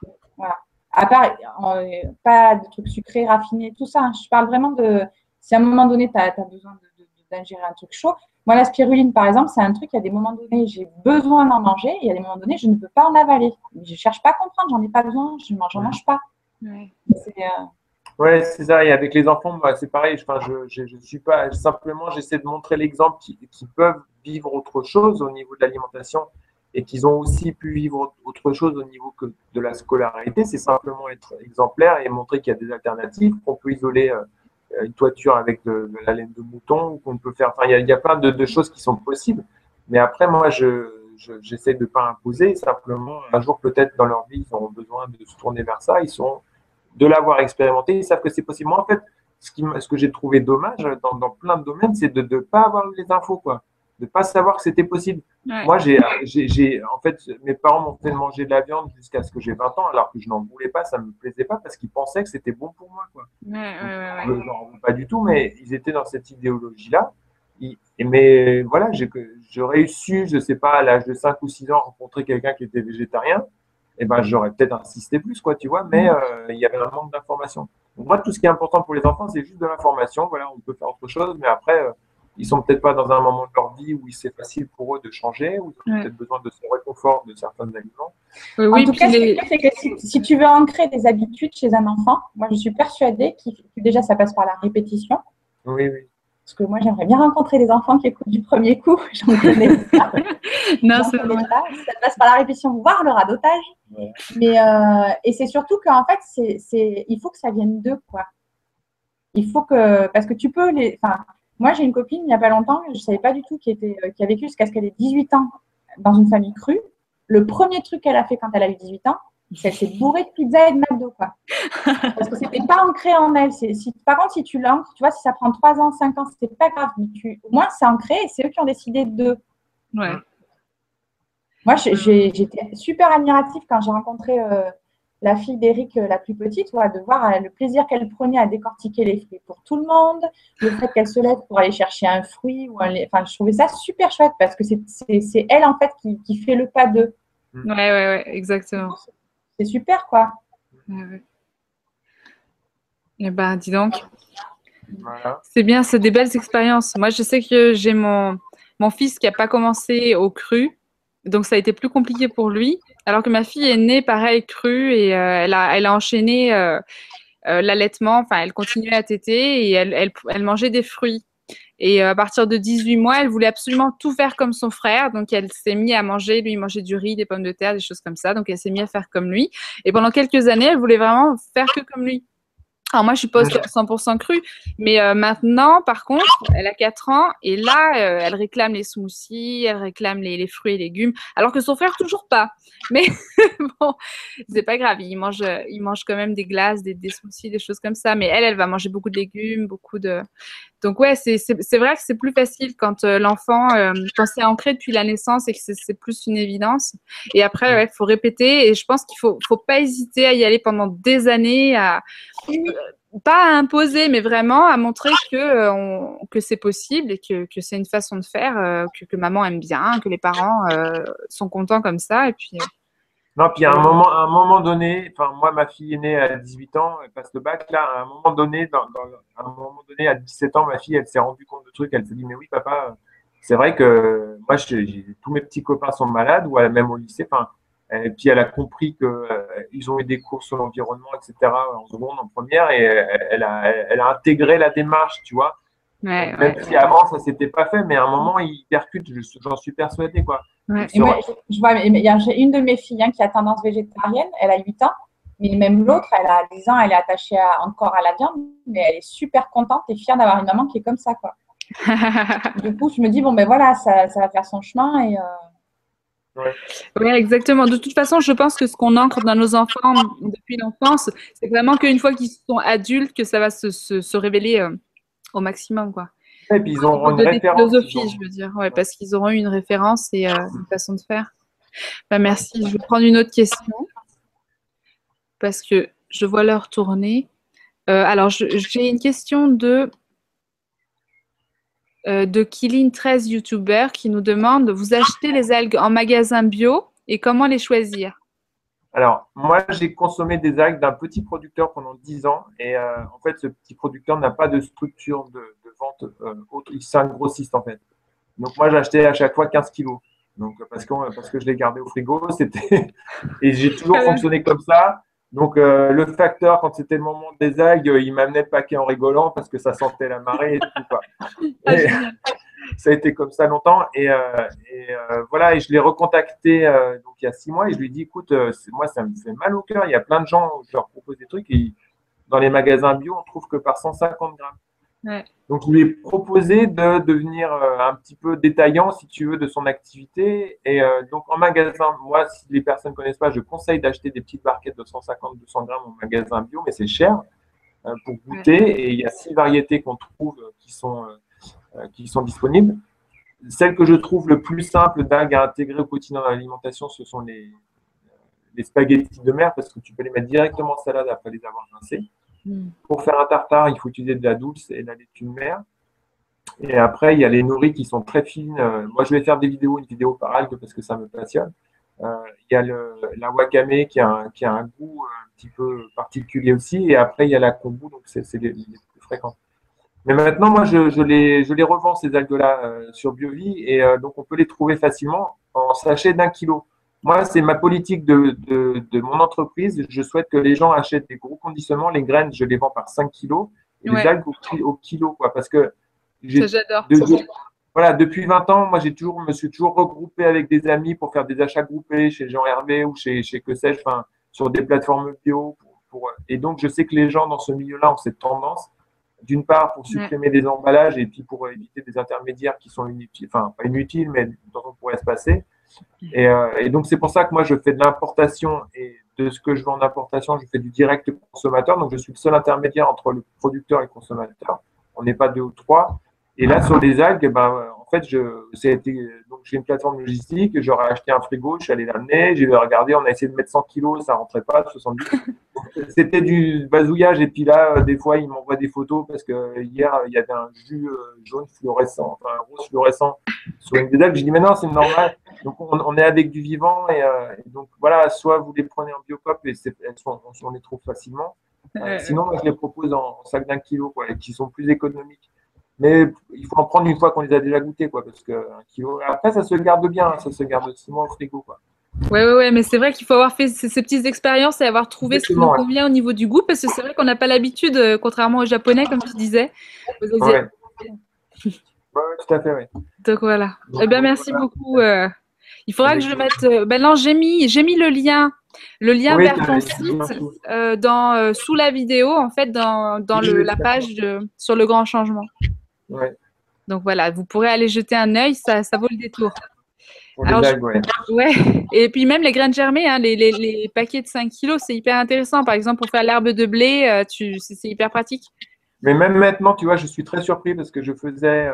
À part, euh, pas de trucs sucrés, raffinés, tout ça. hein. Je parle vraiment de. Si à un moment donné, tu as, besoin d'ingérer un truc chaud. Moi, la spiruline, par exemple, c'est un truc, il y a des moments donnés, j'ai besoin d'en manger, et il y a des moments donnés, je ne peux pas en avaler. Je ne cherche pas à comprendre, j'en ai pas besoin, je n'en mange pas. Ouais. C'est, euh, Ouais, c'est ça. Et avec les enfants, moi, c'est pareil. Je, suis pas simplement, j'essaie de montrer l'exemple qu'ils peuvent vivre autre chose au niveau de l'alimentation et qu'ils ont aussi pu vivre autre chose au niveau de la scolarité. C'est simplement être exemplaire et montrer qu'il y a des alternatives, qu'on peut isoler euh, une toiture avec de, la laine de mouton ou qu'on peut faire. Enfin, il y a, plein de, choses qui sont possibles. Mais après, moi, je je- j'essaie de pas imposer. Simplement, un jour peut-être dans leur vie, ils auront besoin de se tourner vers ça. Ils sont de l'avoir expérimenté, ils savent que c'est possible. Moi, en fait, ce, qui, m- ce que j'ai trouvé dommage dans, dans plein de domaines, c'est de ne pas avoir les infos, quoi. De ne pas savoir que c'était possible. Ouais. Moi, j'ai, j'ai, j'ai- en fait, mes parents m'ont fait manger de la viande jusqu'à ce que j'ai 20 ans, alors que je n'en voulais pas, ça ne me plaisait pas parce qu'ils pensaient que c'était bon pour moi, quoi. Ouais, ouais, veux pas du tout, mais ils étaient dans cette idéologie-là. Mais voilà, j'ai j'aurais su, je sais pas, à l'âge de 5 ou 6 ans, rencontrer quelqu'un qui était végétarien, et ben j'aurais peut-être insisté plus, quoi, tu vois, mais euh, il y avait un manque d'information. Moi, tout ce qui est important pour les enfants, c'est juste de l'information. Voilà, on peut faire autre chose, mais après, euh, ils sont peut-être pas dans un moment de leur vie où c'est facile pour eux de changer, ou ils ont Ouais. peut-être besoin de ce réconfort de certains aliments. Oui, en tout cas, les- c'est que si, si tu veux ancrer des habitudes chez un enfant, moi, je suis persuadée que déjà, ça passe par la répétition. Oui, oui. Parce que moi, j'aimerais bien rencontrer des enfants qui écoutent du premier coup. J'en connais pas. non, c'est pas. Ça passe par la répétition, voire le radotage. Ouais. Mais, euh, et c'est surtout qu'en fait, c'est, c'est, il faut que ça vienne d'eux, quoi. Il faut que. Parce que tu peux les. Enfin, moi, j'ai une copine il n'y a pas longtemps, je ne savais pas du tout, qui, était, qui a vécu jusqu'à ce qu'elle ait 18 ans dans une famille crue. Le premier truc qu'elle a fait quand elle a eu 18 ans, qu'elle s'est bourrée de pizza et de McDo, quoi. Parce que c'était pas ancré en elle. Si, par contre, si tu l'ancres, tu vois, si ça prend 3 ans, 5 ans, c'est pas grave. Mais tu, au moins, c'est ancré et c'est eux qui ont décidé de. Ouais. Moi, j'ai- j'ai- j'étais super admirative quand j'ai rencontré euh, la fille d'Eric, euh, la plus petite, voilà, de voir euh, le plaisir qu'elle prenait à décortiquer les fruits pour tout le monde, le fait qu'elle se lève pour aller chercher un fruit. Ou un. Enfin, je trouvais ça super chouette parce que c'est elle, en fait, qui, qui fait le pas d'eux. Ouais, ouais, ouais, exactement. C'est super, quoi. Ouais. Eh ben, dis donc. C'est bien, c'est des belles expériences. Moi, je sais que j'ai mon, mon fils qui n'a pas commencé au cru, donc ça a été plus compliqué pour lui. Alors que ma fille est née pareil cru et euh, elle, a, elle a enchaîné euh, euh, l'allaitement, enfin elle continuait à téter et elle, elle, elle mangeait des fruits. Et à partir de 18 mois, elle voulait absolument tout faire comme son frère. Donc, elle s'est mise à manger. Lui, il mangeait du riz, des pommes de terre, des choses comme ça. Donc, elle s'est mise à faire comme lui. Et pendant quelques années, elle voulait vraiment faire que comme lui. Alors moi, je suis pas 100% crue, mais euh, maintenant, par contre, elle a 4 ans et là, euh, elle réclame les smoothies, elle réclame les, fruits et légumes, alors que son frère toujours pas. Mais bon, c'est pas grave, il mange, il mange quand même des glaces, des, des smoothies, des choses comme ça. Mais elle, elle va manger beaucoup de légumes, beaucoup de. Donc ouais, c'est vrai que c'est plus facile quand euh, l'enfant, quand c'est ancré depuis la naissance et que c'est plus une évidence. Et après, il faut répéter et je pense qu'il faut, faut pas hésiter à y aller pendant des années, à pas à imposer, mais vraiment à montrer que, euh, que c'est possible et que, que c'est une façon de faire euh, que, que, maman aime bien, que les parents euh, sont contents comme ça. Et puis, non, puis à un moment, à un moment donné, enfin moi ma fille est née à 18 ans, elle passe le bac. Là, à un moment donné, dans, à un moment donné, à 17 ans, ma fille, elle s'est rendue compte de trucs. Elle s'est dit mais oui papa, c'est vrai que moi, tous mes petits copains sont malades ou même au lycée. Enfin, et puis elle a compris qu'ils euh, ont eu des cours sur l'environnement, etc. en seconde, en première, et elle a, elle a intégré la démarche, tu vois. Même si avant ça s'était pas fait, mais à un moment il percute, j'en suis persuadé quoi. Ouais. je, vois, j'ai une de mes filles hein, qui a tendance végétarienne, elle a 8 ans, mais même l'autre, elle a 10 ans, elle est attachée encore à la viande, mais elle est super contente et fière d'avoir une maman qui est comme ça quoi. du coup, je me dis bon ben voilà, ça, ça va faire son chemin et euh, oui, exactement. De toute façon, je pense que ce qu'on ancre dans nos enfants depuis l'enfance, c'est vraiment qu'une fois qu'ils sont adultes, que ça va se, se, révéler euh, au maximum. Quoi. Et puis ils auront une référence. Philosophie, je veux dire, ouais, parce qu'ils auront une référence et euh, une façon de faire. Bah, merci. Je vais prendre une autre question parce que je vois l'heure tourner. Euh, alors, j'ai une question de euh, de Killing 13 YouTuber qui nous demande vous achetez les algues en magasin bio et comment les choisir? Alors, moi, j'ai consommé des algues d'un petit producteur pendant 10 ans et euh, en fait, ce petit producteur n'a pas de structure de, vente euh, autre. C'est un grossiste en fait. Donc, moi, j'achetais à chaque fois 15 kilos. Donc, parce que, parce que je l'ai gardé au frigo, c'était. et j'ai toujours fonctionné comme ça. Donc, euh, le facteur, quand c'était le moment des algues, il m'amenait le paquet en rigolant parce que ça sentait la marée et tout. Ah, ça a été comme ça longtemps. Et, euh, euh, voilà, et je l'ai recontacté donc, il y a six mois et je lui ai dit écoute, moi, ça me fait mal au cœur. Il y a plein de gens, je leur propose des trucs et dans les magasins bio, on trouve que par 150 grammes. Donc, il lui ai proposé de devenir euh, un petit peu détaillant, si tu veux, de son activité. Et euh, donc, en magasin, moi, si les personnes ne connaissent pas, je conseille d'acheter des petites barquettes de 150-200 grammes en magasin bio, mais c'est cher euh, pour goûter. Et il y a six variétés qu'on trouve qui sont, qui sont disponibles. Celle que je trouve le plus simple d'algues à intégrer au quotidien dans l'alimentation, ce sont les, les spaghettis de mer, parce que tu peux les mettre directement en salade après les avoir rincés. Hmm. Pour faire un tartare, il faut utiliser de la douce et de la laitue de mer. Et après, il y a les nourris qui sont très fines. Euh, moi, je vais faire des vidéos, une vidéo par algue parce que ça me passionne. Euh, il y a le, la wakame qui a, un, qui a un goût un petit peu particulier aussi. Et après, il y a la kombu, donc c'est les, les, plus fréquents. Mais maintenant, moi, je, je, les, je les revends, ces algues-là, euh, sur BioVie. Et donc, on peut les trouver facilement en sachet d'un kilo. Moi, c'est ma politique de, de, mon entreprise. Je souhaite que les gens achètent des gros conditionnements. Les graines, je les vends par 5 kilos et les algues au, kilo. Quoi, parce que j'adore. voilà, depuis 20 ans, moi, j'ai toujours, me suis toujours regroupé avec des amis pour faire des achats groupés chez Jean Hervé ou chez, chez que sais-je, enfin, sur des plateformes bio. Pour, et donc, je sais que les gens dans ce milieu-là ont cette tendance, d'une part, pour supprimer des emballages et puis pour éviter des intermédiaires qui sont inutiles, enfin, pas inutiles, mais dont on pourrait se passer. Euh, et, donc, c'est pour ça que moi, je fais de l'importation et de ce que je vends en importation, je fais du direct consommateur. Donc, je suis le seul intermédiaire entre le producteur et le consommateur. On n'est pas deux ou trois. Et là, sur les algues, ben, en fait, j'ai une plateforme logistique, j'aurais acheté un frigo, je suis allé l'amener, j'ai regardé, on a essayé de mettre 100 kilos, ça rentrait pas, 70. C'était du bazouillage, et puis là, des fois, il m'envoie des photos parce que hier, il y avait un jus euh, jaune fluorescent, enfin, un rose fluorescent sur une algues. Je dis, mais non, c'est normal. Donc, on, est avec du vivant, et, euh, donc voilà, soit vous les prenez en biocop, et elles sont, on les trouve facilement, Euh, sinon, moi, je les propose en, sac d'un kilo, quoi, et qui sont plus économiques. Mais il faut en prendre une fois qu'on les a déjà goûtés, quoi, parce que kilo. Après, ça se garde bien, ça se garde mois au frigo, quoi. Ouais, ouais, mais c'est vrai qu'il faut avoir fait ces, petites expériences et avoir trouvé ce qui nous convient au niveau du goût, parce que c'est vrai qu'on n'a pas l'habitude, euh, contrairement aux Japonais, comme tu disais. Ouais. tout à fait, oui. Donc voilà. eh bien, merci beaucoup. Euh, il faudra que je le mette. Euh, ben non, j'ai mis, j'ai mis le lien, le lien vers ton site dans, sous la vidéo, en fait, dans, dans le, la page de, sur le grand changement. Ouais. Donc voilà, vous pourrez aller jeter un œil, ça, ça vaut le détour. Alors, ouais. ouais. Et puis même les graines germées, hein, les, les, les, paquets de 5 kilos, c'est hyper intéressant. Par exemple, pour faire l'herbe de blé, tu, c'est, hyper pratique. Mais même maintenant, tu vois, je suis très surpris parce que je faisais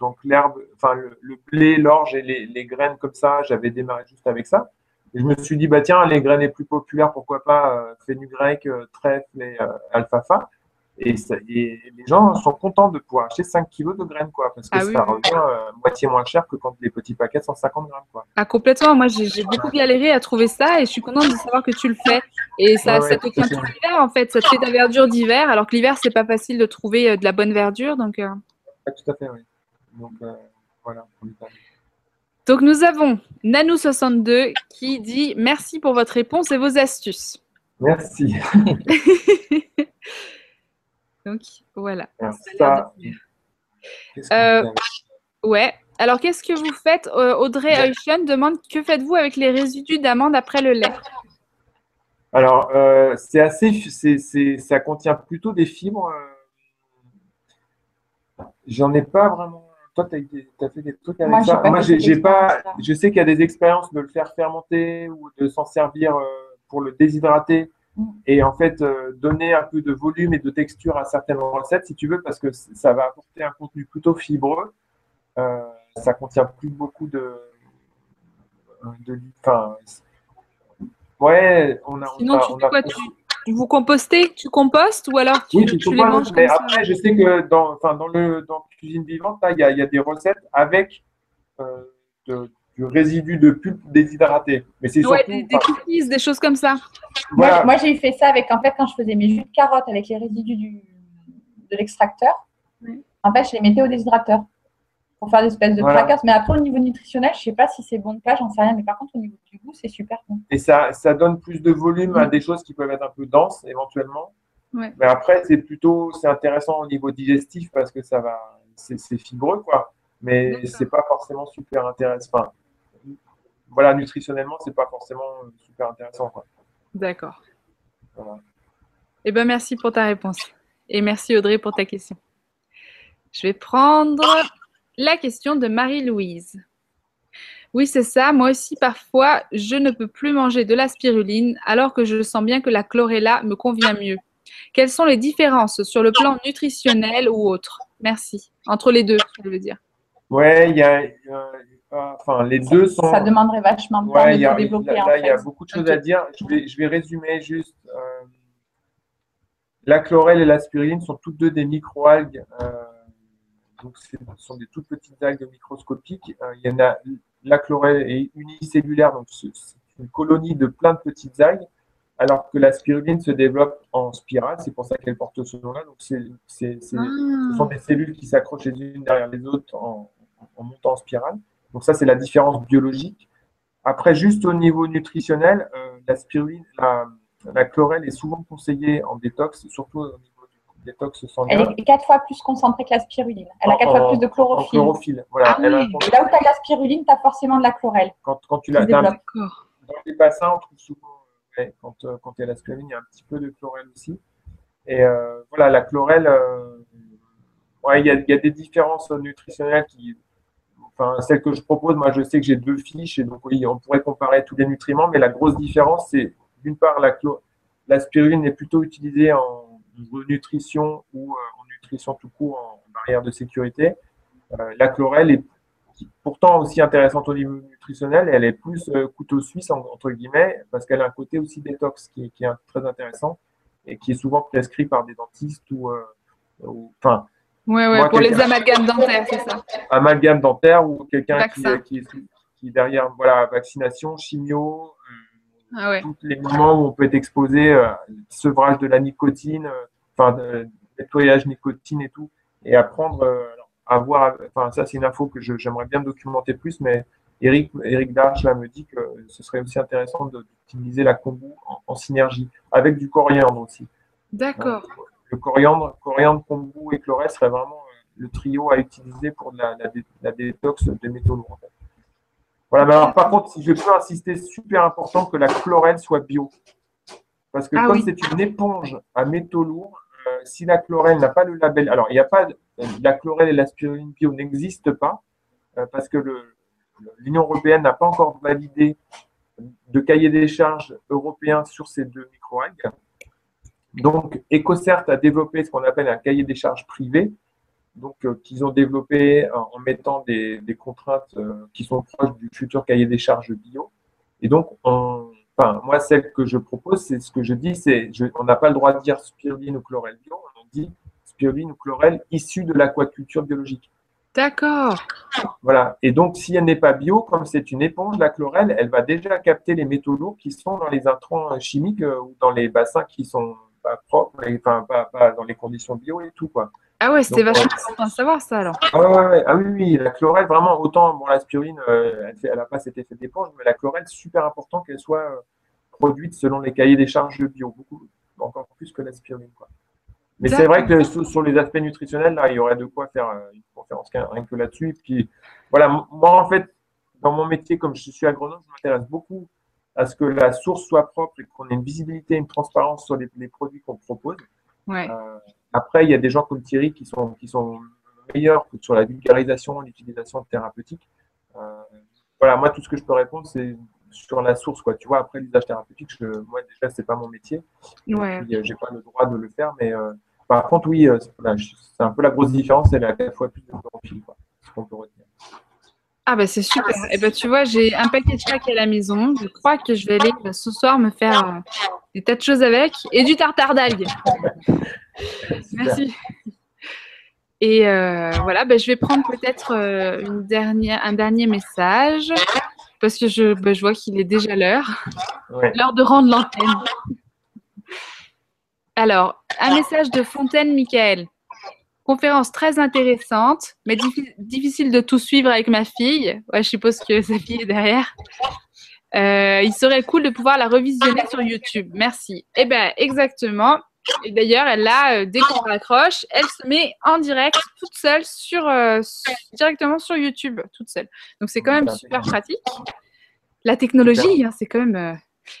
donc l'herbe, enfin le, blé, l'orge et les, graines comme ça, j'avais démarré juste avec ça. Et je me suis dit, bah tiens, les graines les plus populaires, pourquoi pas euh, fenugrec, euh, trèfle et euh, alfalfa. Et, les gens sont contents de pouvoir acheter 5 kilos de graines, quoi, parce que ah ça revient euh, moitié moins cher que quand les petits paquets 150 grammes, quoi. Ah, complètement. Moi, j'ai beaucoup galéré à trouver ça et je suis contente de savoir que tu le fais. Et ça, ça te tient tout l'hiver, en fait. Ça te fait de la verdure d'hiver, alors que l'hiver, c'est pas facile de trouver de la bonne verdure, donc. tout à fait, oui. Donc, euh, voilà. Donc, nous avons Nanou62 qui dit Merci pour votre réponse et vos astuces. Merci. Donc, voilà. Euh, ouais. Alors, qu'est-ce que vous faites euh, Audrey Eushen demande Que faites-vous avec les résidus d'amande après le lait? Alors, c'est assez. ça contient plutôt des fibres. J'en ai pas vraiment toi, tu as, fait des trucs avec ça? Moi, j'ai pas. Je sais qu'il y a des expériences de le faire fermenter ou de s'en servir euh, pour le déshydrater. Et en fait euh, donner un peu de volume et de texture à certaines recettes, si tu veux, parce que ça va apporter un contenu plutôt fibreux. Euh, ça contient plus beaucoup de. de enfin, ouais, on a. Sinon, tu a, quoi, vous compostez Tu compostes ou alors tu, oui, tu, les manges mais après, je sais que dans, enfin, dans, le, dans Cuisine Vivante, il y, y, a des recettes avec euh, du résidu de pulpe déshydraté. Mais c'est ouais, des, des cookies, des choses comme ça. Moi, moi j'ai fait ça avec, en fait, quand je faisais mes jus de carottes avec les résidus du, de l'extracteur, en fait, je les mettais au déshydrateur pour faire des espèces de voilà. Mais après, au niveau nutritionnel, je ne sais pas si c'est bon de pas, j'en sais rien. Mais par contre, au niveau du goût, c'est super bon. Et ça, ça donne plus de volume à des choses qui peuvent être un peu denses éventuellement. Mais après, c'est plutôt c'est intéressant au niveau digestif parce que ça va, c'est fibreux quoi. Mais c'est pas forcément super intéressant. Enfin, voilà, nutritionnellement, c'est pas forcément super intéressant. D'accord. Voilà. Eh ben merci pour ta réponse et merci Audrey pour ta question. Je vais prendre la question de Marie-Louise. Oui, c'est ça. Moi aussi, parfois, je ne peux plus manger de la spiruline alors que je sens bien que la chlorella me convient mieux. Quelles sont les différences sur le plan nutritionnel ou autre? Merci. Entre les deux, je veux dire. Ouais, il y a. enfin, les deux sont. Ça demanderait vachement de temps de développer. Là, il y a beaucoup de choses à dire. Je vais, je vais résumer juste. Euh, la chlorelle et la spiruline sont toutes deux des microalgues. Euh, donc, ce sont des toutes petites algues microscopiques. Euh, il y en a, la chlorelle est unicellulaire, donc c'est une colonie de plein de petites algues, alors que la spiruline se développe en spirale. C'est pour ça qu'elle porte ce nom-là. Donc, c'est, ce sont des cellules qui s'accrochent les unes derrière les autres en, montant en spirale. Donc, ça, c'est la différence biologique. Après, juste au niveau nutritionnel, euh, la spiruline, la, la chlorelle est souvent conseillée en détox, surtout au niveau détox sanguin. Elle est quatre fois plus concentrée que la spiruline. Elle a quatre fois plus de chlorophylle. chlorophylle. Voilà. Ah, Là où tu as la spiruline, tu as forcément de la chlorelle. Quand, quand tu l'as dans, dans, les bassins, on trouve souvent, quand, euh, quand il y a la spiruline, il y a un petit peu de chlorelle aussi. Et euh, voilà, la chlorelle, euh, ouais, y, il y, a, des différences nutritionnelles qui. Celle que je propose, moi, je sais que j'ai deux fiches, et donc oui, on pourrait comparer tous les nutriments, mais la grosse différence, c'est d'une part, la, la spiruline est plutôt utilisée en nutrition ou euh, en nutrition tout court en barrière de sécurité. Euh, la chlorelle est pourtant aussi intéressante au niveau nutritionnel et elle est plus euh, couteau suisse entre guillemets parce qu'elle a un côté aussi détox qui est, très intéressant et qui est souvent prescrit par des dentistes ou, enfin ouais, pour les amalgames dentaires c'est ça amalgame dentaire ou quelqu'un qui, qui, qui, derrière voilà vaccination chimio Ah tous les moments où on peut être exposé, euh, sevrage de la nicotine, euh, enfin, nettoyage nicotine et tout, et apprendre euh, à voir, enfin, ça, c'est une info que j'aimerais bien documenter plus, mais Eric, Eric Darche, là, me dit que ce serait aussi intéressant d'utiliser la kombu en, en synergie, avec du coriandre aussi. D'accord. Le coriandre, coriandre, kombu et chlorelle serait vraiment euh, le trio à utiliser pour de la, la, dé- la détox des métaux lourds. Voilà, mais alors par contre, si je peux insister, super important que la chlorelle soit bio. Parce que Ah comme oui. c'est une éponge à métaux lourds, euh, si la chlorelle n'a pas le label, alors il n'y a pas, la chlorelle et la spiruline bio n'existent pas, euh, parce que l'Union européenne n'a pas encore validé de cahier des charges européen sur ces deux microalgues. Donc, EcoCert a développé ce qu'on appelle un cahier des charges privé, donc euh, qu'ils ont développé en, en mettant des, des contraintes euh, qui sont proches du futur cahier des charges bio. Et donc, on- enfin, moi, celle que je propose, c'est ce que je dis, c'est on n'a pas le droit de dire spiruline ou chlorelle bio, on dit spiruline ou chlorelle issue de l'aquaculture biologique. D'accord. Voilà. Et donc, si elle n'est pas bio, comme c'est une éponge, la chlorelle, elle va déjà capter les métaux lourds qui sont dans les intrants euh, chimiques euh, ou dans les bassins qui sont pas propres, et, enfin, pas, pas dans les conditions bio et tout, quoi. Ah ouais, c'était Donc, vachement important de savoir ça alors. Ah, ouais, ouais, ouais. Ah oui, oui, la chlorelle, vraiment, autant, bon, la spiruline, euh, elle n'a pas cet effet d'éponge, mais la chlorelle, super important qu'elle soit euh, produite selon les cahiers des charges bio, beaucoup, encore plus que la spiruline, quoi. Mais c'est vrai que sur, les aspects nutritionnels, là, il y aurait de quoi faire euh, une conférence rien que là-dessus. Puis, voilà, moi, en fait, dans mon métier, comme je suis agronome, je m'intéresse beaucoup à ce que la source soit propre et qu'on ait une visibilité, une transparence sur les, les produits qu'on propose. Ouais. Euh, après, il y a des gens comme Thierry qui sont, qui sont meilleurs que sur la vulgarisation, l'utilisation thérapeutique. Euh, voilà, moi, tout ce que je peux répondre, c'est sur la source, quoi. Tu vois, après, l'usage thérapeutique, je, moi, déjà, c'est pas mon métier. Et Ouais. euh, j'ai pas le droit de le faire, mais euh, par contre, oui, euh, c'est un peu la grosse différence, c'est à quatre fois plus de quoi. Ce qu'on peut retenir. Ah bah c'est super. Et ben tu vois, j'ai un paquet de chaque à la maison. Je crois que je vais aller euh, ce soir me faire euh, des tas de choses avec et du tartare d'algues. Merci. Et euh, voilà, ben, je vais prendre peut-être une dernière, un dernier message parce que je, ben, je vois qu'il est déjà l'heure. Ouais. L'heure de rendre l'antenne. Alors, un message de Fontaine Michael. Conférence très intéressante, mais diffi- difficile de tout suivre avec ma fille. Ouais, je suppose que sa fille est derrière. Euh, il serait cool de pouvoir la revisionner sur YouTube. Merci. Eh bien, exactement. Et d'ailleurs, elle là, euh, dès qu'on raccroche, elle se met en direct toute seule sur, euh, directement sur YouTube, toute seule. Donc c'est quand même super pratique. La technologie, hein, c'est quand même. euh,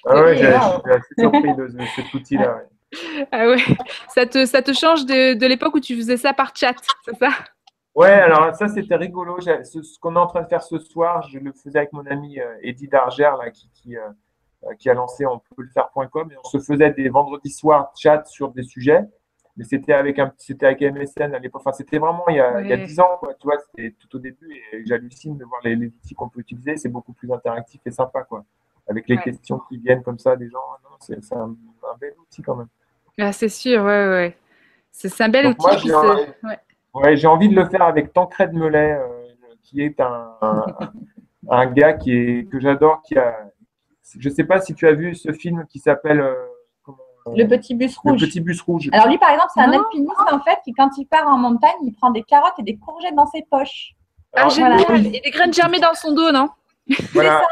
Ah ouais, j'ai- Ouais. je suis assez surpris de, de cet outil-là. ouais. Ah ouais, ça te, ça te change de, de l'époque où tu faisais ça par chat, c'est ça? Ouais, alors ça c'était rigolo. Ce, ce qu'on est en train de faire ce soir, je le faisais avec mon ami euh, Eddie Darger là, qui, qui, euh, euh, qui a lancé on peut le faire.com et on se faisait des vendredis soirs chat sur des sujets. Mais c'était avec un, c'était avec MSN à l'époque. Enfin, c'était vraiment il y a, il y a Ouais. 10 ans, quoi. Tu vois, c'était tout au début et j'hallucine de voir les, les outils qu'on peut utiliser. C'est beaucoup plus interactif et sympa, quoi. Avec les Ouais. questions qui viennent comme ça des gens. C'est c'est un, un bel outil quand même. Ah, C'est sûr, ouais, ouais. C'est un bel Donc outil. j'ai ouais. Ouais, envie de le faire avec Tancred Mellet, euh, qui est un, un, un gars qui est, que j'adore, qui a. Je sais pas si tu as vu ce film qui s'appelle euh, Le petit bus Le rouge. Petit Bus Rouge. Alors lui, par exemple, c'est un alpiniste en fait qui, quand il part en montagne, il prend des carottes et des courgettes dans ses poches. Ah, génial. voilà. Et des graines germées dans son dos, non? Voilà.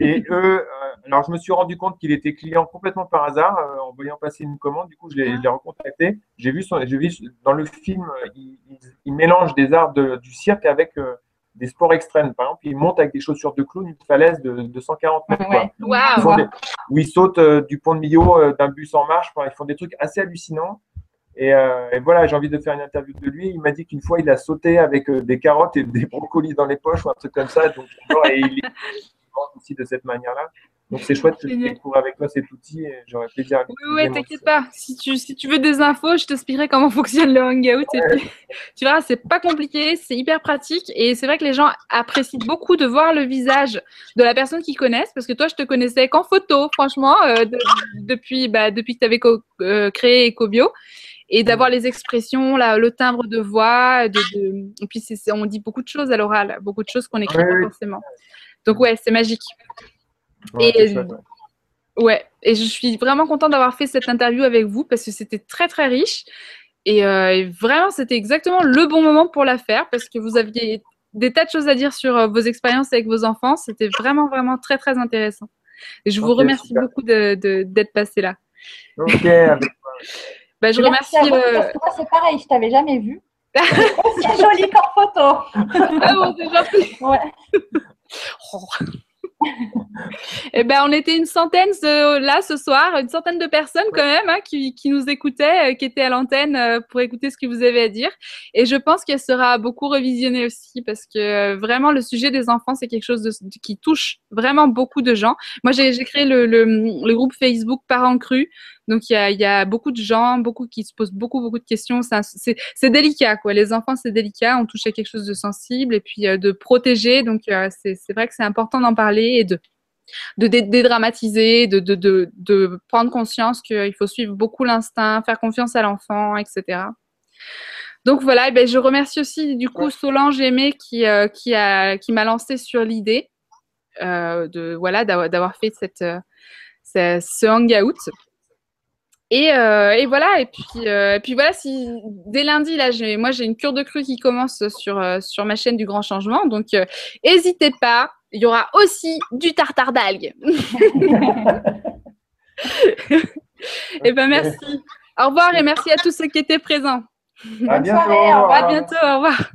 Et eux, euh, alors je me suis rendu compte qu'il était client complètement par hasard euh, en voyant passer une commande. Du coup, je l'ai l'ai recontacté. J'ai vu, son, j'ai vu dans le film, euh, il, il- il mélange des arts de- du cirque avec euh, des sports extrêmes. Par exemple, il monte avec des chaussures de clown une falaise de, de 140 mètres. Ouais. Ils font des- où ils sautent euh, du pont de Millau euh, d'un bus en marche. Enfin, ils font des trucs assez hallucinants. Et, et voilà, j'ai envie de faire une interview de lui. Il m'a dit qu'une fois, il a sauté avec des carottes et des brocolis dans les poches ou un truc comme ça. Donc, et il aussi de cette manière-là. Donc, c'est chouette que je découvre avec toi cet outil et j'aurais plaisir à Oui, ouais, moi t'inquiète pas. Si tu, si tu veux des infos, je t'expliquerai comment fonctionne le Hangout. Et puis, tu verras, c'est pas compliqué, c'est hyper pratique. Et c'est vrai que les gens apprécient beaucoup de voir le visage de la personne qu'ils connaissent. Parce que toi, je te connaissais qu'en photo, franchement, euh, de- depuis, bah, depuis que tu avais créé EcoBio. Et d'avoir les expressions, là, le timbre de voix. De, de- Et puis, on dit beaucoup de choses à l'oral, beaucoup de choses qu'on n'écrit pas forcément. Donc, ouais, c'est magique. Ouais, Et- c'est chouette, ouais. Ouais, et je suis vraiment contente d'avoir fait cette interview avec vous parce que c'était très très riche. Et, euh, et vraiment, c'était exactement le bon moment pour la faire parce que vous aviez des tas de choses à dire sur euh, vos expériences avec vos enfants. C'était vraiment, vraiment très, très intéressant. Et je vous remercie super. beaucoup de- de- d'être passé là. Ok, avec- Bah, je Merci remercie. euh, c'est pareil, je t'avais jamais vu. C'est joli comme photo. Ah bon, c'est gentil. Ouais. Eh ben, on était une centaine ce- là ce soir, une centaine de personnes quand même hein, qui, qui nous écoutaient, euh, qui étaient à l'antenne euh, pour écouter ce que vous avez à dire. Et je pense qu'elle sera beaucoup revisionnée aussi parce que euh, vraiment le sujet des enfants c'est quelque chose qui touche vraiment beaucoup de gens. Moi j'ai créé le, le, le groupe Facebook Parents Crus. Donc il y a, il y a beaucoup de gens, beaucoup qui se posent beaucoup beaucoup de questions. C'est délicat quoi. Les enfants c'est délicat, on touche à quelque chose de sensible et puis euh, de protéger. Donc euh, c'est vrai que c'est important d'en parler et de de dé- dédramatiser, de, de, de, de prendre conscience qu'il faut suivre beaucoup l'instinct, faire confiance à l'enfant, etc. Donc voilà, et ben, je remercie aussi du coup Solange Aimé qui, euh, qui, m'a lancé sur l'idée euh, de voilà d'avoir fait cette, ce hangout. Et, euh, et voilà, et puis, euh, et puis voilà, si dès lundi, là, j'ai, moi j'ai une cure de crue qui commence sur, euh, sur ma chaîne du Grand Changement. Donc n'hésitez pas, il y aura aussi du tartare d'algues. et ben merci. Au revoir et merci à tous ceux qui étaient présents. À Bonne bientôt. À revoir. bientôt, au revoir.